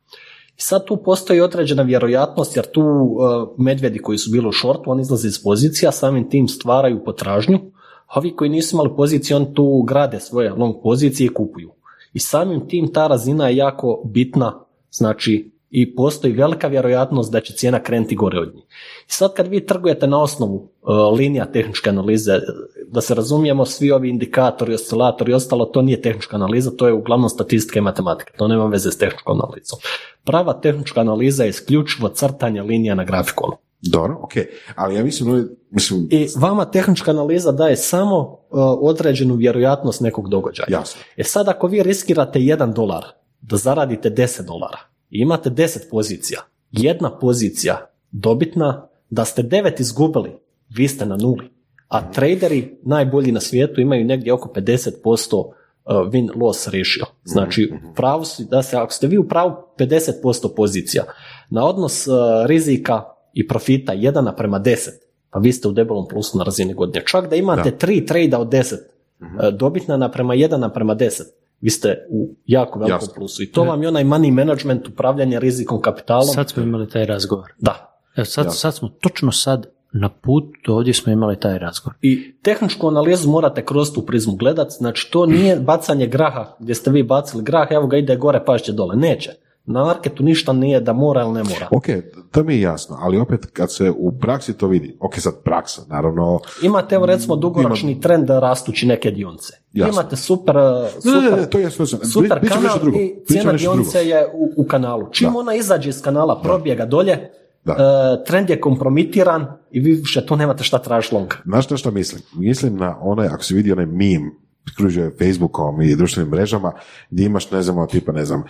I sad tu postoji određena vjerojatnost jer tu uh, medvjedi koji su bili u šortu, oni izlaze iz pozicija, samim tim stvaraju potražnju, a ovi koji nisu imali poziciju, on tu grade svoje long pozicije i kupuju. I samim tim ta razina je jako bitna, znači i postoji velika vjerojatnost da će cijena krenuti gore od njih. I sad kad vi trgujete na osnovu uh, linija tehničke analize, da se razumijemo, svi ovi indikatori, oscilatori i ostalo, to nije tehnička analiza, to je uglavnom statistika i matematika, to nema veze s tehničkom analizom. Prava tehnička analiza je isključivo crtanje linija na grafikonu. Dobro, ok, ali ja mislim, mislim... I vama tehnička analiza daje samo uh, određenu vjerojatnost nekog događaja. Jasno. E sad ako vi riskirate jedan dolar, da zaradite 10 dolara, imate deset pozicija, jedna pozicija dobitna, da ste devet izgubili, vi ste na nuli. A traderi najbolji na svijetu imaju negdje oko 50% uh, win-loss ratio. Znači, mhm, mhm. pravu da se, ako ste vi u pravu 50% pozicija, na odnos uh, rizika i profita 1 naprema 10, pa vi ste u debelom plusu na razini godine. Čak da imate tri trejda od 10, mhm. uh, dobitna naprema 1 naprema 10, vi ste u jako velikom Jasno. plusu. I to vam je onaj money management, upravljanje rizikom kapitalom. Sad smo imali taj razgovor. Da. Evo, sad, sad smo, točno sad, na put ovdje smo imali taj razgovor. I tehničku analizu morate kroz tu prizmu gledati, znači to nije bacanje graha gdje ste vi bacili grah, evo ga ide gore, pašće dole. Neće. Na marketu ništa nije da mora ili ne mora. Ok, to mi je jasno, ali opet kad se u praksi to vidi, ok sad praksa, naravno, Imate evo recimo dugoročni trend da rastući neke dionice. Jasno. Imate super, uh, Ne, super, ne, ne, to je super kanal drugo. i cijena dionice drugo. je u, u kanalu. Čim Da. ona izađe iz kanala, probije ga dolje, Da. uh, trend je kompromitiran i vi više tu nemate šta tražiti long. Znaš na što mislim? Mislim na onaj, ako si vidi onaj meme, kružuje Facebookom i društvenim mrežama, gdje imaš, ne znam, ono, tipa, ne znam,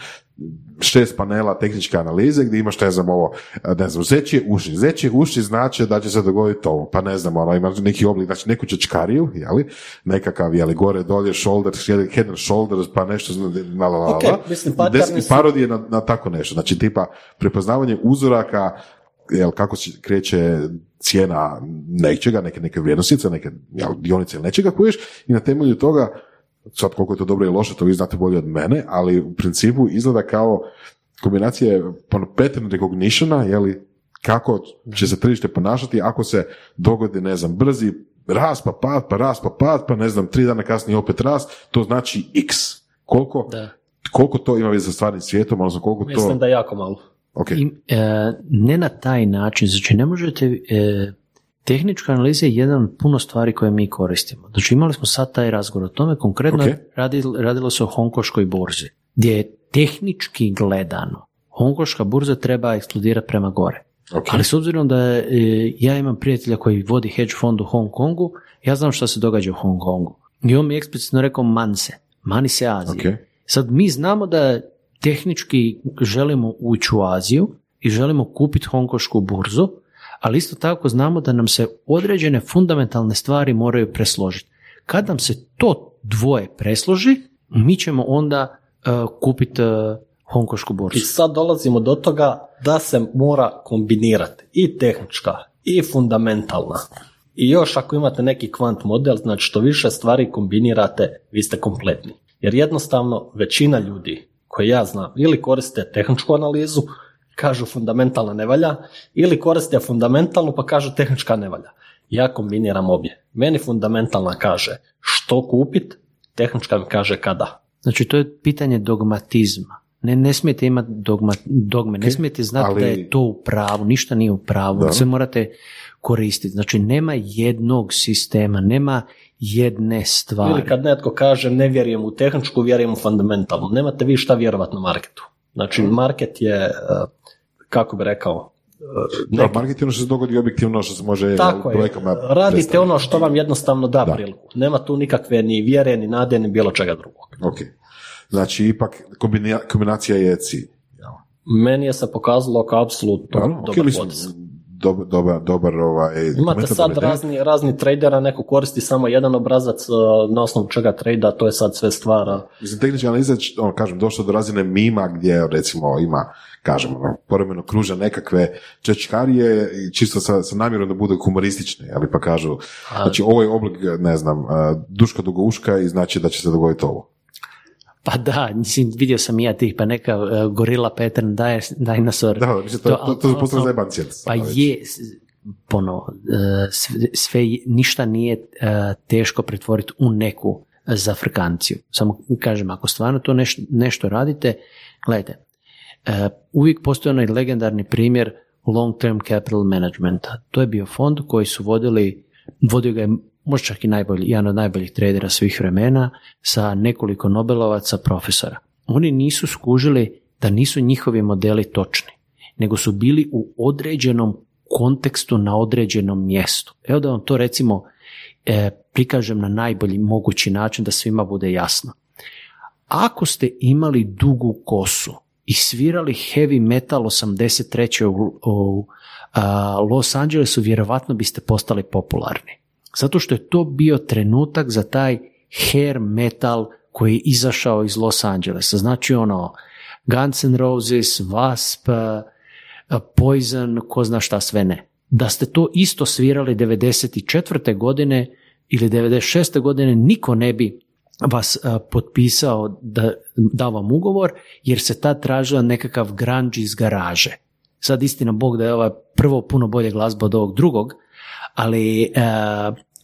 šest panela tehničke analize, gdje imaš, ne znam, ovo, ne znam, zečje uši. Zečje uši znači da će se dogoditi ovo, pa ne znam, ono, ima neki oblik, znači neku čačkariju, jeli, nekakav, jeli, gore, dolje, shoulder, head and shoulders, pa nešto, la, la, la, mislim, parodije na, na tako nešto. Znači, tipa, prepoznavanje uzoraka, jel, kako se kreće cijena nečega, neke, neke vrijednosnice, neke jel, dionice ili nečega kuješ i na temelju toga, sad koliko je to dobro i loše, to vi znate bolje od mene, ali u principu izgleda kao kombinacija ono, pattern recognitiona, jeli, kako će se tržište ponašati ako se dogodi, ne znam, brzi rast pa pad, pa rast pa pad, pa ne znam, tri dana kasnije opet rast, to znači x. Koliko, Da. koliko to ima veze sa stvarnim svijetom, odnosno koliko to... Mislim da je jako malo. Ok, I, e, ne na taj način, znači ne možete, e, tehnička analiza je jedan od puno stvari koje mi koristimo. Znači imali smo sad taj razgovor o tome, konkretno Ok. radi, radilo se o Hongkoškoj burzi, gdje je tehnički gledano Hongkoška burza treba eksplodirati prema gore. ok. Ali s obzirom da e, ja imam prijatelja koji vodi hedge fond u Hong Kongu, ja znam šta se događa u Hong Kongu. I on mi je eksplicitno rekao man se, mani se Azije. Sad mi znamo da tehnički želimo ući u Aziju i želimo kupiti Hongkošku burzu, ali isto tako znamo da nam se određene fundamentalne stvari moraju presložiti. Kad nam se to dvoje presloži, mi ćemo onda uh, kupiti uh, Hongkošku burzu. I sad dolazimo do toga da se mora kombinirati i tehnička i fundamentalna. I još ako imate neki kvant model, znači što više stvari kombinirate, vi ste kompletni. Jer jednostavno većina ljudi koje ja znam ili koriste tehničku analizu, kažu fundamentalna ne valja, ili koriste fundamentalnu pa kažu tehnička ne valja. Ja kombiniram obje. Meni fundamentalna kaže što kupit, tehnička mi kaže kada. Znači to je pitanje dogmatizma. Ne, ne smijete imati dogma, dogme, ne smijete znati ali- da je to u pravu, ništa nije u pravu, Da. sve morate koristiti. Znači nema jednog sistema, nema jedne stvari. Ili kad netko kaže ne vjerujem u tehničku, vjerujem u fundamentalnu. Nemate vi šta vjerovati na marketu. Znači market je, eh, kako bi rekao, eh, Da, market je ono što se dogodi objektivno, što se može tako je, radite predstaviti. ono što vam jednostavno da, Da. priliku. Nema tu nikakve ni vjere, ni nade, ni bilo čega drugog. Ok. Znači, ipak kombina- kombinacija je cilj. Meni je se pokazalo kao apsolutno Dobro, ok, dobar mislim, potez. Dobar, dobar, dobar ovaj, Imate sad razni, razni tradera, neko koristi samo jedan obrazac eh, na osnovu čega trada, to je sad sve stvara. Mislim, tehnička analiza, ono, kažem, došlo do razine mima gdje, recimo, ima, kažem, ono, povremeno kruže nekakve čečkarije čisto sa, sa namjerom da budu humoristične, ali pa kažu, znači, ovo je oblik, ne znam, uh, duška dugouška i znači da će se dogoditi ovo. Pa da, mislim, vidio sam i ja tih, pa neka uh, gorila pattern dinosaur. Da, mislim, to, to, to, postali zajebanci. Pa je, ponovo, uh, sve, sve, ništa nije uh, teško pretvoriti u neku zafrkanciju. Samo kažem, ako stvarno to neš, nešto radite, gledajte, uh, uvijek postoji onaj legendarni primjer long term capital managementa. To je bio fond koji su vodili, vodio ga je možda čak i najbolji, jedan od najboljih tradera svih vremena sa nekoliko Nobelovaca profesora. Oni nisu skužili da nisu njihovi modeli točni, nego su bili u određenom kontekstu na određenom mjestu. Evo da vam to recimo e, prikažem na najbolji mogući način da svima bude jasno. Ako ste imali dugu kosu i svirali heavy metal 83. u, u a, Los Angelesu, vjerovatno biste postali popularni. Zato što je to bio trenutak za taj hair metal koji je izašao iz Los Angelesa. Znači ono Guns N' Roses, Wasp, uh, Poison, ko zna šta sve ne. Da ste to isto svirali 94. godine ili 96. godine, niko ne bi vas e, potpisao da da vam ugovor jer se tad tražila nekakav grunge iz garaže. Sad istina Bog da je ova prvo puno bolje glazba od ovog drugog, ali e,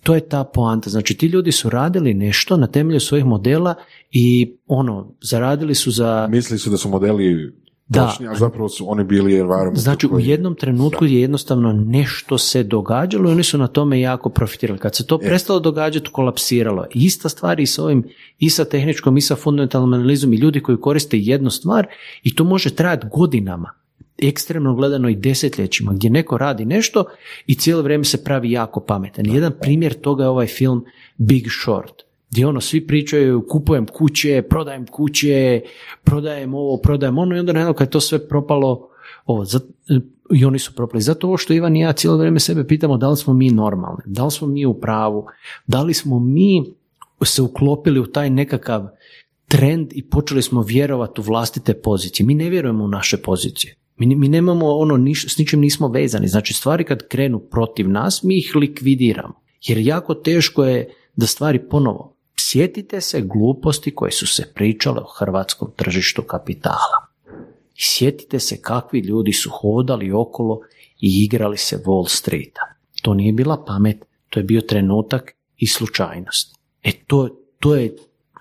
to je ta poanta. Znači ti ljudi su radili nešto na temelju svojih modela i ono, zaradili su za... Mislili su da su modeli Da. točni, a zapravo su oni bili environment. Znači u jednom trenutku je jednostavno nešto se događalo i oni su na tome jako profitirali. Kad se to prestalo događati, kolapsiralo. Ista stvar i s ovim, i sa tehničkom, i sa fundamentalnom analizom i ljudi koji koriste jednu stvar i to može trajati godinama ekstremno gledano i desetljećima, gdje neko radi nešto i cijelo vrijeme se pravi jako pametan. Jedan primjer toga je ovaj film Big Short, gdje ono svi pričaju kupujem kuće, prodajem kuće, prodajem ovo, prodajem ono i onda najednou kad je to sve propalo, ovo, zat- i oni su propali. Zato ovo što Ivan i ja cijelo vrijeme sebe pitamo da li smo mi normalni, da li smo mi u pravu, da li smo mi se uklopili u taj nekakav trend i počeli smo vjerovati u vlastite pozicije. Mi ne vjerujemo u naše pozicije. Mi, mi nemamo ono, niš, s ničim nismo vezani. Znači stvari kad krenu protiv nas, mi ih likvidiramo. Jer jako teško je da stvari ponovo. Sjetite se gluposti koje su se pričale o hrvatskom tržištu kapitala. I sjetite se kakvi ljudi su hodali okolo i igrali se Wall Streeta. To nije bila pamet, to je bio trenutak i slučajnost. E to, to je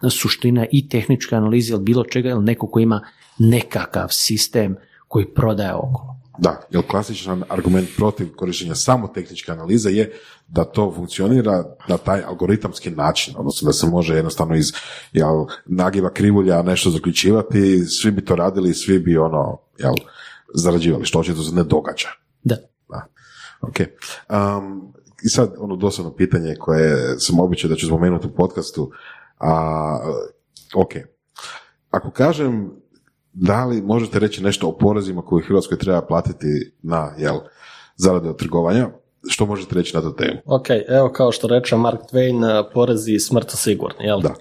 suština i tehničke analize ili bilo čega ili neko ko ima nekakav sistem koji prodaje okolo. Da, jer klasičan argument protiv korištenja samo tehničke analize je da to funkcionira na taj algoritamski način, odnosno da se može jednostavno iz jel, nagiva krivulja nešto zaključivati, svi bi to radili, svi bi ono, jel, zarađivali, što očito se ne događa. Da. Da. Ok. Um, I sad ono dosadno pitanje koje sam običao da ću spomenuti u podcastu. A, ok. Ako kažem da li možete reći nešto o porezima koje Hrvatskoj treba platiti na jel, zarade od trgovanja, što možete reći na tu temu? Ok, evo kao što reče Mark Twain, eh, porezi smrto sigurni, jel? Da.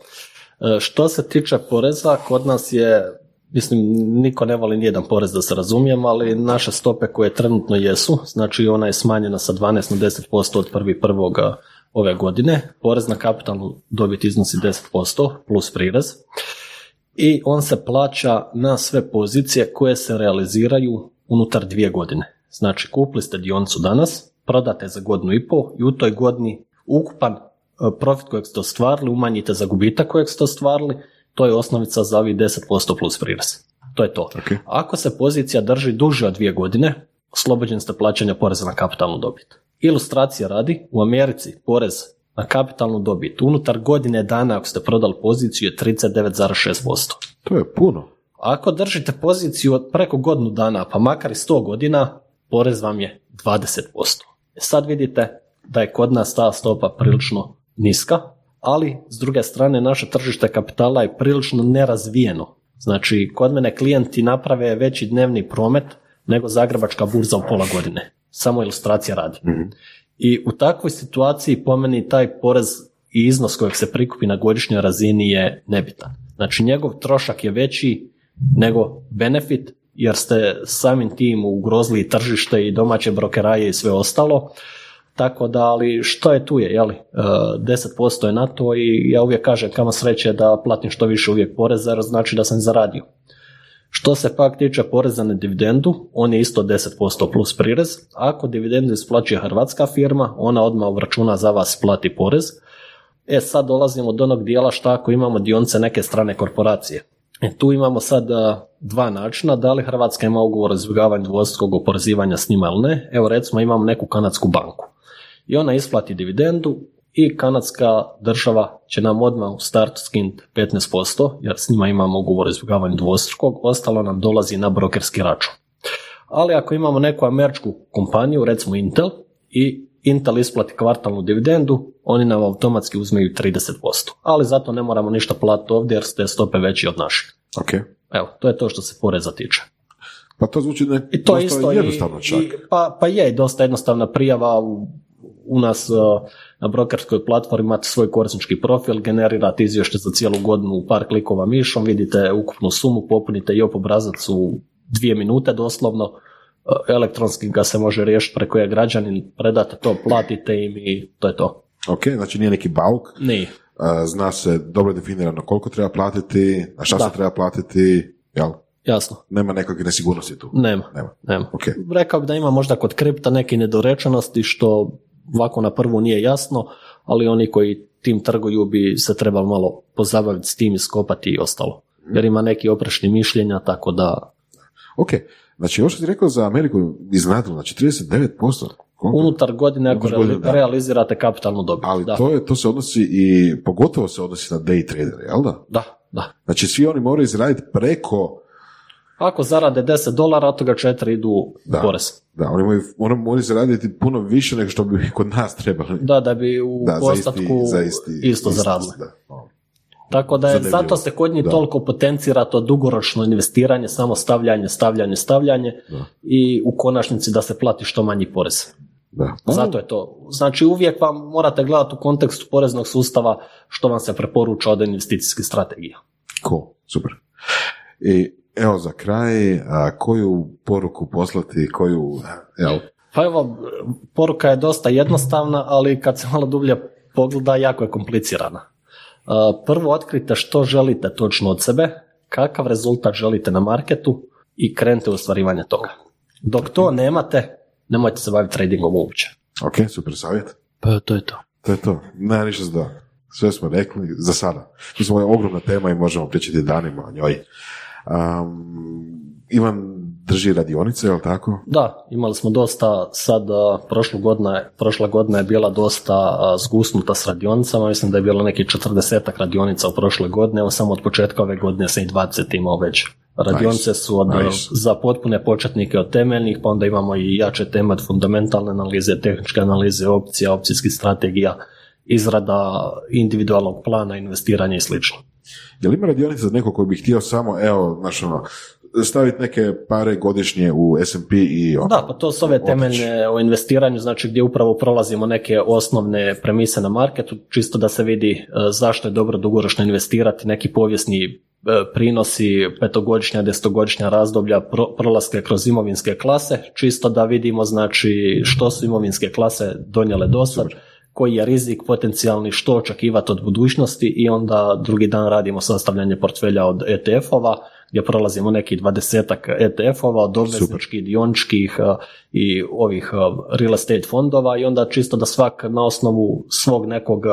E, Što se tiče poreza, kod nas je, mislim, niko ne voli nijedan porez da se razumijem, ali naše stope koje trenutno jesu, znači ona je smanjena sa 12 na 10% od 1.1. ove godine, porez na kapitalnu dobit iznosi 10% plus prirez i on se plaća na sve pozicije koje se realiziraju unutar dvije godine. Znači, kupili ste dionicu danas, prodate za godinu i pol i u toj godini ukupan e, profit kojeg ste ostvarili umanjite za gubitak kojeg ste ostvarili, to je osnovica za ovih 10% plus prirez. To je to. Ok. Ako se pozicija drži duže od dvije godine, oslobođen ste plaćanja poreza na kapitalnu dobit. Ilustracija radi, u Americi porez na kapitalnu dobit unutar godine dana ako ste prodali poziciju je 39,6%. To je puno. Ako držite poziciju od preko godinu dana, pa makar i 100 godina, porez vam je 20%. E Sad vidite da je kod nas ta stopa prilično niska, ali s druge strane naše tržište kapitala je prilično nerazvijeno. Znači, kod mene klijenti naprave veći dnevni promet nego Zagrebačka burza u pola godine. Samo ilustracija radi. I u takvoj situaciji po meni taj porez i iznos kojeg se prikupi na godišnjoj razini je nebitan. Znači njegov trošak je veći nego benefit jer ste samim tim ugrozili tržište i domaće brokeraje i sve ostalo. Tako da, ali što je tu je, jeli? E, 10% je na to i ja uvijek kažem kamo sreće da platim što više uvijek poreza jer znači da sam zaradio. Što se pak tiče poreza na dividendu, on je isto 10% plus prirez. Ako dividendu isplaćuje hrvatska firma, ona odmah računa za vas plati porez. E sad dolazimo do onog dijela šta ako imamo dionice neke strane korporacije. E, tu imamo sad a, dva načina, da li Hrvatska ima ugovor o izbjegavanju dvostrukog oporezivanja s njima ili ne. Evo recimo imamo neku kanadsku banku i ona isplati dividendu i kanadska država će nam odmah u startu skinuti 15%, jer s njima imamo ugovor o izbjegavanju dvostrukog, ostalo nam dolazi na brokerski račun. Ali ako imamo neku američku kompaniju, recimo Intel, i Intel isplati kvartalnu dividendu, oni nam automatski uzmeju 30%. Ali zato ne moramo ništa platiti ovdje jer su te stope veći od naših. Ok. Evo, to je to što se poreza tiče. Pa to zvuči ne, I to dosta isto jednostavno čak. i- pa, pa je dosta jednostavna prijava u, u nas uh, na brokerskoj platformi imate svoj korisnički profil, generirate izvješće za cijelu godinu u par klikova mišom, vidite ukupnu sumu, popunite i obrazac u dvije minute doslovno, uh, elektronski ga se može riješiti preko je građanin, predate to, platite im i to je to. Ok, znači nije neki bauk. Nije. a, zna se dobro definirano koliko treba platiti, na šta Da. se treba platiti, jel? Jasno. Nema nekakve nesigurnosti tu. Nema. Nema. Nema. Ok. Rekao bi da ima možda kod kripta neke nedorečenosti što ovako na prvu nije jasno, ali oni koji tim trguju bi se trebali malo pozabaviti s tim, iskopati i ostalo. Jer ima neki oprešni mišljenja, tako da Ok, znači ovo što ti rekao za Ameriku iznadilo, znači 39%. Koliko? unutar godine ako Unutar godine, reali- da. realizirate kapitalnu dobit. Ali da. to, je, to se odnosi i pogotovo se odnosi na day tradere, jel da? da, da. Znači svi oni moraju izraditi preko, Ako zarade 10 dolara, od toga 4 idu Da. porez. da, oni moraju, oni moraju zaraditi puno više nego što bi kod nas trebali. Da, da bi u Da, za postatku isti, za isti, isto zaradili. Da. Tako da je, Zanimljivo. zato se kod njih Da. toliko potencira to dugoročno investiranje, samo stavljanje, stavljanje, stavljanje Da. i u konačnici da se plati što manji porez. Da. Zato je to. Znači uvijek vam morate gledati u kontekstu poreznog sustava što vam se preporuča od investicijskih strategija. Cool, super. I evo za kraj, a, koju poruku poslati, koju, jel, Pa evo, poruka je dosta jednostavna, ali kad se malo dublje pogleda, jako je komplicirana. Uh, Prvo otkrite što želite točno od sebe, kakav rezultat želite na marketu i krenite u ostvarivanje toga. Dok to nemate, nemojte se baviti tradingom uopće. ok, super savjet. Pa to je to. To je to, nema ništa za da. Sve smo rekli za sada. Mislim, ovo je ogromna tema i možemo pričati danima o njoj. Um, Ivan drži radionice, je li tako? Da, imali smo dosta, sad prošlu godina, prošla godina je bila dosta zgusnuta s radionicama, mislim da je bilo neki 40 radionica u prošloj godini, evo samo od početka ove godine sam i 20 imao već. Radionice Nice, su od, nice. za potpune početnike od temeljnih, pa onda imamo i jače teme od fundamentalne analize, tehničke analize, opcija, opcijskih strategija, izrada individualnog plana, investiranja i slično. Je li ima radionica za neko koji bi htio samo, evo, znaš ono, staviti neke pare godišnje u S&P i ono, Da, pa to su ove temeljne o investiranju, znači gdje upravo prolazimo neke osnovne premise na marketu, čisto da se vidi e, zašto je dobro dugoročno investirati, neki povijesni e, prinosi, petogodišnja, desetogodišnja razdoblja, pro- prolaske kroz imovinske klase, čisto da vidimo znači što su imovinske klase donijele do sad, koji je rizik potencijalni, što očekivati od budućnosti i onda drugi dan radimo sastavljanje portfelja od ETF-ova gdje prolazimo neki dvadesetak ETF-ova od obvezničkih, dioničkih eh, i ovih eh, real estate fondova i onda čisto da svak na osnovu svog nekog eh,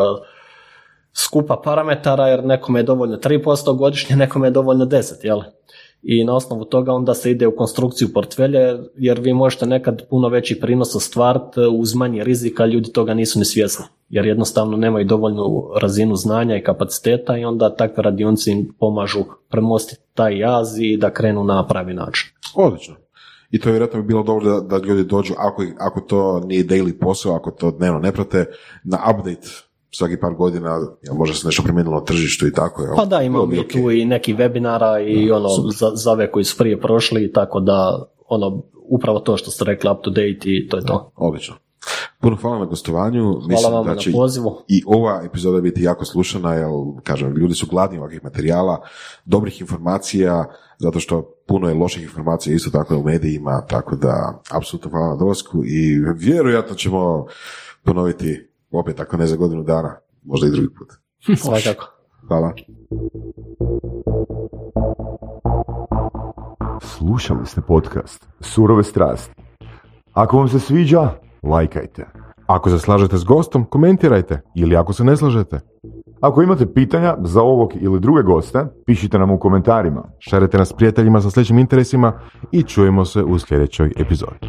skupa parametara, jer nekome je dovoljno 3% godišnje, nekome je dovoljno 10, jel? I na osnovu toga onda se ide u konstrukciju portfelja, jer vi možete nekad puno veći prinos ostvariti uz manje rizika, ljudi toga nisu ni svjesni, jer jednostavno nemaju dovoljnu razinu znanja i kapaciteta i onda takve radionice im pomažu premostiti taj jaz i da krenu na pravi način. Odlično. I to je vjerojatno bi bilo dobro da, da ljudi dođu, ako, ako to nije daily posao, ako to dnevno ne prate, na update svaki par godina, jel možda se nešto promijenilo na tržištu i tako. Jel? Pa da, imamo mi okej. tu i neki webinara i ono za, za ove koji su prije prošli, tako da ono upravo to što ste rekli up to date i to je to. Odlično. Puno hvala na gostovanju. Hvala Mislim vama da na će pozivu. i ova epizoda biti jako slušana, jer, kažem, ljudi su gladni ovakvih materijala, dobrih informacija, zato što puno je loših informacija isto tako u medijima, tako da apsolutno hvala na dolasku i vjerojatno ćemo ponoviti opet, ako ne za godinu dana, možda i drugi put. Svakako. Hvala. Slušali ste podcast Surove strasti. Ako vam se sviđa, lajkajte. Ako se slažete s gostom, komentirajte ili ako se ne slažete. Ako imate pitanja za ovog ili druge goste, pišite nam u komentarima. Šarite nas prijateljima sa sljedećim interesima i čujemo se u sljedećoj epizodi.